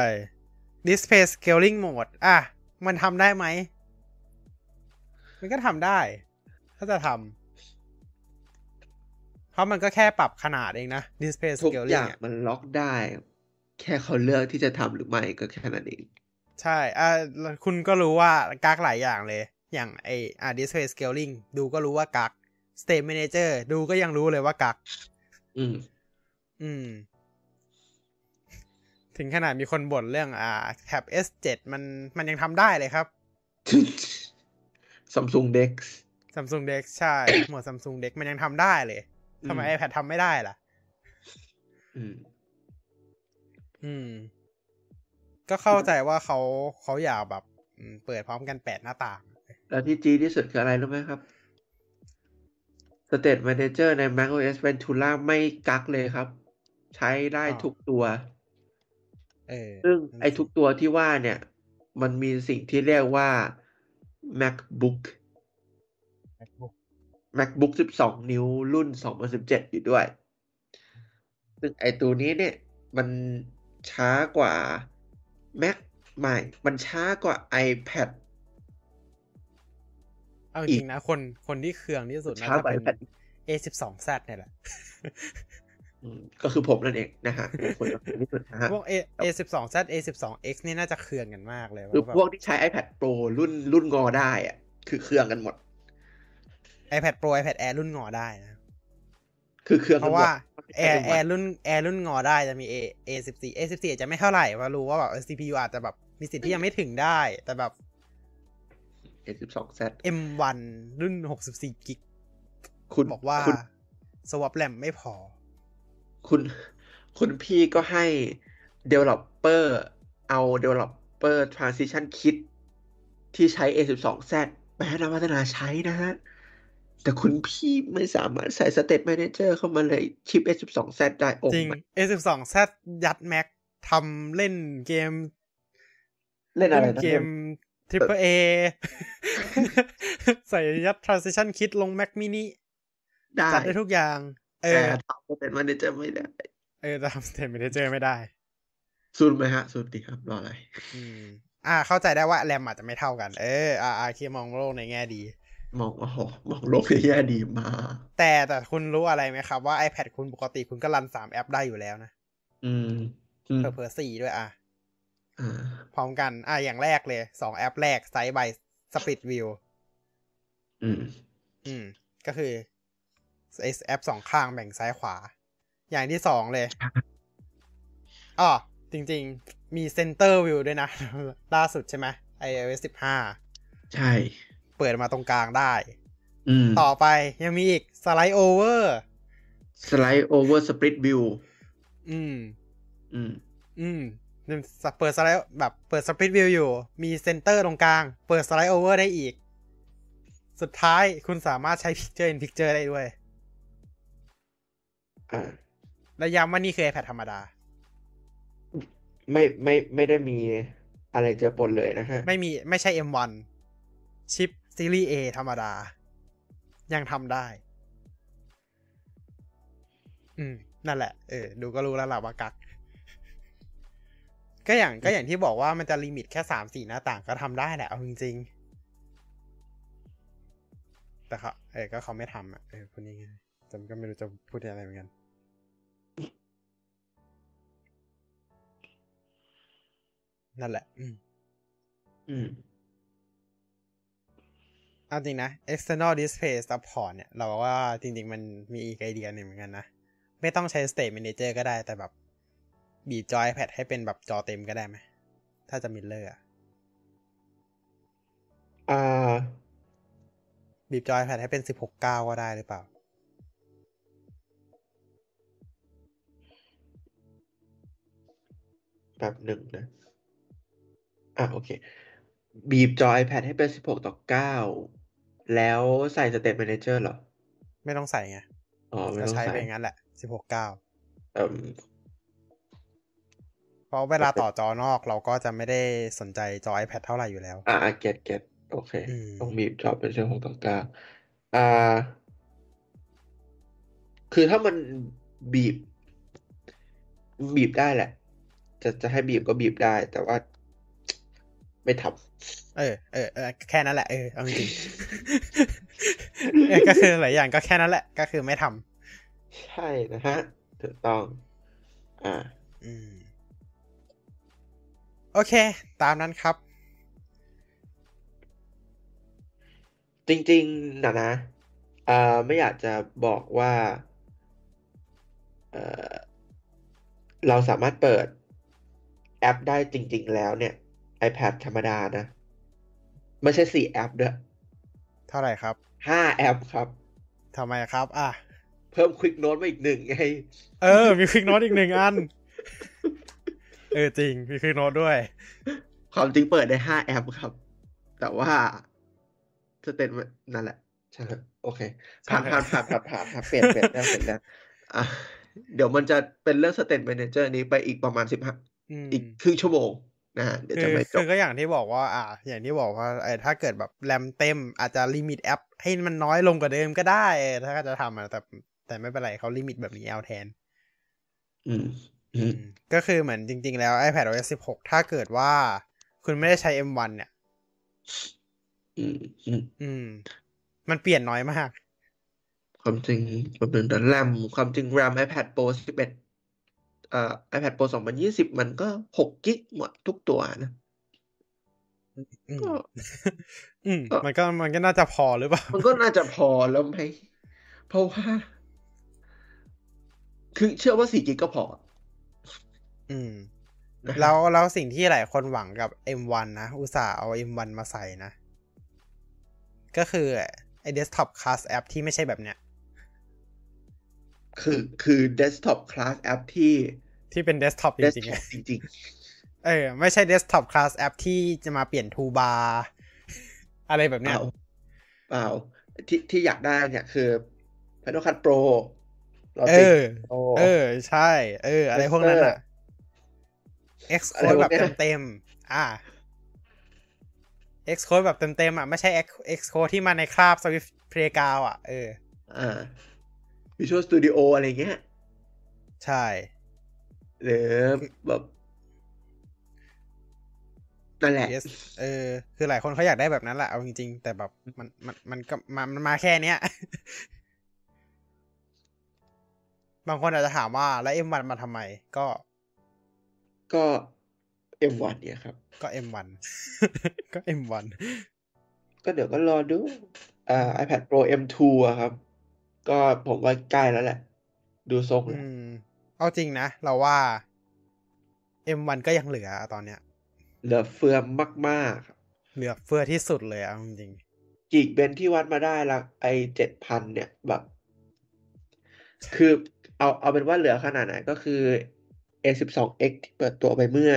Speaker 1: Display Scaling Mode อะ มันทำได้ไหม มันก็ทำได้ ถ้าจะทำเพราะมันก็แค่ปรับขนาดเองนะ Display
Speaker 2: ทุกอ
Speaker 1: Scaling
Speaker 2: ย่าง
Speaker 1: อะ
Speaker 2: มันล็อกได้ แค่เขาเลือกที่จะทำหรือไม่ก็แค่นั้นเอง
Speaker 1: ใช่อ่าคุณก็รู้ว่ากักหลายอย่างเลย อย่างไออ่า Display Scaling ดูก็รู้ว่ากัก State Manager ดูก็ยังรู้เลยว่ากัก
Speaker 2: อืม
Speaker 1: อืม ถึงขนาดมีคนบ่นเรื่อง อ่าแท็บ S7 มันมันยังทำได้เลยครับ
Speaker 2: Samsung Dex
Speaker 1: Samsung Dex ใช่ หมวด Samsung Dex มันยังทำได้เลยทำไม
Speaker 2: อืม
Speaker 1: iPad ทำไม่ได้ล่ะ
Speaker 2: อืม
Speaker 1: อืม ก็เข้าใจว่าเขาเขาอยากแบบอืมเปิดพร้อมกันแปดหน้าต่าง
Speaker 2: แล้วที่จีดที่สุดคืออะไรรู้ไหมครับ State Manager ใน macOS Ventura ไม่กักเลยครับ ใช้ได้
Speaker 1: อ้าว
Speaker 2: ทุกตัว
Speaker 1: เออ
Speaker 2: ซึ่ง
Speaker 1: นั่น
Speaker 2: ไอ้
Speaker 1: สิ
Speaker 2: ทุกตัวที่ว่าเนี่ย มันมีสิ่งที่เรียกว่า MacBook
Speaker 1: MacBook
Speaker 2: MacBook 12 นิ้วรุ่น 2017 อยู่ด้วย ซึ่งไอ้ตัวนี้เนี่ย มันช้ากว่า Mac ใหม่ มันช้ากว่า iPad
Speaker 1: เอาจ
Speaker 2: อี
Speaker 1: ริ
Speaker 2: ก
Speaker 1: งๆนะ คนคนที่เคืองที่สุดน่า
Speaker 2: ช้า
Speaker 1: จะ
Speaker 2: กว่า
Speaker 1: เป็น
Speaker 2: iPad
Speaker 1: A12Z เนี่ยแหละ
Speaker 2: อืมก็คือผมนั่นเองนะฮะคนละคนที่สุดนะฮะ
Speaker 1: พวก A A12Z A12X นี่น่าจะเคืองกันมากเลย
Speaker 2: คือ
Speaker 1: ว่า
Speaker 2: พวกที่ใช้ iPad Pro รุ่นรุ่นงอได้อะคือเครื่องกันหมด
Speaker 1: iPad Pro iPad Air รุ่นงอได้นะ
Speaker 2: คือเครื่อง
Speaker 1: เพ
Speaker 2: กัน
Speaker 1: ราะ
Speaker 2: หมด
Speaker 1: ว่า
Speaker 2: ไม่ใช่
Speaker 1: Air
Speaker 2: เป็นวัน
Speaker 1: Air รุ่น Air รุ่นงอได้จะมี A A14 A14 อาจจะไม่เท่าไหร่เพราะรู้ว่าแบบ CPU อาจจะแบบมีสิทธิ์ที่ยังไม่ถึงได้ แต่แบบ
Speaker 2: A12Z
Speaker 1: M1 รุ่น 64กิก
Speaker 2: คุณ
Speaker 1: บอกว่า
Speaker 2: คุณ
Speaker 1: swap RAM ไม่พอ
Speaker 2: คุณคุณพี่ก็ให้ developer เอา developer transition kit ที่ใช้ A12Z ไปให้นักพัฒนาใช้นะฮะ แต่คุณพี่ไม่สามารถใส่ State Manager เข้ามาในชิป S12Z ได้โอ้
Speaker 1: จริง
Speaker 2: มัน
Speaker 1: A12Z ยัดแม็กทำเล่นเกม
Speaker 2: เล่นอะไร
Speaker 1: เล่น
Speaker 2: นะ
Speaker 1: เกม Triple A ใส่ยัด Transition Kit ลง Mac mini
Speaker 2: ได้
Speaker 1: จัดได้ทุกอย่าง เอ
Speaker 2: แต่
Speaker 1: อ
Speaker 2: ทำ State Manager ไม่ได้
Speaker 1: เออแต่ทำ State Manager ไม่ได้
Speaker 2: ซูนไหมฮะซูนดีครับ รออะไร
Speaker 1: อืม อ่า เข้าใจได้ว่าแรมอาจจะไม่เท่ากัน เออ อ่าอ่าคิดมองโลกในแง่ดี
Speaker 2: มองโอ้โหมองโลกในแง่ดีมาก
Speaker 1: แต่แต่คุณรู้อะไรไหมครับว่า iPad คุณปกติคุณก็รันสามแอปได้อยู่แล้วนะ
Speaker 2: อืมอืม
Speaker 1: เผลอๆสี่ด้วยอะ
Speaker 2: อ่า
Speaker 1: พร้อมกัน อะอย่างแรกเลยสองแอปแรกไซส์ by Split View
Speaker 2: อืม
Speaker 1: อืม ก็คือไอแอปสองข้างแบ่งซ้ายขวา อย่างที่สองเลยอ๋อจริง ๆ มี Center View ด้วยนะ ล่าสุดใช่ไหม iOS 15
Speaker 2: ใช่
Speaker 1: เปิดมาตรงกลางได้
Speaker 2: อืม
Speaker 1: ต่อไปยังมีอีก Slide Over
Speaker 2: Slide Over Split View อื
Speaker 1: ม
Speaker 2: อืม
Speaker 1: อืมเปิดสไลด์แบบเปิด Split View อยู่ มี center ตรงกลาง เปิด Slide Over ได้อีก สุดท้ายคุณสามารถใช้ Picture in Picture ได้ด้วย
Speaker 2: อ่า
Speaker 1: และย้ำว่านี่คือ iPad ธรรมดา
Speaker 2: ไม่ไม่ไม่ได้มีอะไรเจือปนเลยนะฮะ
Speaker 1: ไม่มีไม่ใช่ M1 ชิป ซีรีส์ A ธรรมดา ยังทำได้ อืม นั่นแหละ เออ ดูก็รู้แล้วล่ะว่ากัก ก็อย่างก็อย่างที่บอกว่ามันจะลิมิตแค่สามสี่หน้าต่างก็ทำได้แหละ เอาจริงๆ แต่เขาเออ ก็เขาไม่ทำอะ เออพูดง่ายๆจำก็ไม่รู้จะพูดอะไรเหมือนกันนั่นแหละ อืม
Speaker 2: อืม
Speaker 1: เอาจริงนะ external display support เนี่ย เราว่าจริง ๆ มันมีอีกไอเดียหนึ่งเหมือนกันนะ ไม่ต้องใช้ state manager ก็ได้แต่แบบ บีบจอ iPad ให้เป็นแบบจอเต็มก็ได้ไหม ถ้าจะมิลเลอร์อะ
Speaker 2: อ่า
Speaker 1: บีบจอ iPad ให้เป็น16 9ก็ได้หรือเปล่า
Speaker 2: แบบหนึ่งนะ อะ โอเค บีบจอ iPad ให้เป็น16ต่อ9 แล้วใส่ State Manager เหรอ
Speaker 1: ไม่ต้องใส่ไง
Speaker 2: อ๋อไม่
Speaker 1: ก็
Speaker 2: ต้อง
Speaker 1: ใช้
Speaker 2: ใส่
Speaker 1: ไปอย่างนั้นแหละ16 9
Speaker 2: เอ่ม
Speaker 1: เพราะเวลาต่อจอนอกเราก็จะไม่ได้สนใจจอ iPad เท่าไหร่อยู่แล้ว
Speaker 2: อ่าเก็ตเก็ตโอเค
Speaker 1: อืม
Speaker 2: ต้องบีบจอเป็น16ต่อ9อ่า คือถ้ามันบีบ บีบได้แหละ จะจะให้บีบก็บีบได้ แต่ว่า ไม่ทำ
Speaker 1: เออเออเออแค่นั้นแหละเออเอาจริงๆเออก็คือหลายอย่างก็แค่นั้นแหละ ก็คือไม่ทำ
Speaker 2: ใช่นะฮะถูกต้อง อ่า
Speaker 1: อืม โอเค ตามนั้นครับ
Speaker 2: จริงๆนะนะเอ่อไม่อยากจะบอกว่าเอ่อเราสามารถเปิดแอปได้จริง ๆ แล้วเนี่ย iPad ธรรมดานะ ไม่ใช่สี่แอปด้วย
Speaker 1: เท่าไหร่ครับ
Speaker 2: ห้าแอปครับ
Speaker 1: ทำไมครับ อะ
Speaker 2: เพิ่ม Quick Note มาอีกหนึ่งไง
Speaker 1: เออ มีคลิกโน้ตอีกหนึ่งอัน เออ จริง มีคลิกโน้ตด้วย
Speaker 2: ความจริงเปิดได้ห้าแอปครับ แต่ว่า Stage นั่นแหละใช่ครับโอเคผ่าน
Speaker 1: ใช่
Speaker 2: ผ่านผ่านผ่านผ่านผ่านเปลี่ยนเปลี่ยนแล้วเปลี่ยนแล้วอะเดี๋ยวมันจะเป็นเรื่อง Stage Manager นี้ไปอีกประมาณสิบห้า
Speaker 1: อืม
Speaker 2: อีกครึ่งชั่วโมง นะฮะเดี๋ยว
Speaker 1: คื
Speaker 2: จะ
Speaker 1: อ
Speaker 2: ไม่จ
Speaker 1: คื
Speaker 2: บ
Speaker 1: อก็อย่างที่บอกว่า อ่า อย่างที่บอกว่าเออถ้าเกิดแบบแรมเต็ม อาจจะ limit แอป ให้มันน้อยลงกว่าเดิมก็ได้เออถ้าจะทำอะแต่แต่ไม่เป็นไรเขา limit แบบนี้เอาแทน
Speaker 2: อืมอืม
Speaker 1: ก็คือเหมือนจริง ๆ แล้ว iPad OS 16 ถ้าเกิดว่า คุณไม่ได้ใช้ M1 เนี่ย
Speaker 2: อืมอืม
Speaker 1: อืมมันเปลี่ยนน้อยมาก
Speaker 2: ความจริงความจริงแต่แรมความจริงแรม iPad Pro 11เอ่อ iPad Pro 2020 มันก็หกกิกหมดทุกตัวนะ
Speaker 1: อืม
Speaker 2: ก็
Speaker 1: อืม
Speaker 2: ก็
Speaker 1: มันก็มันก็น่าจะพอหรือเปล่า
Speaker 2: มันก็น่าจะพอแล้วไหมเพราะว่า คือเชื่อว่าสี่กิกก็พอ
Speaker 1: อืม
Speaker 2: นะฮะ
Speaker 1: แล้วแล้วสิ่งที่หลายคนหวังกับ M1 นะ อุตส่าห์เอา M1 มาใส่นะ ก็คือไอ้ desktop class app ที่ไม่ใช่แบบเนี้ย
Speaker 2: คือคือ desktop class app ที่
Speaker 1: ที่เป็น desktop จริงๆ
Speaker 2: desktop
Speaker 1: อะ
Speaker 2: จริง
Speaker 1: เออ ไม่ใช่ desktop class app ที่จะมาเปลี่ยน toolbar อะไรแบบ
Speaker 2: ๆเป
Speaker 1: เนี้ย
Speaker 2: ล่าเปล่า ที่ที่อยากได้เนี่ยคือ Final Cut Pro เรา
Speaker 1: เอ
Speaker 2: ติด
Speaker 1: อ
Speaker 2: โอ้
Speaker 1: เออ ใช่ เออ อะไรพวกนั้นอะ
Speaker 2: อะไร
Speaker 1: Xcode
Speaker 2: พ
Speaker 1: แบ
Speaker 2: ว
Speaker 1: บ
Speaker 2: กเนี้ย
Speaker 1: เต็มๆอ่า Xcode แบบเต็มๆอะ ไม่ใช่ X Xcode ที่มาในคราบ Swift Playground อะ เออ
Speaker 2: อ่า Visual Studio อะไรเงี้ย
Speaker 1: ใช่
Speaker 2: หรือแบบนั่นแหละ
Speaker 1: yes เออ คือหลายคนเขาอยากได้แบบนั้นแหละ เอาจริงๆ แต่แบบมันมันมันก็มามันมาแค่เนี้ย บางคนอาจจะถามว่าแล้ว M1 มาทำไม ก็
Speaker 2: ก็ M1 เนี่ยครับ
Speaker 1: ก็ M1 ก็ M1
Speaker 2: ก็เดี๋ยวก็รอดูอ่า iPad Pro M2 อะครับ ก็ผมว่าใกล้แล้วแหละ ดูทรง
Speaker 1: อื
Speaker 2: แล้ว
Speaker 1: มเอาจริงนะ เราว่า M1 ก็ยังเหลือตอนเนี้ย
Speaker 2: เหลือเฟือมากๆครับ
Speaker 1: เหลือเฟือที่สุดเลยเอาจริง
Speaker 2: กีกเบนที่วัดมาได้ละไอเจ็ดพันเนี่ยแบบ คือเอาเอาเป็นว่าเหลือขนาดไหนก็คือ A12X ที่เปิดตัวไปเมื่อ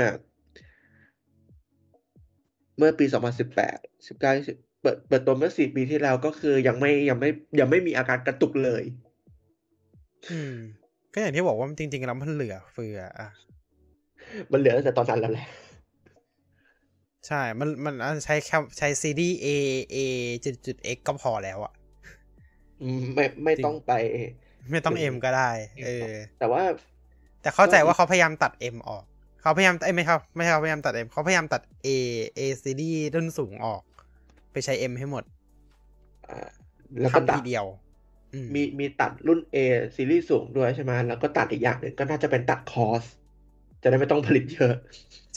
Speaker 2: เมื่อปี 2018 19 20 เปิดเปิดตัวเมื่อสี่ปีที่แล้วก็คือยังไม่ยังไม่ยังไม่มีอาการกระตุกเลย
Speaker 1: ๆอืม ก็อย่างที่บอกว่าจริงๆแล้วมันเหลือเฟืออะ
Speaker 2: มันเหลือตั้งแต่ตอนนั้นแล้วแหละ
Speaker 1: ใช่ มัน มันใช้แค่ใช้ซีดี A A จุดจุด X ก็พอแล้วอะ
Speaker 2: อืมไม่ไม่
Speaker 1: จริง
Speaker 2: ต้องไป
Speaker 1: ไม่ต้อง M ก็ได้ เออ
Speaker 2: แต่ว่า
Speaker 1: แต่เข้าใจว่าเขาพยายามตัด M ออก เขาพยายามเอ้ยไม่ครับ ไม่ใช่เขาพยายามตัด M เขาพยายามตัด A A ซีดีรุ่นสูงออก ไปใช้ M ให้หมด
Speaker 2: อ่าแล้วก็
Speaker 1: ทำ
Speaker 2: ตัดที
Speaker 1: เดียวอืม
Speaker 2: มีมีตัดรุ่น A ซีรีส์สูงด้วยใช่ไหมแล้วก็ตัดอีกอย่างหนึ่งก็น่าจะเป็นตัด cost จะได้ไม่ต้องผลิตเยอะ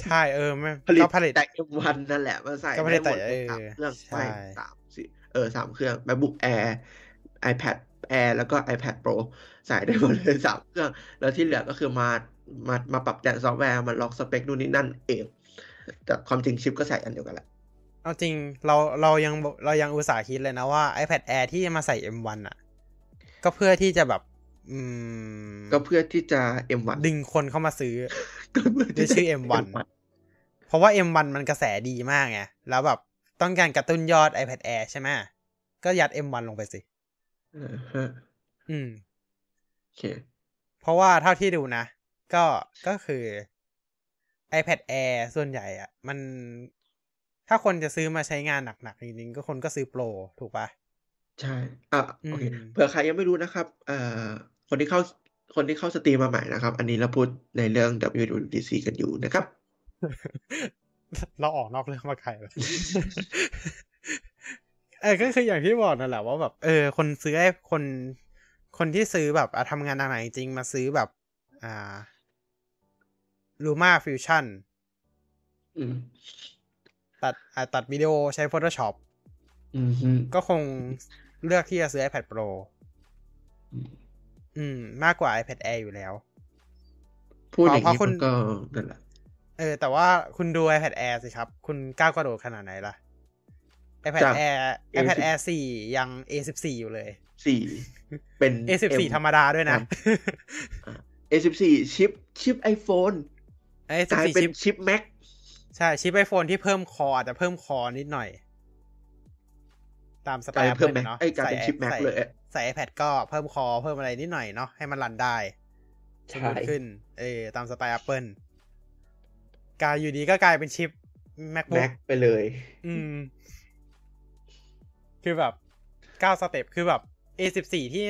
Speaker 1: ใช่เออไม่
Speaker 2: ผลิต
Speaker 1: ก็ผลิต
Speaker 2: แต่ M1 นั่นแหละมาใส่
Speaker 1: ก็ผลิต
Speaker 2: ได้หมด
Speaker 1: แต่เออ
Speaker 2: สามเครื่อง
Speaker 1: ใช่
Speaker 2: ไม่สามสี่เออสามเครื่อง MacBook Air iPad Air แล้วก็ iPad Pro ใส่ได้หมดเลยสามเครื่อง แล้วที่เหลือก็คือมามามาปรับแต่งซอฟต์แวร์มาล็อกสเปคนู่นนี่นั่นเอง แต่ความจริงชิปก็ใส่อันเดียวกันแหละ
Speaker 1: เอาจริงเราเรายังเรายังอุตส่าห์คิดเลยนะว่า iPad Air ที่จะมาใส่ M1 อะ ก็เพื่อที่จะแบบ อืม
Speaker 2: ก็เพื่อที่จะ M1
Speaker 1: ดึงคนเข้ามาซื้อ
Speaker 2: ก็เพื่อ
Speaker 1: ด้วย
Speaker 2: ที่จะ
Speaker 1: ชื่อ M1 เพราะว่า M1 มันกระแสดีมากไงแล้วแบบต้องการกระตุ้นยอด iPad Air ใช่ไหมก็ยัด M1 ลงไปสิ
Speaker 2: เออฮะ
Speaker 1: อืม
Speaker 2: โอเค
Speaker 1: เพราะว่าเท่าที่ดูนะ ก็ก็คือ iPad Air ส่วนใหญ่อะมัน ถ้าคนจะซื้อมาใช้งานหนักๆจริงๆก็คนก็ซื้อโปรถูกปะ
Speaker 2: ใช่อะโอเค
Speaker 1: อืม
Speaker 2: เผื่อใครยังไม่รู้นะครับเอ่อคนที่เข้าคนที่เข้าสตรีมมาใหม่นะครับ อันนี้เราพูดในเรื่อง WWDC กันอยู่นะครับ
Speaker 1: เราออกนอกเรื่องมาไกลเลยเออก็คืออย่างที่บอกนั่นแหละว่าแบบเออคนซื้อไอ้คนคนที่ซื้อแบบอะทำงานหนักๆจริงๆมาซื้อแบบ อ่า Luma Fusion
Speaker 2: อืม
Speaker 1: ตัดอะตัดวิดีโอใช้ Photoshop
Speaker 2: อืมฮึ
Speaker 1: ก็คงเลือกที่จะซื้อ iPad Pro
Speaker 2: อืม
Speaker 1: อืม มากกว่า iPad Air อยู่แล้ว
Speaker 2: พูดอย่าง
Speaker 1: เพราะ
Speaker 2: นี้
Speaker 1: คุณ
Speaker 2: มันก็นั่นแหละ
Speaker 1: เออ แต่ว่าคุณดู iPad Air สิครับ คุณก้าวกระโดดขนาดไหนล่ะ iPad
Speaker 2: จาก
Speaker 1: Air
Speaker 2: A10
Speaker 1: iPad Air 4ยัง A14 อยู่เลย
Speaker 2: สี่เป็น
Speaker 1: A14
Speaker 2: M
Speaker 1: ธรรมดาด้วยนะ
Speaker 2: A14 ชิปชิป iPhone กลาย
Speaker 1: A14
Speaker 2: เป็น
Speaker 1: ชิป
Speaker 2: ชิป Mac
Speaker 1: ใช่ชิป iPhone ที่เพิ่มคออาจจะเพิ่มคอนิดหน่อย ตามส
Speaker 2: ก
Speaker 1: ไต
Speaker 2: ลาย
Speaker 1: ล์
Speaker 2: เป็นเพิ่ม
Speaker 1: Apple
Speaker 2: Mac
Speaker 1: เนาะ
Speaker 2: เอ้ยกลายเป็น
Speaker 1: ใส่
Speaker 2: ชิป Mac
Speaker 1: ใส่
Speaker 2: เลยอะ
Speaker 1: ใส่ iPad ก็เพิ่มคอเพิ่มอะไรนิดหน่อยเนาะให้มันรันได้ส
Speaker 2: ใช่
Speaker 1: มูทขึ้น เออตามสไตล์ Apple กลายอยู่ดีก็กลายเป็นชิป MacBook
Speaker 2: Mac ไปเลย
Speaker 1: อืม คือแบบก้าวสเต็ปคือแบบ A14 ที่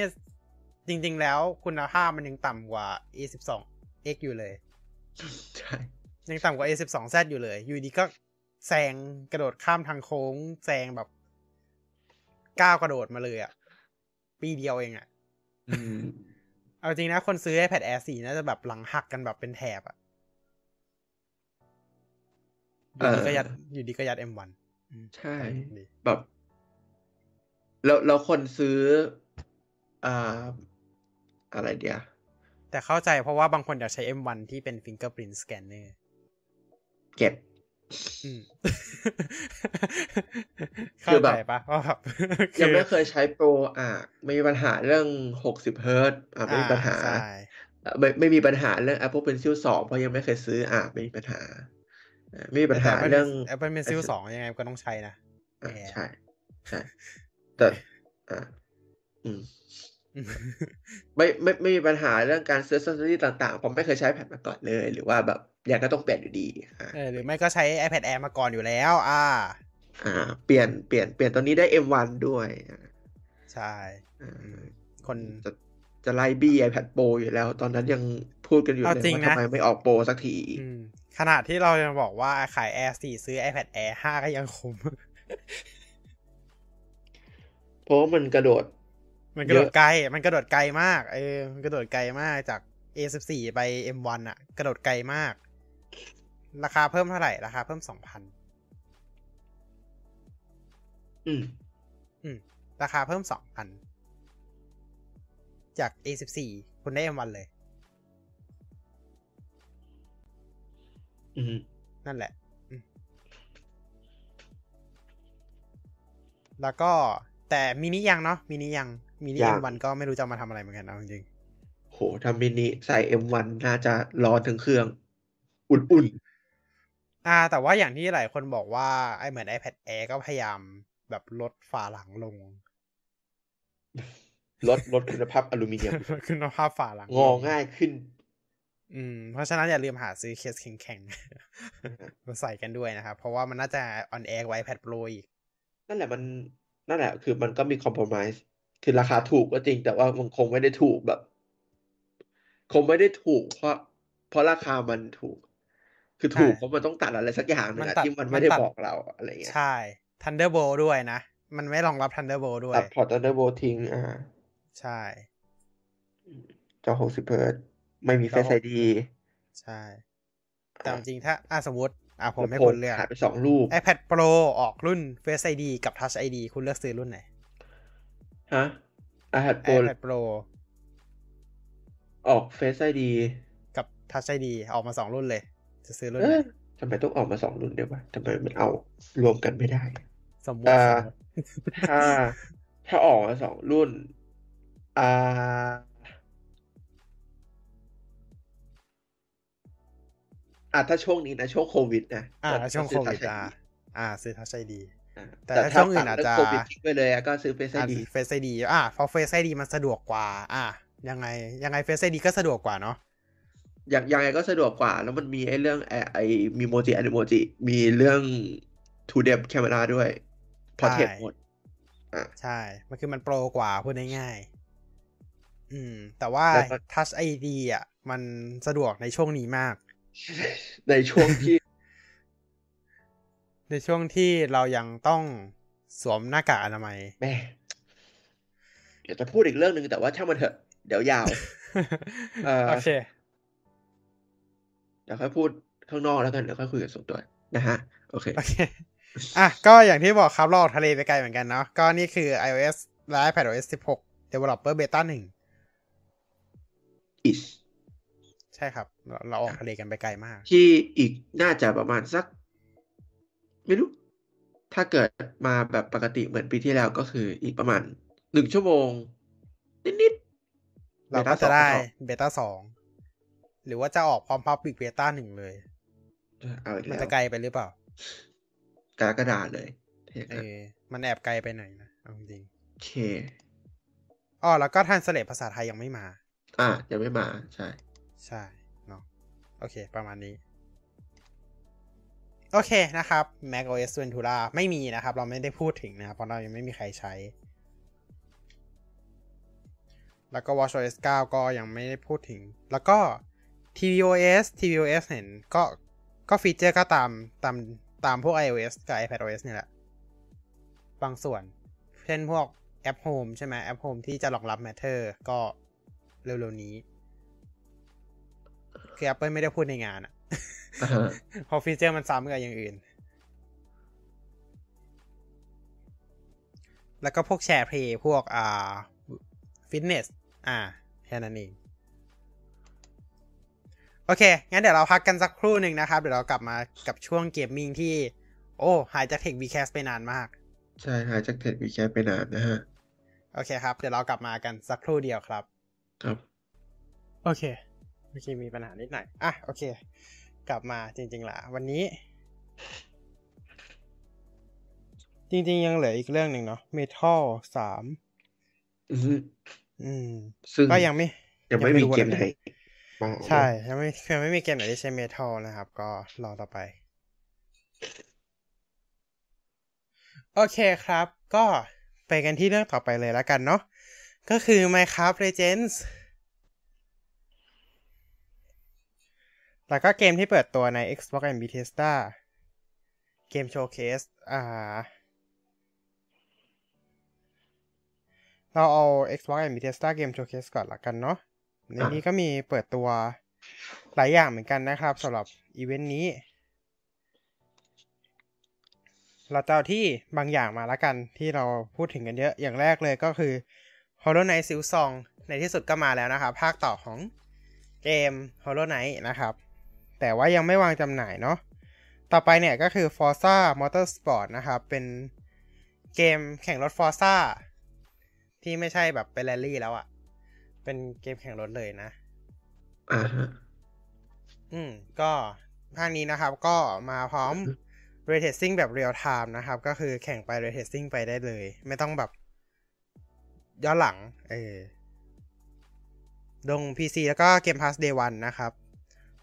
Speaker 1: จริง ๆ แล้วคุณภาพมันยังต่ำกว่า A12X อยู่เลย
Speaker 2: ใช่
Speaker 1: ยังต่ำกว่า A12Z อยู่เลย อยู่ดีก็แซงกระโดดข้ามทางโค้งแซงแบบก้าวกระโดดมาเลยอะ่ะปีเดียวเองอะ่ะ
Speaker 2: อืม
Speaker 1: เอาจริงนะ คนซื้อ iPad Air 4น่าจะแบบหลังหักกันแบบเป็นแถบอะ่ะอยู่ดีก็ยัดอยู่ดีก็ยัด M1 อืม
Speaker 2: ใช่
Speaker 1: ดี
Speaker 2: แบบ แล้วแล้วคนซื้ออ่าอะไรเดียว
Speaker 1: แต่เข้าใจเพราะว่าบางคนอยากใช้ M1 ที่เป็น fingerprint scanner
Speaker 2: เก็บ
Speaker 1: อืม
Speaker 2: คื
Speaker 1: เข้า
Speaker 2: อแบบ
Speaker 1: ใจปะว่าแบบ
Speaker 2: ยังไม่
Speaker 1: อ
Speaker 2: เคยใช้โปรอะไม่มีปัญหาเรื่องหกสิบเฮิร์ตอะไม่มีปัญหา
Speaker 1: ใช่
Speaker 2: อะไม่ไม่มีปัญหาเรื่อง Apple Pencil 2เพราะยังไม่เคยซื้ออะไม่มีปัญหาอะไม่มีปัญหา
Speaker 1: แต่
Speaker 2: เรื่อง
Speaker 1: Apple Pencil 2ยังไงก็ต้องใช้นะ
Speaker 2: อะ
Speaker 1: แอร์
Speaker 2: ใช่ใช่แต่อ่าอืมไม่ไม่ไม่มีปัญหาเรื่องการซื้อ accessory ต่างๆ ผมไม่เคยใช้ iPad มาก่อนเลย หรือว่าแบบ ยังก็ต้องเปลี่ยนอยู่ดีอ่า
Speaker 1: เออหรือไม่ก็ใช้ iPad Air มาก่อนอยู่แล้ว อ่า
Speaker 2: อ่า เปลี่ยนเปลี่ยนเปลี่ยนตัวนี้ได้ M1 ด้วยอ่า
Speaker 1: ใช่
Speaker 2: อ่า
Speaker 1: อืมคน
Speaker 2: จะจะไล่บี้ iPad Pro อยู่แล้ว ตอนนั้นยังพูดกันอยู่
Speaker 1: เอา
Speaker 2: เลย
Speaker 1: จริง
Speaker 2: ว่า
Speaker 1: นะ
Speaker 2: ทำไมไม่ออกโปรสักที
Speaker 1: อืมขนาดที่เราจะบอกว่าขาย Air 4 ซื้อ iPad Air 5 ก็ยังคุ้ม
Speaker 2: เพราะว่ามันกระโดด
Speaker 1: มันกระโด
Speaker 2: เย
Speaker 1: ด
Speaker 2: อะ
Speaker 1: ไกล มันกระโดดไกลมาก เออ มันกระโดดไกลมากจาก A14 ไป M1 อะ กระโดดไกลมาก ราคาเพิ่มเท่าไหร่ ราคาเพิ่ม2,000
Speaker 2: อืม
Speaker 1: อืม ราคาเพิ่ม2,000จาก A14 คุณได้ M1 เลย
Speaker 2: อืม
Speaker 1: นั่นแหละอืมแล้วก็แต่มินิยังเนาะ มินิยัง มินิ
Speaker 2: ยัง
Speaker 1: M1 ก็ไม่รู้จะเอามาทำอะไรเหมือนกันเอาจริง
Speaker 2: โหทำมินิใส่ M1 น่าจะร้อนถึงเครื่อง อุ่น
Speaker 1: ๆ อ่า แต่ว่าอย่างที่หลายคนบอกว่าไอเหมือน iPad Air ก็พยายามแบบลดฝาหลังลง
Speaker 2: ๆลดลดคุณภาพอลูมิเนียม
Speaker 1: ลดคุณภาพฝาหลัง
Speaker 2: งอง่ายขึ้น
Speaker 1: อืม เพราะฉะนั้นอย่าลืมหาซื้อเคสแข็งๆมาใส่กันด้วยนะครับ เพราะว่ามันน่าจะ on air ไว้ iPad Pro อีก
Speaker 2: นั่นแหละมันนั่นแหละ คือมันก็มีคอม p r o m i s e คือราคาถูกก็จริง แต่ว่ามันคงไม่ได้ถูกแบบ คงไม่ได้ถูก เพราะ เพราะราคามันถูก คือถูก
Speaker 1: ใช่
Speaker 2: เพราะมันต้องตัดอะไรสักอย่างหนึง
Speaker 1: มัน
Speaker 2: อะ
Speaker 1: ตัด
Speaker 2: ที่มัน
Speaker 1: มั
Speaker 2: ไม่
Speaker 1: น
Speaker 2: ได้
Speaker 1: ตัด
Speaker 2: บอกเราอะไรเงี้ย
Speaker 1: ใช่ Thunderbolt ด้วยนะ มันไม่รองรับ Thunderbolt ด้วย
Speaker 2: ตัดพอร์ต Thunderbolt ทิ้งอ่า
Speaker 1: ใช่
Speaker 2: จอ60เฮิร์ตซ์ไม่มี
Speaker 1: จอ
Speaker 2: Face
Speaker 1: หก
Speaker 2: ID
Speaker 1: ใช่ แต่จริงๆถ้าอะสมมติอะผมให้
Speaker 2: ลำโพ
Speaker 1: คุ
Speaker 2: ง
Speaker 1: ณเลือก
Speaker 2: หายไปสองลูก
Speaker 1: iPad Pro ออกรุ่น Face ID กับ Touch ID คุณเลือกซื้อรุ่นไหน
Speaker 2: ฮะ iPad Pro
Speaker 1: iPad Pro
Speaker 2: ออก Face ID
Speaker 1: กับ Touch ID ออกมาสองรุ่นเลย จะซื้อรุ่น
Speaker 2: เอ
Speaker 1: ไหน
Speaker 2: อทำไมต้องออกมาสองรุ่นเดียววะทำไมมันเอารวมกันไม่ได้
Speaker 1: สมมติ
Speaker 2: อ่า
Speaker 1: สมมติ
Speaker 2: ถ้าถ้าออกมาสองรุ่นอ่าอะถ้าช่วงนี้นะช่วงโควิดนะ
Speaker 1: อ่า
Speaker 2: ก็
Speaker 1: ช่วง
Speaker 2: ก็
Speaker 1: โค
Speaker 2: ซื้
Speaker 1: วิด
Speaker 2: Touch
Speaker 1: อ่า
Speaker 2: ID
Speaker 1: อ่า ซื้อ Touch ID
Speaker 2: อ่า
Speaker 1: แต่ถ้าช่วงอื่นอาจจะ
Speaker 2: ตัดเรื่องโควิดทิ้งไปเลยอะก็ซื้อ Face
Speaker 1: อ่า
Speaker 2: ID
Speaker 1: Face ID อ่าเพราะ Face ID มันสะดวกกว่า อ่ายังไงยังไง Face ID ก็สะดวกกว่าเนาะ
Speaker 2: อย่างยังไงก็สะดวกกว่า แล้วมันมีไอ้เรื่องไอ้ไอ้มีโมจิอนิโมจิ มีเรื่อง two depth camera ด้วย พอเทป
Speaker 1: ใช่
Speaker 2: หมดอะ
Speaker 1: ใช่ มันคือมันโปรกว่าพูดง่ายๆอืม แต่ว่า
Speaker 2: แล้วก็
Speaker 1: Touch ID อะ มันสะดวกในช่วงนี้มาก
Speaker 2: ในช่วงที่
Speaker 1: ในช่วงที่เรายังต้องสวมหน้ากากอนามัย
Speaker 2: แม่เดี๋ยวจะพูดอีกเรื่องหนึ่งแต่ว่าช่างมันเถอะ เดี๋ยวยาวเอ่อ
Speaker 1: โอเค
Speaker 2: เดี๋ยวค่อยพูดข้างนอกแล้วกันเดี๋ยวค่อยคุยกันส่วนตัวนะฮะ โอเค
Speaker 1: โอเค อะ ก็อย่างที่บอกครับเราออกทะเลไปไกลเหมือนกันเนาะ ก็นี่คือ iOS และ iPadOS 16 Developer Beta 1
Speaker 2: is
Speaker 1: ใช่ครับเราเราออกทะเลกันไปไกลมาก
Speaker 2: ที่อีกน่าจะประมาณสัก ไม่รู้ ถ้าเกิดมาแบบปกติเหมือนปีที่แล้วก็คืออีกประมาณหนึ่งชั่วโมง นิดๆ
Speaker 1: เราก็
Speaker 2: Beta
Speaker 1: จะได้
Speaker 2: สอง
Speaker 1: Beta 2 หรือว่าจะออกพร้อม Public Beta 1เลย
Speaker 2: เอาอีก
Speaker 1: มัน
Speaker 2: แล้ว
Speaker 1: จะไกลไปหรือเปล่า
Speaker 2: กรกฎาเลยถ้าอย่าง
Speaker 1: เอ
Speaker 2: นั้น
Speaker 1: อมันแอบไกลไปหน่อยนะเอาจริง
Speaker 2: โอเค
Speaker 1: ๆอ๋อแล้วก็ทันสเลภาษาไทยยังไม่มา
Speaker 2: อะยังไม่มาใช่
Speaker 1: ใช่เนาะโอเค ประมาณนี้ โอเคนะครับ Mac OS Ventura ไม่มีนะครับ เราไม่ได้พูดถึงนะครับ เพราะเรายังไม่มีใครใช้ แล้วก็ WatchOS 9 ก็ยังไม่ได้พูดถึง แล้วก็ tvOS tvOS เห็นก็ก็ฟีเจอร์ก็ตามตามตามพวก iOS กับ iPadOS เนี่ยแหละ บางส่วน เช่นพวกแอป Home ใช่ไหมแอป Home ที่จะรองรับ Matter ก็เร็วๆนี้ คือ Apple ไม่ได้พูดในงานอะเพราะฟีเจอร์มันซ้ำกับอย่างอื่น แล้วก็พวก SharePlay พวกอ่าฟิตเนส อ่า แค่นั้นเอง เค งั้นเดี๋ยวเราพักกันสักครู่หนึ่งนะครับ เดี๋ยวเรากลับมากับช่วง gaming ที่ โอ้ หายจาก TechWeCast ไปนานมาก
Speaker 2: ใช่หายจาก TechWeCast ไปนานนะฮะ
Speaker 1: โอเคครับ เดี๋ยวเรากลับมากันสักครู่เดียวครับ
Speaker 2: ครับ
Speaker 1: โอเคเมื่อกี้มีปัญหานิดหน่อย อะ โอเค กลับมาจริงๆล่ะวันนี้ จริงๆ ยังเหลืออีกเรื่องหนึ่งเนาะ Metal สาม
Speaker 2: อือฮึ
Speaker 1: อืม
Speaker 2: ซึ่ง
Speaker 1: ก็ยังไม่
Speaker 2: ยังไม่
Speaker 1: ยังไม่
Speaker 2: มี
Speaker 1: รู้
Speaker 2: เกม
Speaker 1: เลย
Speaker 2: ไหนมา
Speaker 1: ใช่ยังไม่ยังไม่มีเกมไหนที่ใช้เมทัลนะครับ ก็รอต่อไป โอเคครับ ก็ไปกันที่เรื่องต่อไปเลยแล้วกันเนาะก็คือ Minecraft Legends แล้วก็เกมที่เปิดตัวใน Xbox and Bethesda เกมโชว์เคสอ่า เราเอา Xbox and Bethesda Game Showcase ก่อนละกันเนาะ ในนี้ก็มีเปิดตัวหลายอย่างเหมือนกันนะครับสำหรับอีเวนต์นี้ เราจะเอาที่บางอย่างมาละกันที่เราพูดถึงกันเยอะอย่างแรกเลยก็คือ Hollow Knight Silk Song ในที่สุดก็มาแล้วนะครับ ภาคต่อของเกม Hollow Knight นะครับ แต่ว่ายังไม่วางจำหน่ายเนาะต่อไปเนี่ยก็คือ Forza Motorsport นะครับ เป็นเกมแข่งรถ Forza ที่ไม่ใช่แบบเป็นแรลลี่แล้วอะ่ะ เป็นเกมแข่งรถเลยนะ
Speaker 2: อ่าฮะ
Speaker 1: อืม ก็ภาคนี้นะครับ ก็มาพร้อม ray tracing แบบ real time นะครับ ก็คือแข่งไป ray tracing ไปได้เลย ไม่ต้องแบบ ย้อนหลัง เออลง PC แล้วก็เกม Pass Day 1นะครับ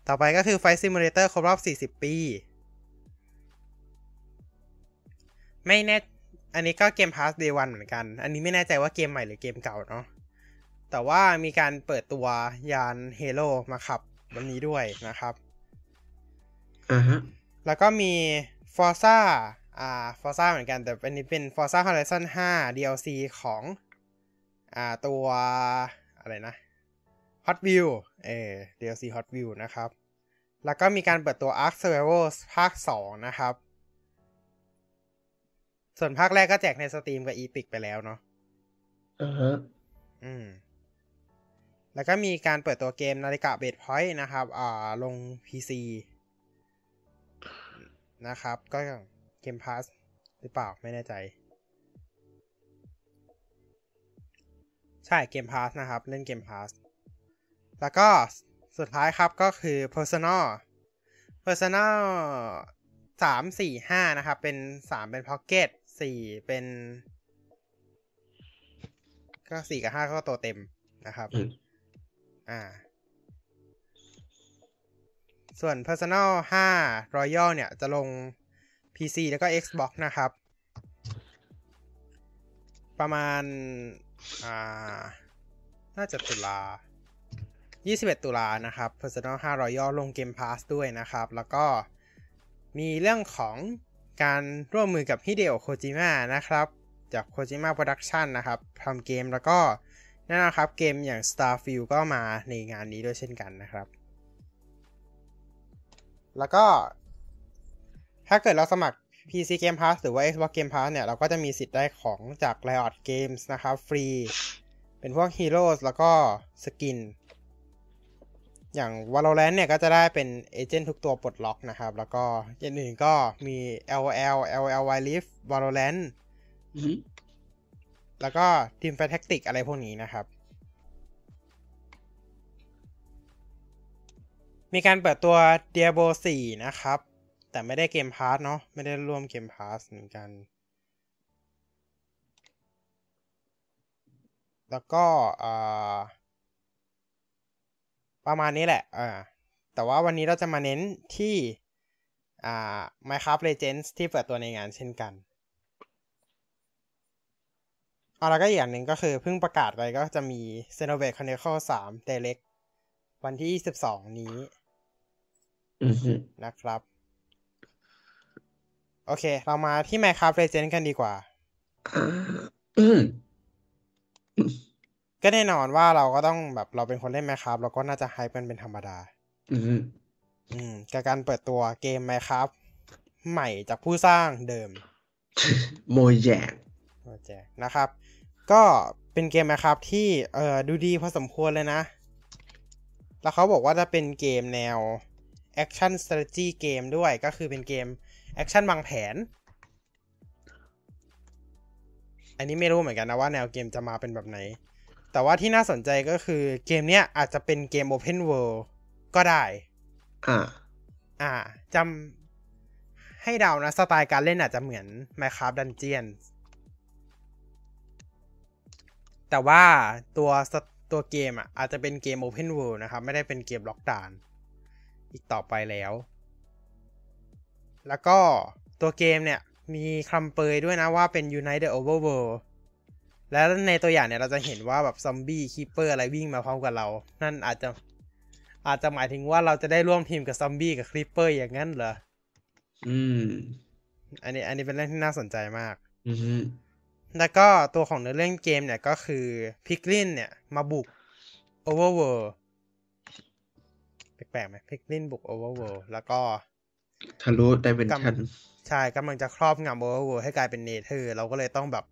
Speaker 1: ต่อไปก็คือ Flight Simulator ครบรอบ 40 ปี ไม่แน่ อันนี้ก็เกม Pass Day 1เหมือนกัน อันนี้ไม่แน่ใจว่าเกมใหม่หรือเกมเก่าเนาะ แต่ว่ามีการเปิดตัวยาน Halo มาขับวันนี้ด้วยนะครับ
Speaker 2: อ่าฮะ
Speaker 1: แล้วก็มี Forza อ่า Forza เหมือนกัน แต่อันนี้เป็น Forza Horizon 5 DLC ของอ่าตัวอะไรนะ Hot Wheel เออ DLC Hot Wheel นะครับ แล้วก็มีการเปิดตัว Ark Survival ภาค 2 นะครับ ส่วนภาคแรกก็แจกใน Steam กับ Epic ไปแล้วเนาะ
Speaker 2: อ่าฮะ
Speaker 1: อืม แล้วก็มีการเปิดตัวเกม Naraka: Bladepoint นะครับอ่าลง PC นะครับ ก็เกมพาสหรือเปล่าไม่แน่ใจ ใช่เกมพาสนะครับ เล่นเกมพาสแล้วก็สุดท้ายครับก็คือ Personal Personal สามสี่ห้านะครับ เป็นสามเป็น Pocket สี่เป็น ก็สี่กับห้าก็ตัวเต็มนะครับ
Speaker 2: อ่า
Speaker 1: ส่วน Personal 5 Royal เนี่ย จะลง PC แล้วก็ Xbox นะครับ ประมาณ อ่า น่าจะตุลา 21 ตุลานะครับ Personal 5 Royal ลง Game Pass ด้วยนะครับ แล้วก็มีเรื่องของการร่วมมือกับฮิเดโอโคจิมะนะครับ จาก Kojima Productions นะครับทำเกมแล้วก็ แน่นอนครับเกมอย่าง Starfield ก็มาในงานนี้ด้วยเช่นกันนะครับ แล้วก็ถ้าเกิดเราสมัคร PC Game Pass หรือว่า Xbox Game Pass เนี่ย เราก็จะมีสิทธิ์ได้ของจาก Riot Games นะครับ ฟรี เป็นพวก Heroes แล้วก็ skin อย่าง Valorant เนี่ย ก็จะได้เป็น agent ทุกตัวปลดล็อกนะครับ แล้วก็อย่างอื่นก็มี LOL LOL Wild Rift Valorant แล้วก็ Teamfight Tactics อะไรพวกนี้นะครับ มีการเปิดตัว Diablo 4 นะครับ แต่ไม่ได้ Game Pass เนาะไม่ได้ร่วม Game Pass เหมือนกัน แล้วก็ประมาณนี้แหละอ่าแต่ว่าวันนี้เราจะมาเน้นที่อ่า Minecraft Legends ที่เปิดตัวในงานเช่นกัน เอาแล้วก็อีกอย่างหนึ่งก็คือเพิ่งประกาศไปก็จะมี Xenoblade Chronicle 3 Direct วันที่22นี้
Speaker 2: อือฮึ
Speaker 1: นะครับ โอเค เรามาที่ Minecraft Legends กันดีกว่า
Speaker 2: อ่าอืม
Speaker 1: ก็แน่นอนว่าเราก็ต้องแบบเราเป็นคนเล่น Minecraft เราก็น่าจะไฮป์กันเป็นธรรมดา
Speaker 2: อือฮึ
Speaker 1: อืมกับการเปิดตัวเกม Minecraft ใหม่จากผู้สร้างเดิม
Speaker 2: โมยแยง
Speaker 1: โอเคนะครับ ก็เป็นเกม Minecraft ที่เอ่อดูดีพอสมควรเลยนะ แล้วเขาบอกว่าจะเป็นเกมแนว Action Strategy เกมด้วยก็คือเป็นเกม Action วางแผน อันนี้ไม่รู้เหมือนกันนะว่าแนวเกมจะมาเป็นแบบไหน แต่ว่าที่น่าสนใจก็คือเกมเนี้ยอาจจะเป็นเกม Open World ก็ได้
Speaker 2: อ่า
Speaker 1: อ่าจำให้เดานะ สไตล์การเล่นอาจจะเหมือน Minecraft Dungeons แแต่ว่าตัวสตัวเกมอะอาจจะเป็นเกม Open World นะครับ ไม่ได้เป็นเกมล็อกดาวน์อีกต่อไปแล้ว แล้วก็ตัวเกมเนี่ยมีคำเปรยด้วยนะว่าเป็น Unite the Overworld แล้วในตัวอย่างเนี่ยเราจะเห็นว่าแบบซอมบี้ Creeper อะไรวิ่งมาพร้อมกับเรา นั่นอาจจะอาจจะหมายถึงว่าเราจะได้ร่วมทีมกับซอมบี้กับ Creeper อย่างนั้นเหรอ
Speaker 2: อืม
Speaker 1: อันนี้ อันนี้เป็นเรื่องที่น่าสนใจมาก
Speaker 2: อืม
Speaker 1: แล้วก็ตัวของเนื้อเรื่องเกมเนี่ยก็คือ Piglin เนี่ยมาบุก Overworld แปลกๆไหม Piglin บุก Overworld แล้วก็
Speaker 2: ทะลุ dimension
Speaker 1: ใช่กำลังจะครอบงำ Overworld ให้กลายเป็น Nether เราก็เลยต้องแบบ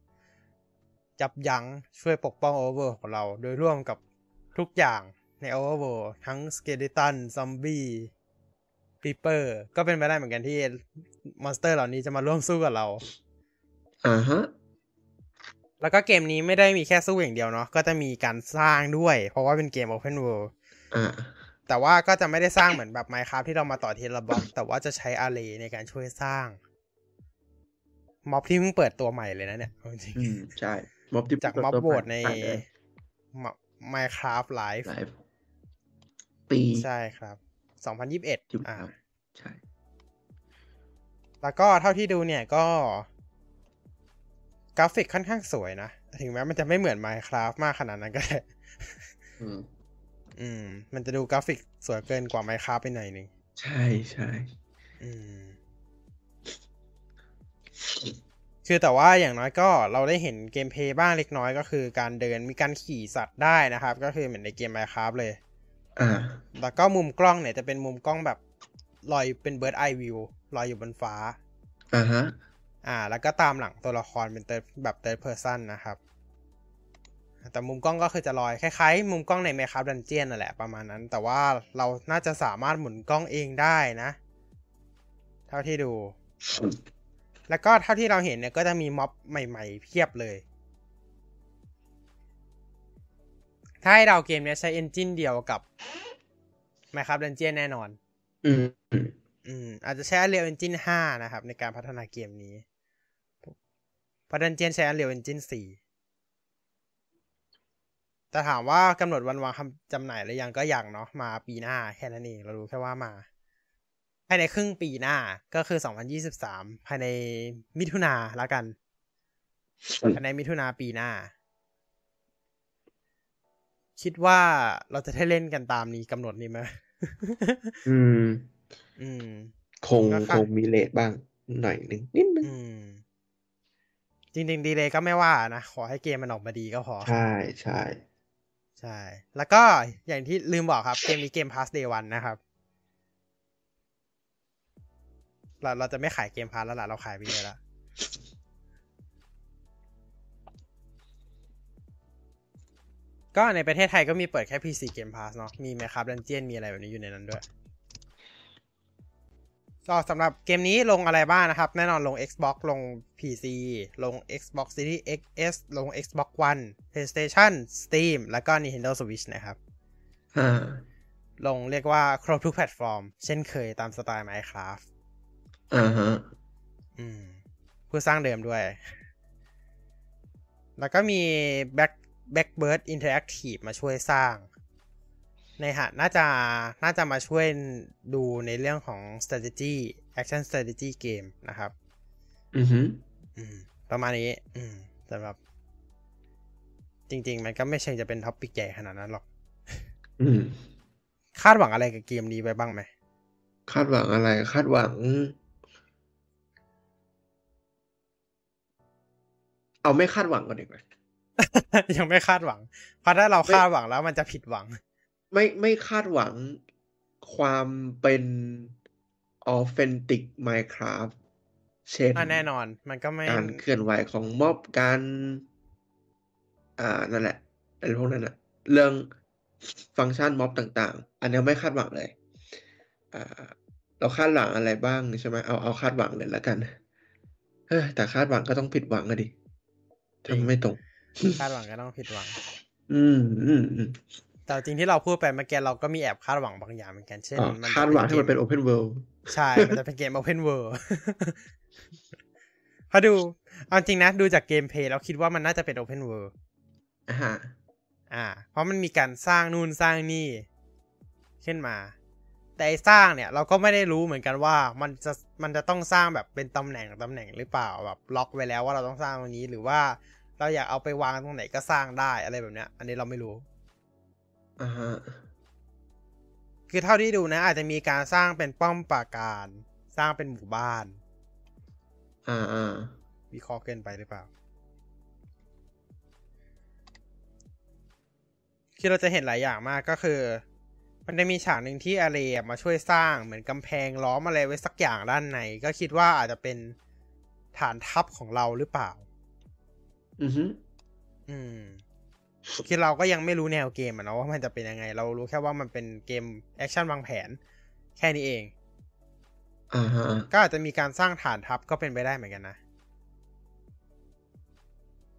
Speaker 1: ยับยั้งช่วยปกป้อง Overworld ของเรา โดยร่วมกับทุกอย่างใน Overworld ทั้ง skeleton ซอมบี้ Creeper ก็เป็นไปได้เหมือนกันที่ monster เหล่านี้จะมาร่วมสู้กับเรา
Speaker 2: อ่าฮะ
Speaker 1: แล้วก็เกมนี้ไม่ได้มีแค่สู้อย่างเดียวเนาะก็จะมีการสร้างด้วย เพราะว่าเป็นเกม Open World
Speaker 2: อ่า
Speaker 1: แต่ว่าก็จะไม่ได้สร้างเหมือนแบบ Minecraft ที่เรามาต่อทีละบล็อก แต่ว่าจะใช้อาร์เรย์ในการช่วยสร้าง ม็อบที่เพิ่งเปิดตัวใหม่เลยนะเนี่ยเอาจริง
Speaker 2: อืมใช่ม็อบที่
Speaker 1: ๆจากม็อบ
Speaker 2: ตัว
Speaker 1: โหวตใน
Speaker 2: ผ่าเลย
Speaker 1: Minecraft Live
Speaker 2: ไลฟ์ปี
Speaker 1: ใช่ครับ2021
Speaker 2: จุด
Speaker 1: อ่า
Speaker 2: ครับใช่
Speaker 1: แล้วก็เท่าที่ดูเนี่ยก็ กราฟิกค่อนข้างสวยนะ ถึงแม้มันจะไม่เหมือน Minecraft มากขนาดนั้นก็ได้
Speaker 2: อืม
Speaker 1: อืมมันจะดูกราฟิกสวยเกินกว่า Minecraft ไปหน่อยหนึง
Speaker 2: ใช่ใช่
Speaker 1: อืม คือแต่ว่าอย่างน้อยก็เราได้เห็นเกมเพลย์บ้างเล็กน้อยก็คือการเดินมีการขี่สัตว์ได้นะครับ ก็คือเหมือนในเกม Minecraft เลย
Speaker 2: อ่า
Speaker 1: แล้วก็มุมกล้องเนี่ยจะเป็นมุมกล้องแบบลอยเป็น bird eye view ลอยอยู่บนฟ้า
Speaker 2: อ่าฮะ
Speaker 1: อ่า แล้วก็ตามหลังตัวละครเป็น third แบบ third person นะครับ แต่มุมกล้องก็คือจะลอย คล้ายๆ มุมกล้องใน Minecraft Dungeon นั่นแหละประมาณนั้น แต่ว่าเราน่าจะสามารถหมุนกล้องเองได้นะ เท่าที่ดู แล้วก็เท่าที่เราเห็นเนี่ยก็จะมีม็อบใหม่ ๆ เพียบเลย ถ้าให้เราเกมเนี้ยใช้เอนจินเดียวกับ Minecraft Dungeon แน่นอน
Speaker 2: อืมอืม
Speaker 1: อืม อาจจะใช้ Unreal Engine 5 นะครับ ในการพัฒนาเกมนี้ เพราะ Dungeon ใช้ Unreal Engine 4 แต่ถามว่ากำหนดวันวางคำจำหน่ายหรือยังก็ยังเนาะมาปีหน้าแค่นั้นเอง เรารู้แค่ว่ามาภายในครึ่งปีหน้าก็คือ 2023 ภายในมิถุนาแล้วกัน ภายในมิถุนาปีหน้า คิดว่าเราจะได้เล่นกันตามนี้กำหนดนี้ไหม
Speaker 2: อืม
Speaker 1: อืม
Speaker 2: คง
Speaker 1: ก็ค่ะ
Speaker 2: คงมีเลทบ้างหน่อยหนึ่งนิดนึง
Speaker 1: อืมจ ริงๆดีเลยก็ไม่ว่านะ ขอให้เกมมันออกมาดีก็พอ
Speaker 2: ใช่ใช่
Speaker 1: ใช่ แล้วก็อย่างที่ลืมบอกครับ เกมนี้เกม Pass Day 1นะครับ เราเราจะไม่ขายเกมพาร์แล้วล่ะ เราขายไปเยอะแล้วก็ในประเทศไทยก็มีเปิดแค่ PC Game Pass เนาะ มี Minecraft Dungeon มีอะไรแบบนี้อยู่ในนั้นด้วย ก็สำหรับเกมนี้ลงอะไรบ้างนะครับ แน่นอนลง Xbox ลง PC ลง Xbox Series XS ลง Xbox One PlayStation Steam แล้วก็ Nintendo Switch นะครับ
Speaker 2: อ่า
Speaker 1: ลงเรียกว่าครบทุกแพลตฟอร์ม เช่นเคยตามสไตล์ Minecraft
Speaker 2: อ่าฮะ
Speaker 1: อืมผู้สร้างเดิมด้วย แล้วก็มี Black Blackbird Interactive มาช่วยสร้าง ในหะน่าจะน่าจะมาช่วยดูในเรื่องของ strategy action strategy game นะครับ
Speaker 2: อือฮึ
Speaker 1: อืมประมาณนี้ อืมสำหรับ จริง ๆ มันก็ไม่เชิงจะเป็น topic ใหญ่ขนาดนั้นหรอก
Speaker 2: อืม
Speaker 1: คาดหวังอะไรกับเกมนี้ไปบ้างไหม
Speaker 2: คาดหวังอะไร คาดหวัง เอาไม่คาดหวังก่อนดีกว่า
Speaker 1: ยังไม่คาดหวัง เพราะถ้าเราคาดหวังแล้วมันจะผิดหวัง
Speaker 2: ไม่ไม่คาดหวังความเป็น authentic Minecraft เช่น
Speaker 1: อะแน่นอน มันก็ไม่
Speaker 2: การเคลื่อนไหวของม็อบการ อ่านั่นแหละอะไรพวกนั้นอะเรื่องฟังก์ชันม็อบต่าง ๆ อันนี้ไม่คาดหวังเลยอ่าเราคาดหวังอะไรบ้างใช่ไหมเอาเอาคาดหวังเลยแล้วกันเฮ้ยแต่คาดหวังก็ต้องผิดหวังอะดิ
Speaker 1: จริง
Speaker 2: ทำไม่ตรง
Speaker 1: คาดหวังก็ต้องผิดหวัง
Speaker 2: อืมอืมอืม
Speaker 1: แต่จริงที่เราพูดไปเมื่อกี้เราก็มีแอบคาดหวังบางอย่างเหมือนกันเช่น
Speaker 2: อ๋อ
Speaker 1: มันจะ
Speaker 2: คาดหวังให้มันเป็น
Speaker 1: ก
Speaker 2: open world
Speaker 1: ใช่ มันจะเป็นเกม Open World พอดูเอาจริงนะ ดูจากเกมเพลย์เราคิดว่ามันน่าจะเป็น Open World
Speaker 2: อ่าฮะ
Speaker 1: อ่า เพราะมันมีการสร้างนู่นสร้างนี่ขึ้นมา แต่ไอ้สร้างเนี่ย เราก็ไม่ได้รู้เหมือนกันว่ามันจะมันจะต้องสร้างแบบเป็นตำแหน่งตำแหน่งหรือเปล่าแบบล็อกไว้แล้วว่าเราต้องสร้างตรงนี้หรือว่าเราอยากเอาไปวางตรงไหนก็สร้างได้อะไรแบบเนี้ย อันนี้เราไม่รู้
Speaker 2: อ่าฮะ
Speaker 1: คือเท่าที่ดูนะ อาจจะมีการสร้างเป็นป้อมปราการ สร้างเป็นหมู่บ้าน
Speaker 2: อ่าอ่า
Speaker 1: วิเคราะห์เกินไปหรือเปล่าคือเราจะเห็นหลายอย่างมากก็คือ มันจะมีฉากหนึ่งที่ Allay มาช่วยสร้างเหมือนกำแพงล้อมอะไรไว้สักอย่างด้านใน ก็คิดว่าอาจจะเป็นฐานทัพของเราหรือเปล่า
Speaker 2: อือฮึ
Speaker 1: อืม คือเราก็ยังไม่รู้แนวเกมอะเนาะว่ามันจะเป็นยังไง เรารู้แค่ว่ามันเป็นเกมแอคชั่นวางแผน แค่นี้เอง
Speaker 2: อ่าฮะ
Speaker 1: ก็อาจจะมีการสร้างฐานทัพก็เป็นไปได้เหมือนกันนะ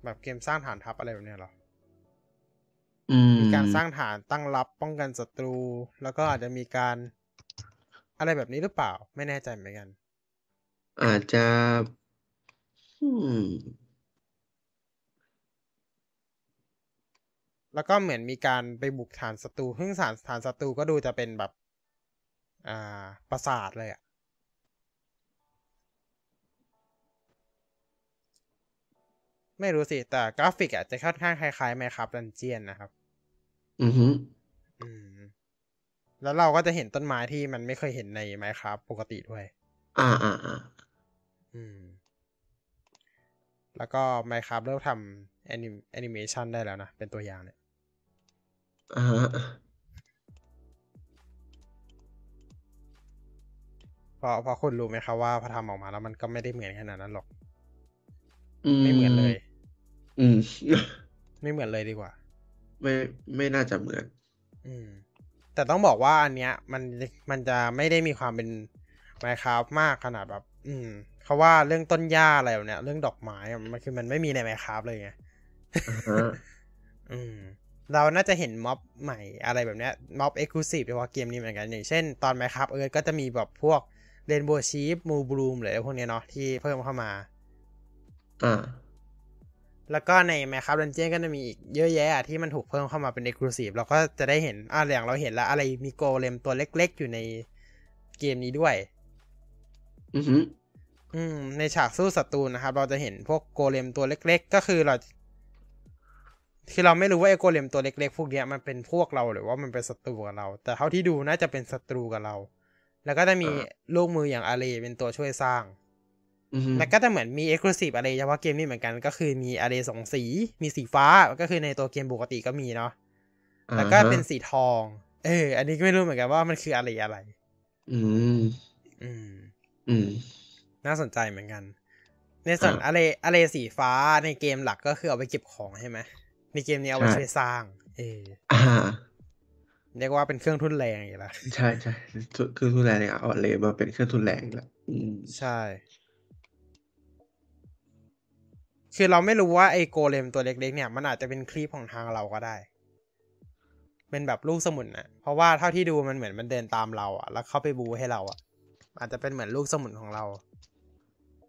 Speaker 1: แบบเกมสร้างฐานทัพอะไรแบบเนี้ยเหรอ
Speaker 2: อืม
Speaker 1: มีการสร้างฐานตั้งรับป้องกันศัตรู แล้วก็อาจจะมีการอะไรแบบนี้หรือเปล่า ไม่แน่ใจเหมือนกัน
Speaker 2: อาจจะอื
Speaker 1: แล้วก็เหมือนมีการไปบุกฐานศัตรูซึ่งฐานฐานศัตรูก็ดูจะเป็นแบบอ่าปราสาทเลยอะไม่รู้สิ แต่กราฟิกอาจจะค่อนข้างคล้ายๆ Minecraft Dungeon นะครับ
Speaker 2: อือฮึ
Speaker 1: อืม แล้วเราก็จะเห็นต้นไม้ที่มันไม่เคยเห็นใน Minecraft ปกติด้วย
Speaker 2: อ่าอ่าอ่า
Speaker 1: อืม แล้วก็ Minecraft เริ่มทำแอนิแอนิเมชันได้แล้วนะ เป็นตัวอย่างเนี่ย
Speaker 2: อ่าฮะ
Speaker 1: เพราะเพราะคุณรู้ไหมครับว่าพอทำออกมาแล้วมันก็ไม่ได้เหมือนขนาดนั้นหรอก
Speaker 2: อื
Speaker 1: ไม่เหมือนเลย
Speaker 2: อืม
Speaker 1: ไม่เหมือนเลยดีกว่า
Speaker 2: ไม่ไม่น่าจะเหมือน
Speaker 1: อืม แต่ต้องบอกว่าอันเนี้ย มันมันจะไม่ได้มีความเป็น Minecraft มากขนาดแบบ อืมเขาว่าเรื่องต้นหญ้าอะไรแบบเนี้ยเรื่องดอกไม้อะมันคือมันไม่มีใน Minecraft เลยไง
Speaker 2: อ่าฮะ
Speaker 1: อืม เราน่าจะเห็นม็อบใหม่อะไรแบบเนี้ยม็อบเอ็กซ์คลูซีฟเฉพาะเกมนี้เหมือนกัน อย่างเช่นตอน Minecraft เอิร์ก็จะมีแบบพวกเรนโบว์ชีฟมูบลูมหรืออะไรพวกเนี้ยเนาะที่เพิ่มเข้ามา
Speaker 2: อ่า
Speaker 1: แล้วก็ใน Minecraft Dungeon ก็จะมีอีกเยอะแยะอะที่มันถูกเพิ่มเข้ามาเป็น Exclusive เราก็จะได้เห็นอ่าอย่างเราเห็นแล้วอะไรมีโกเลมตัวเล็ก ๆ อยู่ในเกมนี้ด้วย
Speaker 2: อือฮึ
Speaker 1: อืมในฉากสู้ศัตรูนะครับ เราจะเห็นพวกโกเลมตัวเล็ก ๆ ก็คือเรา คือเราไม่รู้ว่าไอ้โกเลมตัวเล็กๆพวกเนี้ยมันเป็นพวกเราหรือว่ามันเป็นศัตรูกับเรา แต่เท่าที่ดูน่าจะเป็นศัตรูกับเรา แล้วก็จะมีลูกมืออย่างอารีเป็นตัวช่วยสร้าง
Speaker 2: อือฮึ
Speaker 1: แล้วก็จะเหมือนมี Exclusive อะไรเฉพาะเกมนี้เหมือนกัน ก็คือมีอาร์สองสี มีสีฟ้าก็คือในตัวเกมปกติก็มีเนาะแล้วก็เป็นสีทอง เออ อันนี้ก็ไม่รู้เหมือนกันว่ามันคืออะไรอะไร
Speaker 2: อืม
Speaker 1: อืม
Speaker 2: อืม
Speaker 1: น่าสนใจเหมือนกัน ในส่วน
Speaker 2: อ่า
Speaker 1: อะไรอะไรสีฟ้าในเกมหลักก็คือเอาไปเก็บของใช่ไหม ในเกมนี้เอาไป
Speaker 2: ใช่
Speaker 1: ช่วยสร้าง เออ
Speaker 2: อ่า
Speaker 1: เรียกว่าเป็นเครื่องทุนแรงอย่างละ
Speaker 2: ใช่ใช่คือเครื่องทุนแรงเนี่ยเอาเลมาเป็นเครื่องทุนแรงอีกแล้วอืม
Speaker 1: ใช่ คือเราไม่รู้ว่าไอ้โกเลมตัวเล็กๆ เนี่ย มันอาจจะเป็นคลิปของทางเราก็ได้ เป็นแบบลูกสมุนนะเพราะว่าเท่าที่ดูมันเหมือนมันเดินตามเราอะแล้วเข้าไปบูให้เราอะอาจจะเป็นเหมือนลูกสมุนของเรา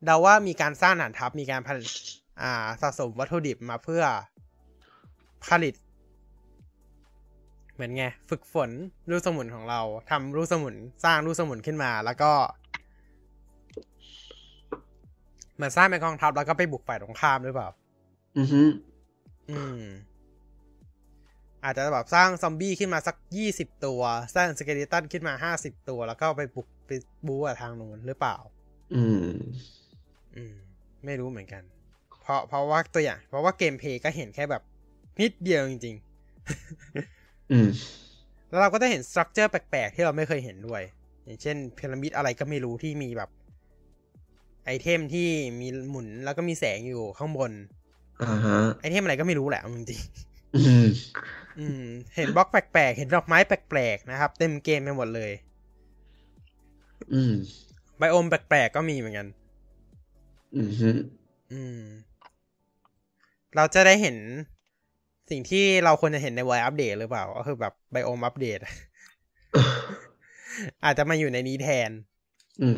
Speaker 1: เดาว่ามีการสร้างฐานทัพมีการผลิตอ่าสะสมวัตถุดิบมาเพื่อ ผลิต เหมือนไง ฝึกฝนลูกสมุนของเราทำลูกสมุนสร้างลูกสมุนขึ้นมา แล้วก็เหมือนสร้างเป็นกองทัพแล้วก็ไปบุกฝ่ายตรงข้ามหรือเปล่า
Speaker 2: อือฮึ
Speaker 1: อืม อาจจะแบบสร้างซอมบี้ขึ้นมาสักยี่สิบตัว สร้างสเกเลตันขึ้นมาห้าสิบตัว แล้วก็ไปบุกไปบู๊กับทางนู้นหรือเปล่า
Speaker 2: อืม
Speaker 1: อืม ไม่รู้เหมือนกัน เพราะเพราะว่าตัวอย่าง เพราะว่า gameplay ก็เห็นแค่แบบ นิดเดียวจริง
Speaker 2: อืม
Speaker 1: ๆแล้วเราก็ได้เห็น structure แปลกๆ ที่เราไม่เคยเห็นด้วย อย่างเช่นพีระมิดอะไรก็ไม่รู้ที่มีแบบ ไอเทมที่มีหมุนแล้วก็มีแสงอยู่ข้างบน
Speaker 2: อ่าฮะ
Speaker 1: ไอเทมอะไรก็ไม่รู้แหละเอาจริง
Speaker 2: อืม
Speaker 1: ๆอืม เห็นบล็อกแปลกๆ เห็นดอกไม้แปลกๆ นะครับ เต็มเกมไปหมดเลย
Speaker 2: อืม
Speaker 1: ไบโอมแปลกๆ ก็มีเหมือนกัน
Speaker 2: อืมฮึ
Speaker 1: อืม เราจะได้เห็น สิ่งที่เราควรจะเห็นในวัยอัปเดตหรือเปล่า ก็คือแบบไบโอมอัปเดต อาจจะมาอยู่ในนี้แทน
Speaker 2: อืม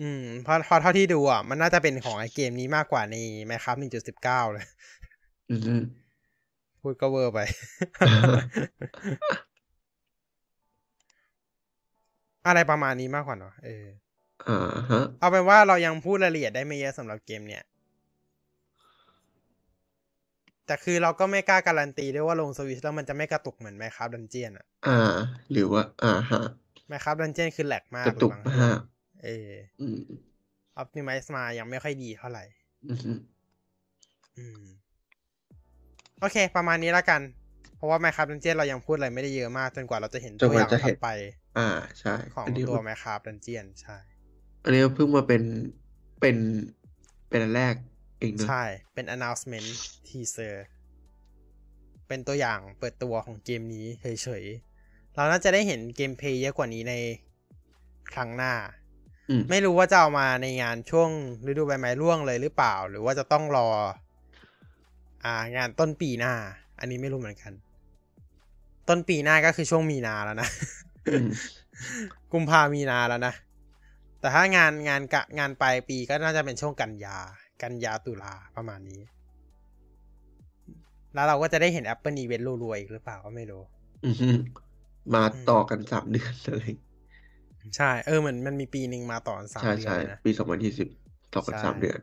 Speaker 1: อืมเพราะเพราะเท่าที่ดูอะ มันน่าจะเป็นของไอเกมนี้มากกว่าใน Minecraft 1.19เลย
Speaker 2: อืมฮึ
Speaker 1: พูดก็เวอร์ไป อะไรประมาณนี้มากกว่าเนาะเออ
Speaker 2: อ่าฮะ
Speaker 1: เอาเป็นว่าเรายังพูดรายละเอียดได้ไม่เยอะสำหรับเกมเนี่ย แต่คือเราก็ไม่กล้าการันตีด้วยว่าลงสวิชแล้วมันจะไม่กระตุกเหมือนไมครับดันเจียนอะ
Speaker 2: อ่า หรือว่า อ่าฮะ
Speaker 1: ไมครับดันเจียนคือแหลกมาก
Speaker 2: กระตุก
Speaker 1: เลยบาง
Speaker 2: มาก
Speaker 1: เออ
Speaker 2: อืม
Speaker 1: ออ t ติมิซ์มายังไม่ค่อยดีเท่าไหร่
Speaker 2: อืมฮึ
Speaker 1: อืมโอเค ประมาณนี้แล้วกัน เพราะว่าไมครับดันเจียนเรายังพูดอะไรไม่ได้เยอะมาก จนกว่าเราจะเห็น
Speaker 2: จน
Speaker 1: ตัว
Speaker 2: ก
Speaker 1: อ
Speaker 2: ว่า
Speaker 1: ย่าง
Speaker 2: จะ
Speaker 1: ถั
Speaker 2: เห็
Speaker 1: ด
Speaker 2: น
Speaker 1: ไป
Speaker 2: อ่าใช่
Speaker 1: ของ
Speaker 2: อันนี้
Speaker 1: ตัวไมครับดันเจียนใช่
Speaker 2: อันนี้เพิ่งมาเป็นเป็นเป็นอันแรก เองเนอะ
Speaker 1: ใช่ เป็น announcement teaser เป็นตัวอย่างเปิดตัวของเกมนี้เฉยๆ เราน่าจะได้เห็นเกมเพลย์เยอะกว่านี้ในครั้งหน้า
Speaker 2: อืม
Speaker 1: ไม่รู้ว่าจะเอามาในงานช่วงฤดูใบไม้ร่วงเลยหรือเปล่า หรือว่าจะต้องรอ อ่างานต้นปีหน้า อันนี้ไม่รู้เหมือนกัน ต้นปีหน้าก็คือช่วงมีนาแล้วนะ
Speaker 2: อืม
Speaker 1: กุมภามีนาแล้วนะ แต่ถ้างานงานกะงานปลายปีก็น่าจะเป็นช่วงกันยา กันยาตุลาประมาณนี้ แล้วเราก็จะได้เห็น Apple Event รัวๆอีกหรือเปล่าก็ไม่รู้
Speaker 2: อืมฮึมาต่อกันสามเดือนอะไร
Speaker 1: ใช่ เออเหมือนมันมีปีหนึ่งมาต่อกันสาม
Speaker 2: ใช่
Speaker 1: เดือน
Speaker 2: ใช่
Speaker 1: เลยนะ
Speaker 2: ปีสองพันยี่สิบต่อกัน
Speaker 1: ใช่
Speaker 2: สามเดือน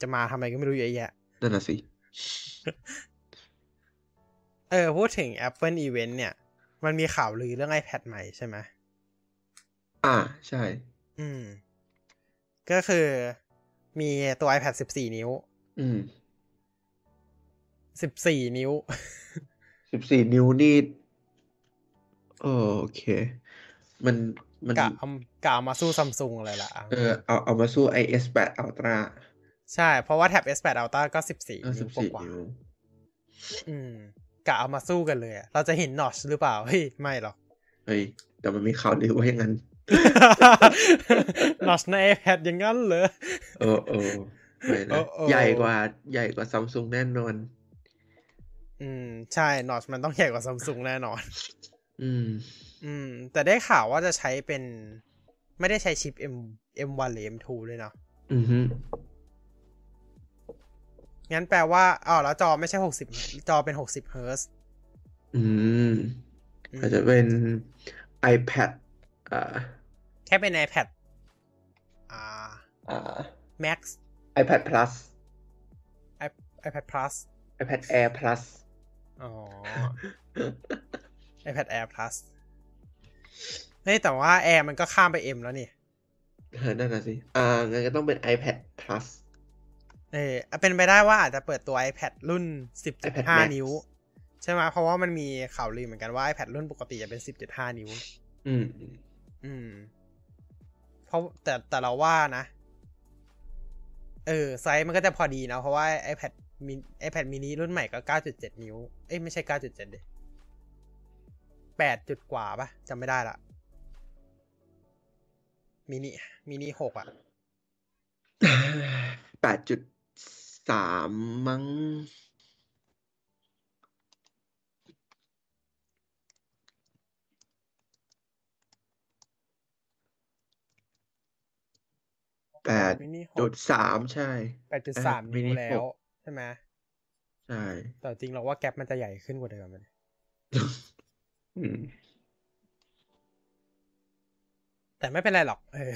Speaker 1: จะมาทำไมก็ไม่รู้เยอะแยะ
Speaker 2: นั่นน่ะสิ
Speaker 1: เออ พูดถึง Apple Event เนี่ย มันมีข่าวลือเรื่อง iPad ใหม่ใช่ไหม
Speaker 2: อ่า ใช่
Speaker 1: อืม ก็คือ มีตัว iPad 14 นิ้ว
Speaker 2: อืม
Speaker 1: 14 นิ้ว
Speaker 2: สิบสี่นิ้วนี่เออโอเค มันมัน
Speaker 1: กะเอากะเอามาสู้ซัมซุงเลยล่ะ
Speaker 2: เออเอาเอามาสู้ IS 8 Ultra
Speaker 1: ใช่ เพราะว่าแท็บ S8 Ultra ก็ 14
Speaker 2: เออ
Speaker 1: นิ้
Speaker 2: สิ
Speaker 1: ว
Speaker 2: บ
Speaker 1: ก
Speaker 2: สี่
Speaker 1: ว่า
Speaker 2: นิ้ว
Speaker 1: ๆอืมกะเอามาสู้กันเลยอะเราจะเห็นนอชหรือเปล่า เฮ้ย ไม่หรอก
Speaker 2: เฮ้ย แต่มันมีข่าวลือว่าอย่างนั้น
Speaker 1: นอชใน iPad อย่างนั้นเหรอ
Speaker 2: เออเออไม่
Speaker 1: โอ้
Speaker 2: นะ
Speaker 1: โอ้
Speaker 2: ใหญ่กว่าใหญ่กว่าซัมซุงแน่นอน
Speaker 1: อืม ใช่นอชมันต้องใหญ่กว่าซัมซุงแน่นอน
Speaker 2: อืม
Speaker 1: อืม แต่ได้ข่าวว่าจะใช้เป็น ไม่ได้ใช้ชิป M M1 หรือ M2 ด้วยเนาะ
Speaker 2: อือฮึ
Speaker 1: งั้นแปลว่าอ๋อแล้วจอไม่ใช่60จอเป็น60เฮิร์ตซ์
Speaker 2: อืมอาจจะเป็น iPad อ่า
Speaker 1: แค่เป็น iPad อ่า
Speaker 2: อ่า
Speaker 1: Max
Speaker 2: iPad Plus
Speaker 1: i- iPad Plus
Speaker 2: iPad Air Plus
Speaker 1: อ๋อ iPad Air Plus เฮ้ยแต่ว่า Air มันก็ข้ามไป M แล้วนี่
Speaker 2: เออนั่นน่ะสิ อ่า งั้นก็ต้องเป็น iPad Plus
Speaker 1: เออเป็นไปได้ว่าอาจจะเปิดตัว iPad รุ่น
Speaker 2: iPad Max
Speaker 1: 10.5 นิ้ว ใช่ไหมเพราะว่ามันมีข่าวลือเหมือนกันว่า iPad รุ่นปกติจะเป็น 10.5 นิ้ว
Speaker 2: อืม
Speaker 1: อืม เพราะแต่แต่เราว่านะ เออ ไซส์มันก็จะพอดีนะเพราะว่า iPad mini iPad mini รุ่นใหม่ก็ 9.7 นิ้ว เอ้ย ไม่ใช่ 9.7เด8จุดกว่าปะจำไม่ได้ละมินิมินิหกอะ
Speaker 2: แปดจุดสามมั้ง แปด
Speaker 1: มินิห
Speaker 2: จุ
Speaker 1: ก
Speaker 2: ดสามใช่
Speaker 1: แปดจุดสาม
Speaker 2: มิ
Speaker 1: นิ้ว
Speaker 2: นิ
Speaker 1: แล้
Speaker 2: ห
Speaker 1: ว
Speaker 2: ก
Speaker 1: ใช่ไหม
Speaker 2: ใช่
Speaker 1: แต่จริงเราว่าแกลมันจะใหญ่ขึ้นกว่าเดิมอะ
Speaker 2: อืม
Speaker 1: แต่ไม่เป็นไรหรอกเออ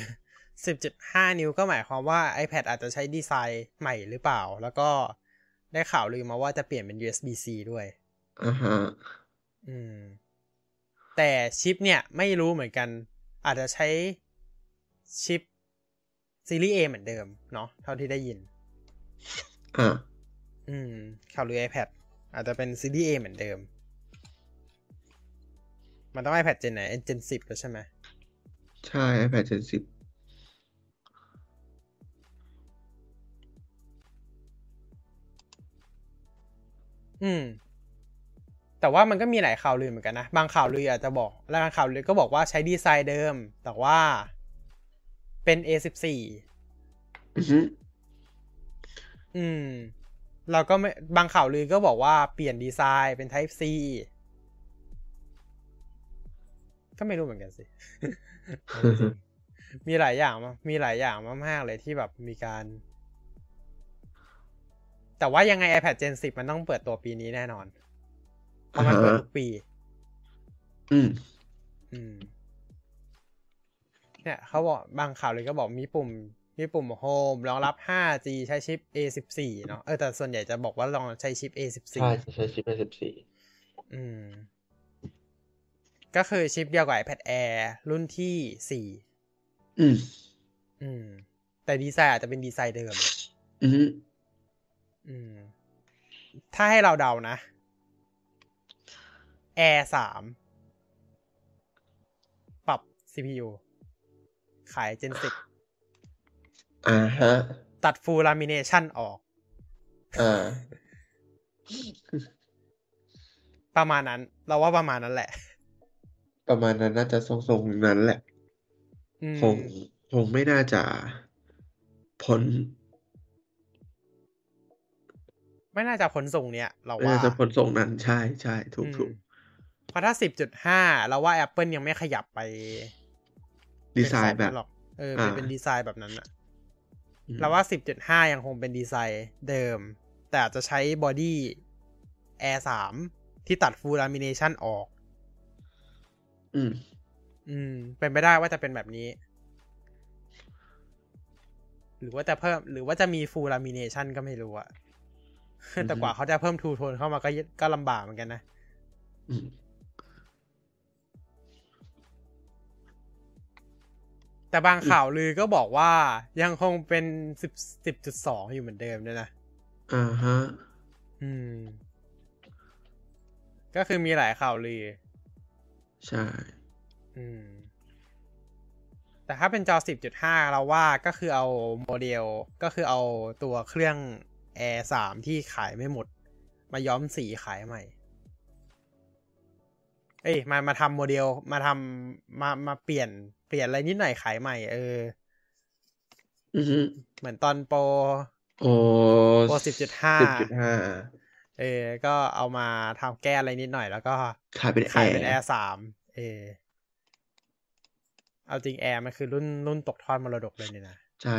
Speaker 1: สิบจุดห้านิ้วก็หมายความว่า iPad อาจจะใช้ดีไซน์ใหม่หรือเปล่า แล้วก็ได้ข่าวลือมาว่าจะเปลี่ยนเป็น USB-C ด้วย
Speaker 2: อ่าฮะ
Speaker 1: อืม แต่ชิปเนี่ยไม่รู้เหมือนกัน อาจจะใช้ชิป ซีรีส์ A เหมือนเดิมเนาะเท่าที่ได้ยิน
Speaker 2: อ่า
Speaker 1: อืมข่าวลือ iPad อาจจะเป็นซีรีส์ A เหมือนเดิม มันต้อง iPad Gen ไหน Gen 10แล้วใช่ไหม
Speaker 2: ใช่ iPad Gen 10
Speaker 1: อืม แต่ว่ามันก็มีหลายข่าวลือเหมือนกันนะ บางข่าวลืออาจจะบอก แล้วบางข่าวลือก็บอกว่าใช้ดีไซน์เดิม แต่ว่า เป็น A14
Speaker 2: อือฮึ
Speaker 1: อืม เราก็ไม่บางข่าวลือก็บอกว่าเปลี่ยนดีไซน์เป็น Type C ก็ไม่รู้เหมือนกันสิ มีหลายอย่างมามีหลายอย่างมากๆเลยที่แบบมีการ แต่ว่ายังไง iPad Gen 10 มันต้องเปิดตัวปีนี้แน่นอน เพราะมันเปิดทุกปี
Speaker 2: อืม
Speaker 1: อืม เนี่ยเขาบอกบางข่าวเลยก็บอกมีปุ่มมีปุ่มโฮมรองรับ 5G ใช้ชิป A14 เนาะเออแต่ส่วนใหญ่จะบอกว่าลองใช้ชิป A14
Speaker 2: ใช่จะใช้ชิป A14
Speaker 1: อืม ก็คือชิปเดียวกับ iPad Air รุ่นที่4
Speaker 2: อืม
Speaker 1: อืม แต่ดีไซน์อาจจะเป็นดีไซน์เดิม
Speaker 2: อืม
Speaker 1: อืม ถ้าให้เราเดานะ Air สามปรับ CPU ขาย Gen
Speaker 2: อ่าฮะ
Speaker 1: 10ตัด Full Lamination ออก
Speaker 2: อ่า
Speaker 1: ประมาณนั้น เราว่าประมาณนั้นแหละ
Speaker 2: ประมาณนั้นน่าจะทรงๆนั้นแหละ
Speaker 1: อืม
Speaker 2: คงคงไม่น่าจะพ้น
Speaker 1: ไม่น่าจะพ้นทรงเนี้ยเรา
Speaker 2: ไม่
Speaker 1: ว่า
Speaker 2: น่าจะพ้นทรงนั้นใช่ใช่ถูก
Speaker 1: อืม
Speaker 2: ถูก
Speaker 1: เพราะถ้า10.5เราว่า Apple ยังไม่ขยับไป
Speaker 2: ดีไซน์
Speaker 1: เป็
Speaker 2: แบ
Speaker 1: น
Speaker 2: บ
Speaker 1: ของหรอกเออเป็น
Speaker 2: อ่า
Speaker 1: เป็นดีไซน์แบบนั้นอะ
Speaker 2: อืม
Speaker 1: เราว่า10.5ยังคงเป็นดีไซน์เดิม แต่อาจจะใช้บอดี้ Air 3ที่ตัด Full Lamination ออก
Speaker 2: อืม
Speaker 1: อืม เป็นไปได้ว่าจะเป็นแบบนี้ หรือว่าจะเพิ่ม หรือว่าจะมี Full Lamination ก็ไม่รู้อะแต่กว่าเขาจะเพิ่มทูโทนเข้ามาก็ยก็ลำบากเหมือนกันนะ แต่บางข่าวลือก็บอกว่ายังคงเป็นสิบสิบจุดสองอยู่เหมือนเดิมด้วยนะ
Speaker 2: อ่าฮะ
Speaker 1: อืม ก็คือมีหลายข่าวลือ
Speaker 2: ใช่
Speaker 1: อืม แต่ถ้าเป็นจอ10.5เราว่าก็คือเอาโมเดลก็คือเอาตัวเครื่อง Air 3ที่ขายไม่หมด มาย้อมสีขายใหม่ เอ้ยมามาทำโมเดลมาทำมามาเปลี่ยนเปลี่ยนอะไรนิดหน่อยขายใหม่เออ
Speaker 2: อือฮึ
Speaker 1: เหมือนตอน Pro
Speaker 2: โอ้
Speaker 1: โปร10.5
Speaker 2: สิบจุดห้า
Speaker 1: เออ ก็เอามาทำแก้อะไรนิดหน่อยแล้วก็
Speaker 2: ขายเป็น
Speaker 1: ขายเป็น
Speaker 2: แอ
Speaker 1: แอ
Speaker 2: ร์
Speaker 1: ร์สามเออ เอาจริงแอร์มันคือรุ่นรุ่นตกทอดมรดกเลยเนี่ยนะ
Speaker 2: ใช่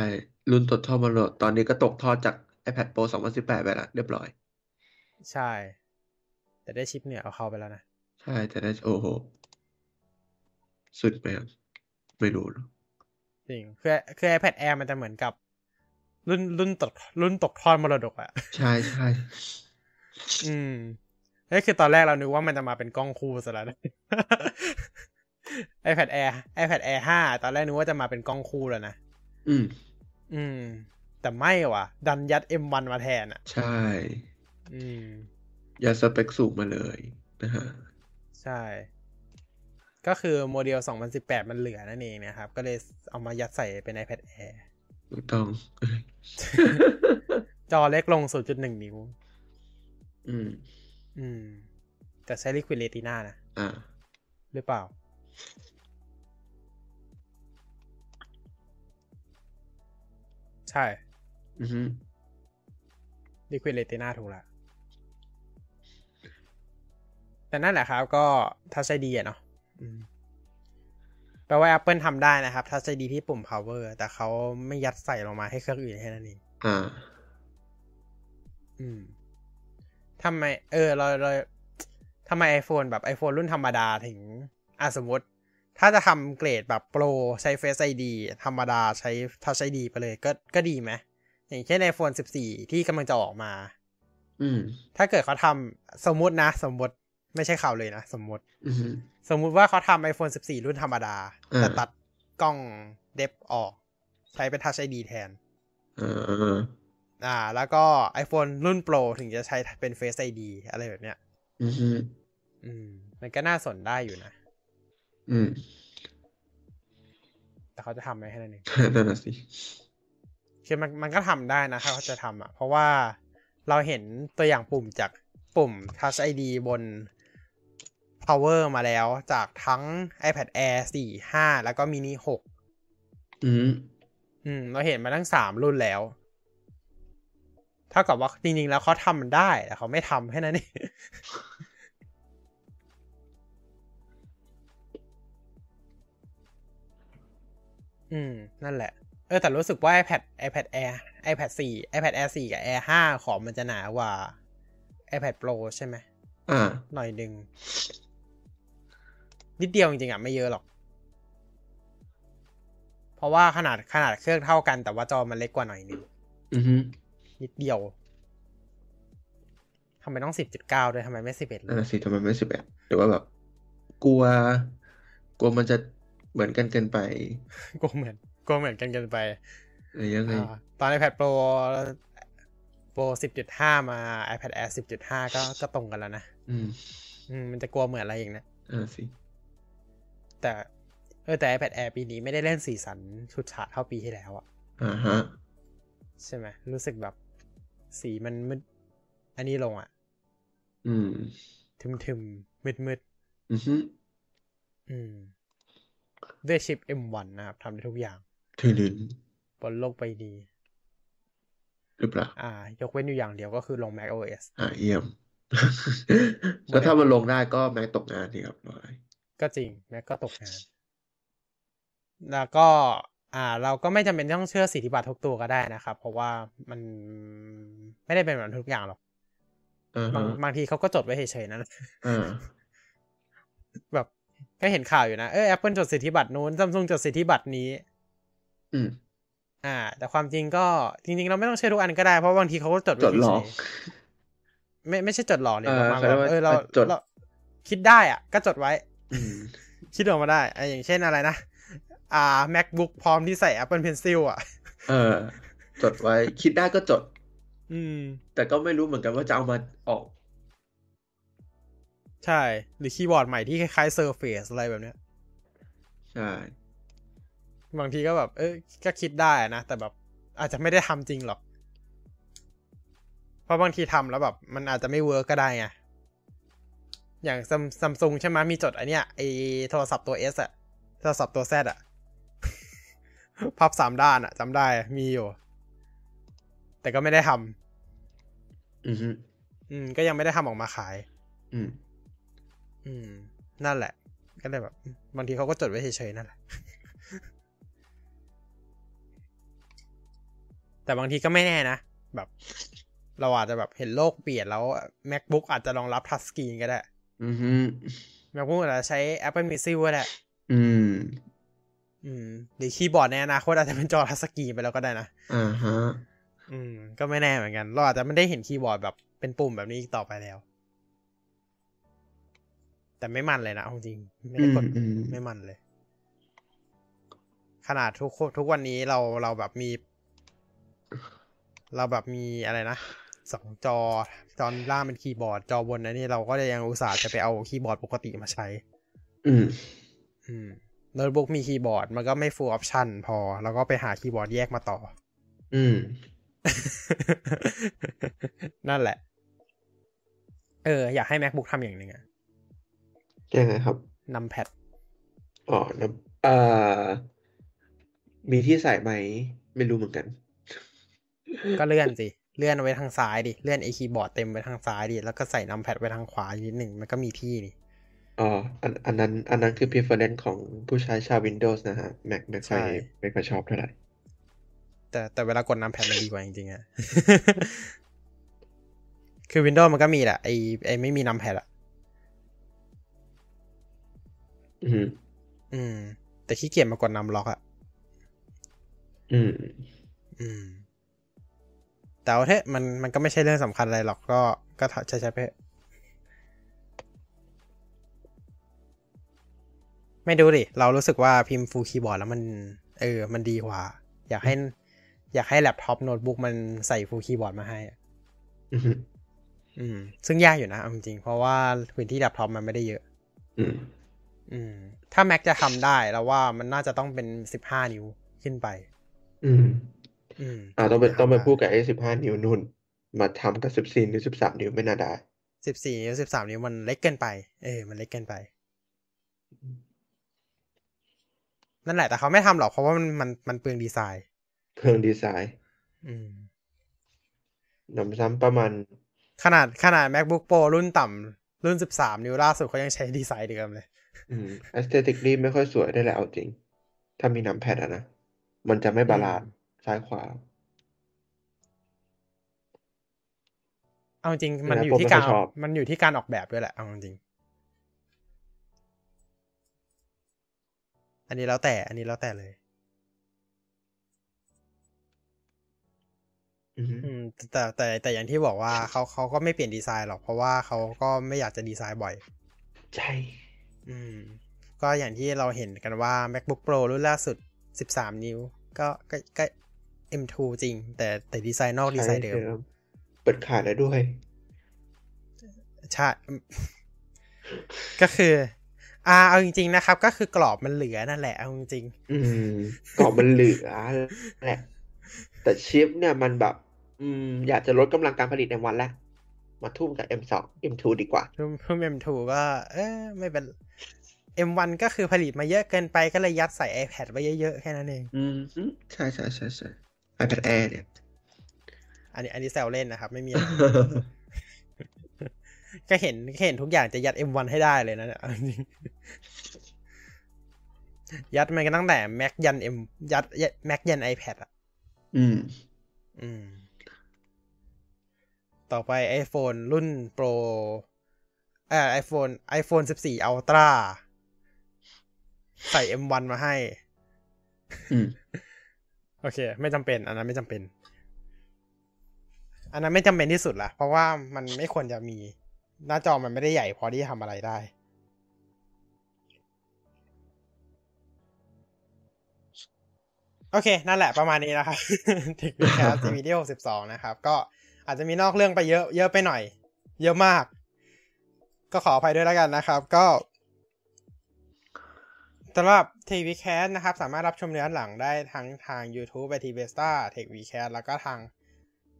Speaker 2: รุ่นตกทอดมาโหลดตอนนี้ก็ตกทอดจาก iPad Pro 2018 ไปแล้วเรียบร้อย
Speaker 1: ใช่ แต่ได้ชิปเหนือเอาเข้าไปแล้วนะ
Speaker 2: ใช่แต่ได้โอ้โห สุดไหมครับ ไม่รู้เนอะ
Speaker 1: จริงคือคือ iPad Air มันจะเหมือนกับ รุ่นรุ่นตกรุ่นตกทอดมรดกอะ
Speaker 2: ใช่ใช่
Speaker 1: อืมนี่คือตอนแรกเรานึกว่ามันจะมาเป็นกล้องคู่ซะแล้วนะ iPad Air iPad Air 5ตอนแรกนึกว่าจะมาเป็นกล้องคู่แล้วนะ
Speaker 2: อืม
Speaker 1: อืม แต่ไม่ว่ะ ดันยัด M1 มาแทนอะ
Speaker 2: ใช่
Speaker 1: อืม
Speaker 2: ยัดสเปคสูงมาเลยนะฮะ
Speaker 1: ใช่ ก็คือโมเดล 2018 มันเหลือนั่นเองนะครับ ก็เลยเอามายัดใส่เป็น iPad Air
Speaker 2: ถูกต้อง
Speaker 1: จอเล็กลง 0.1 นิ้ว
Speaker 2: อืม
Speaker 1: อืม แต่ใช้ Liquid Retina นะ
Speaker 2: อ่า
Speaker 1: หรือเปล่า ใช่
Speaker 2: อือฮึ
Speaker 1: Liquid Retina ถูกละแต่นั่นแหละครับ ก็ทัชไอดีอะเนาะอืม แปลว่า Apple ทำได้นะครับทัชไอดีที่ปุ่ม power แต่เขาไม่ยัดใส่ลงมาให้เครื่องอื่นแค่นั้นเอง
Speaker 2: อ่า
Speaker 1: อืมทำไม เออเราเราทำไม iPhone แบบ iPhone รุ่นธรรมดาถึงอะสมมติ ถ้าจะทำเกรดแบบโปรใช้ Face ID ธรรมดาใช้ Touch ID ไปเลยก็ก็ดีไหมอย่างเช่น iPhone 14 ที่กำลังจะออกมา
Speaker 2: อืม
Speaker 1: ถ้าเกิดเขาทำสมมุตินะ สมมติ ไม่ใช่ข่าวเลยนะ สมมติ
Speaker 2: อือฮึ
Speaker 1: สมมุติว่าเขาทำ iPhone 14 รุ่นธรรมดา
Speaker 2: อ่า
Speaker 1: แต่ตัดกล้องเดฟออก ใช้เป็น Touch ID แทน
Speaker 2: อ่า
Speaker 1: อ่าแล้วก็ iPhone รุ่น Pro ถึงจะใช้เป็น Face ID อะไรแบบเนี้ย
Speaker 2: อือฮึ
Speaker 1: อืม มันก็น่าสนได้อยู่นะ
Speaker 2: อืม
Speaker 1: แต่เขาจะทำไหมแค่นั้นเอง
Speaker 2: นั่นน่ะสิ
Speaker 1: คือมันมันก็ทำได้นะถ้าเขาจะทำอะ เพราะว่าเราเห็นตัวอย่างปุ่มจากปุ่ม Touch ID บน Power มาแล้วจากทั้ง iPad Air 4 5 แล้วก็ mini 6
Speaker 2: อืม
Speaker 1: อืม เราเห็นมาทั้งสามรุ่นแล้วเท่ากับว่าจริงๆ แล้วเขาทำมันได้ แต่เขาไม่ทำแค่นั้นเองอืม นั่นแหละ เออ แต่รู้สึกว่า iPad iPad Air iPad 4 iPad Air 4 กับ Air 5 ของมันจะหนากว่า iPad Pro ใช่ไหม
Speaker 2: อ่า
Speaker 1: หน่อยหนึ่ง นิดเดียวจริงๆอะไม่เยอะหรอก เพราะว่าขนาดขนาดเครื่องเท่ากัน แต่ว่าจอมันเล็กกว่าหน่อยหนึง
Speaker 2: อือฮึ
Speaker 1: นิดเดียวทำไมต้องสิบจุดเก้าด้วยทำไมไม่สิบเอ็ดเล
Speaker 2: อ่ายสิทำไมไม่สิบเอ็ดหรือว่าแบบ กลัว กลัวมันจะเหมือนกันเกินไป
Speaker 1: ก็เหมือนก็เหมือนกันเกันไป
Speaker 2: หรือยังไง
Speaker 1: อ่าตอน iPad Pro Pro 10.5มา iPad Air 10.5ก็ก็ตรงกันแล้วนะ
Speaker 2: อืม
Speaker 1: อืม มันจะกลัวเหมือนอะไรอีกนะ
Speaker 2: อ่าสิ
Speaker 1: แต่เออแต่ iPad Air ปีนี้ไม่ได้เล่นสีสันชุดฉาดเท่าปีที่แล้วอะ
Speaker 2: อ่าฮะ
Speaker 1: ใช่ไหมรู้สึกแบบสีมันมืดอันนี้ลงอะ
Speaker 2: อืม
Speaker 1: ทึมทึมมืดมืด
Speaker 2: อือฮึ
Speaker 1: ๆอืม ด้วยชิป M1 นะครับทำได้ทุกอย่าง
Speaker 2: ถือลืน
Speaker 1: บนโลกใบนี้
Speaker 2: หรือเปล่า
Speaker 1: อ่า ยกเว้นอยู่อย่างเดียวก็คือลง Mac OS
Speaker 2: อ่าเยี่ยมก็ถ้ามันลงได้ก็แม็กตกงานดีครับร้อย
Speaker 1: ก็จริง Mac ก็ตกงานแล้วก็ อ่า เราก็ไม่จำเป็นต้องเชื่อสิทธิบัตรทุกตัวก็ได้นะครับ เพราะว่ามันไม่ได้เป็นแบบนั้นทุกอย่างหรอก
Speaker 2: อ่า
Speaker 1: บาง
Speaker 2: ฮะ
Speaker 1: บางทีเขาก็จดไว้เฉยๆนั่น
Speaker 2: อ่า
Speaker 1: แบบก็เห็นข่าวอยู่นะ เออ Apple จดสิทธิบัตรนู้น Samsung จดสิทธิบัตรนี้
Speaker 2: อืม
Speaker 1: อ่า แต่ความจริงก็จริง ๆ เราไม่ต้องเชื่อทุกอันก็ได้ เพราะบางทีเขาก็จดไว้
Speaker 2: จดหลอก
Speaker 1: เฉยๆไม่ไม่ใช่จดหลอกเนี่ย
Speaker 2: เออ
Speaker 1: ประมาณ
Speaker 2: เขาเรียกว่า
Speaker 1: ว่าเออเรา
Speaker 2: จด
Speaker 1: เราคิดได้อะ ก็จดไว้
Speaker 2: อืม
Speaker 1: คิดออกมาได้อะอย่างเช่นอะไรนะ อ่า MacBook พร้อมที่ใส่ Apple Pencil อะ
Speaker 2: เออ จดไว้ คิดได้ก็จด
Speaker 1: อืม
Speaker 2: แต่ก็ไม่รู้เหมือนกันว่าจะเอามาออก
Speaker 1: ใช่ หรือคีย์บอร์ดใหม่ที่คล้ายๆ Surface อะไรแบบเนี้ย
Speaker 2: ใช่
Speaker 1: บางทีก็แบบ เออก็คิดได้นะ แต่แบบ อาจจะไม่ได้ทำจริงหรอก เพราะบางทีทำแล้วแบบ มันอาจจะไม่ work ก็ได้ไง อย่างซัมซุงใช่ไหมมีจดไอเนี้ยไอโทรศัพท์ตัว S อะโทรศัพท์ตัว Z อะพับสามด้านอะจำได้มีอยู่ แต่ก็ไม่ได้ทำ
Speaker 2: อือฮึ
Speaker 1: อืม ก็ยังไม่ได้ทำออกมาขาย
Speaker 2: อืม
Speaker 1: อืม นั่นแหละ ก็เลยแบบ บางทีเขาก็จดไว้เฉยๆนั่นแหละแต่บางทีก็ไม่แน่นะ แบบ เราอาจจะแบบเห็นโลกเปลี่ยนแล้ว MacBook อาจจะรองรับ touchscreen ก็ได้
Speaker 2: อือฮึ
Speaker 1: MacBook อาจจะใช้ Apple Pencil ก็ได้
Speaker 2: อืม
Speaker 1: อืมหรือคีย์บอร์ดในอนาคตอาจจะเป็นจอ touchscreen ไปแล้วก็ได้นะ
Speaker 2: อ่าฮะ
Speaker 1: อืม ก็ไม่แน่เหมือนกัน เราอาจจะไม่ได้เห็นคีย์บอร์ดแบบเป็นปุ่มแบบนี้อีกต่อไปแล้ว แต่ไม่มันเลยนะเอาจริงไม่ได้กด
Speaker 2: อืมอืม
Speaker 1: ไม่มันเลย ขนาดทุกทุกวันนี้เราเราแบบมี เราแบบมีอะไรนะ สองจอจอล่างเป็นคีย์บอร์ด จอบนนะนี่เราก็ยังอุตส่าห์จะไปเอาคีย์บอร์ดปกติมาใช้
Speaker 2: อืม
Speaker 1: อืมโน้ตบุ๊กมีคีย์บอร์ดมันก็ไม่ full option พอ แล้วก็ไปหาคีย์บอร์ดแยกมาต่อ
Speaker 2: อืม
Speaker 1: นั่นแหละ เออ อยากให้ macbook ทำอย่างหนึ่งอะ
Speaker 2: ยังไงครับ
Speaker 1: นำแพด
Speaker 2: อ๋อนะเอ่อมีที่ใส่ไหม ไม่รู้เหมือนกัน
Speaker 1: ก็เลื่อนสิ เลื่อนไว้ทางซ้ายดิ เลื่อนไอคีย์บอร์ดเต็มไว้ทางซ้ายดิ แล้วก็ใส่นำแพดไว้ทางขวานิดหนึ่งมันก็มีที่นี่
Speaker 2: อ๋อ อันอันนั้น อันนั้นคือ preference ของผู้ใช้ชาว Windows นะฮะ Mac ไม่ค่อย
Speaker 1: ใช่
Speaker 2: ไม่ค่อยชอบเท่าไหร่
Speaker 1: แต่แต่เวลากดนำแพดมันดีกว่าจริงๆอะคือ Windows มันก็มีแหละไอไอไม่มีนำแพดอะ
Speaker 2: อืม
Speaker 1: อืม แต่ขี้เกียจมากดนำล็อกอะ
Speaker 2: อืม
Speaker 1: อืม แต่ว่าเถอะมันมันก็ไม่ใช่เรื่องสำคัญอะไรหรอกก็ก็ใช้ใช้ไปเถอะไม่รู้ดิ เรารู้สึกว่าพิมพ์ full คีย์บอร์ดแล้วมัน เออ มันดีกว่า อยากให้ อยากให้แล็ปท็อปโน้ตบุ๊กมันใส่ full คีย์บอร์ดมาให้อะ
Speaker 2: อืม
Speaker 1: อืม ซึ่งยากอยู่นะเอาจริงๆเพราะว่าพื้นที่แล็ปท็อปมันไม่ได้เยอะ
Speaker 2: อืม
Speaker 1: อืม ถ้า Mac จะทำได้แล้วว่ามันน่าจะต้องเป็นสิบห้านิ้วขึ้นไป
Speaker 2: อืม
Speaker 1: อืม
Speaker 2: อ่าต้องไปต้องไปพูดกับไอ้สิบห้านิ้วนู่น มาทำกับสิบสี่นิ้วสิบสามนิ้วไม่น่าได้
Speaker 1: สิบสี่นิ้วสิบสามนิ้วมันเล็กเกินไป เออ มันเล็กเกินไป นั่นแหละแต่เขาไม่ทำหรอกเพราะว่ามันมันมันเปลืองดีไซน์
Speaker 2: เปลืองดีไซน์
Speaker 1: อืม
Speaker 2: นำซ้ำประมาณ
Speaker 1: ขนาดขนาด MacBook Pro รุ่นต่ำรุ่นสิบสามนิ้วล่าสุดเขายังใช้ดีไซน์เดิมเลย
Speaker 2: อืม aesthetically ไม่ค่อยสวยได้แหละเอาจริง ถ้ามี numpad อะนะ มันจะไม่ balance ซ้ายขวา
Speaker 1: เอาจริง
Speaker 2: เออ
Speaker 1: มันอยู่
Speaker 2: ผม
Speaker 1: ที่
Speaker 2: ไม่
Speaker 1: การ
Speaker 2: ค่อยชอบ
Speaker 1: มันอยู่ที่การออกแบบด้วยแหละเอาจริง อันนี้แล้วแต่ อันนี้แล้วแต่เลย
Speaker 2: อือฮึ
Speaker 1: อืมแต่แต่แต่อย่างที่บอกว่าเขาเขาก็ไม่เปลี่ยนดีไซน์หรอก เพราะว่าเขาก็ไม่อยากจะดีไซน์บ่อย
Speaker 2: ใช่
Speaker 1: อืม ก็อย่างที่เราเห็นกันว่า MacBook Pro รุ่นล่าสุด 13 นิ้วก็ก็ก็ M2 จริง แต่แต่ดีไซน์นอกดีไซน์เดิม
Speaker 2: เปิดขายแล้วด้วย
Speaker 1: ใช่อืมก็คือ อ่า เอาจริง ๆ นะครับ ก็คือกรอบมันเหลือนั่นแหละ เอาจริง
Speaker 2: อืมกรอบมันเหลือแหละ แต่ชิปเนี่ยมันแบบ อืม อยากจะลดกำลังการผลิตในวันแล้วมาทุ่มกับ M2 M2 ดีกว่า
Speaker 1: ๆรุ่นรุ่น M2 ก็ เออไม่เป็น M1 ก็คือผลิตมาเยอะเกินไปก็เลยยัดใส่ iPad ไว้เยอะๆ แค่นั้นเอง
Speaker 2: อืมฮึใช่ใช่ใช่ใช่ iPad Air เนี่ย
Speaker 1: อันนี้อันนี้แซวเล่นนะครับ ไม่มีอะไรก็เห็นเห็นทุกอย่างจะยัด M1 ให้ได้เลยนะเนี่ยเอาจริงยัดมันกันตั้งแต่ Mac ยัน M ยัด Mac ยัน iPad อะ
Speaker 2: อืม
Speaker 1: อืม ต่อไป iPhone รุ่น Pro เอ่อ iPhone iPhone 14 Ultra ใส่ M1 มาให้
Speaker 2: อืม
Speaker 1: โอเค ไม่จำเป็น อันนั้นไม่จำเป็น อันนั้นไม่จำเป็นที่สุดละเพราะว่ามันไม่ควรจะมี หน้าจอมันไม่ได้ใหญ่พอที่จะทำอะไรได้ โอเค นั่นแหละประมาณนี้นะครับถึงแคสวีดีโอ12นะครับ ก็อาจจะมีนอกเรื่องไปเยอะ เยอะไปหน่อย เยอะมาก ก็ขออภัยด้วยแล้วกันนะครับ ก็ สำหรับ t v c a s นะครับ สามารถรับชมย้อนหลังได้ทั้งทาง YouTube ไปทีเบสตา t e c h v c a s แล้วก็ทาง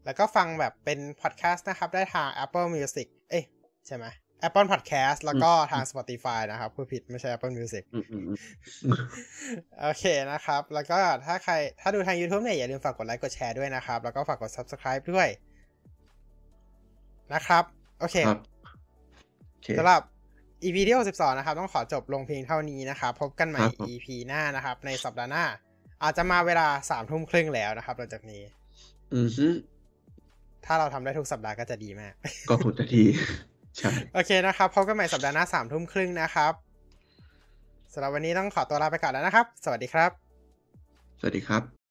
Speaker 1: แล้วก็ฟังแบบเป็นพอดแคสต์นะครับ ได้ทาง Apple Music เอ้ยใช่ไหม Apple Podcast แล้วก็ทาง Spotify นะครับผู้ผิดไม่ใช่ Apple Music
Speaker 2: อืมอืมอืม
Speaker 1: โอเคนะครับ แล้วก็ถ้าใครถ้าดูทาง YouTube เนี่ยอย่าลืมฝากกดไลค์กดแชร์ด้วยนะครับ แล้วก็ฝากกด Subscribe ด้วยนะครับ โอเค
Speaker 2: ครับโอเค
Speaker 1: สำหรับ EP ที่62นะครับ ต้องขอจบลงเพียงเท่านี้นะครับ พบกันใหม่
Speaker 2: ครับผม
Speaker 1: EP หน้านะครับ ในสัปดาห์หน้า อาจจะมาเวลาสามทุ่มครึ่งแล้วนะครับหลังจากนี้
Speaker 2: อืมฮึ
Speaker 1: ถ้าเราทำได้ทุกสัปดาห์ก็จะดีมาก
Speaker 2: ก็คงจะดีใช่
Speaker 1: โอเคนะครับ พบกันใหม่สัปดาห์หน้าสามทุ่มครึ่งนะครับสำหรับวันนี้ต้องขอตัวลาไปก่อนแล้วนะครับ สวัสดีครับ
Speaker 2: สวัสดีครับ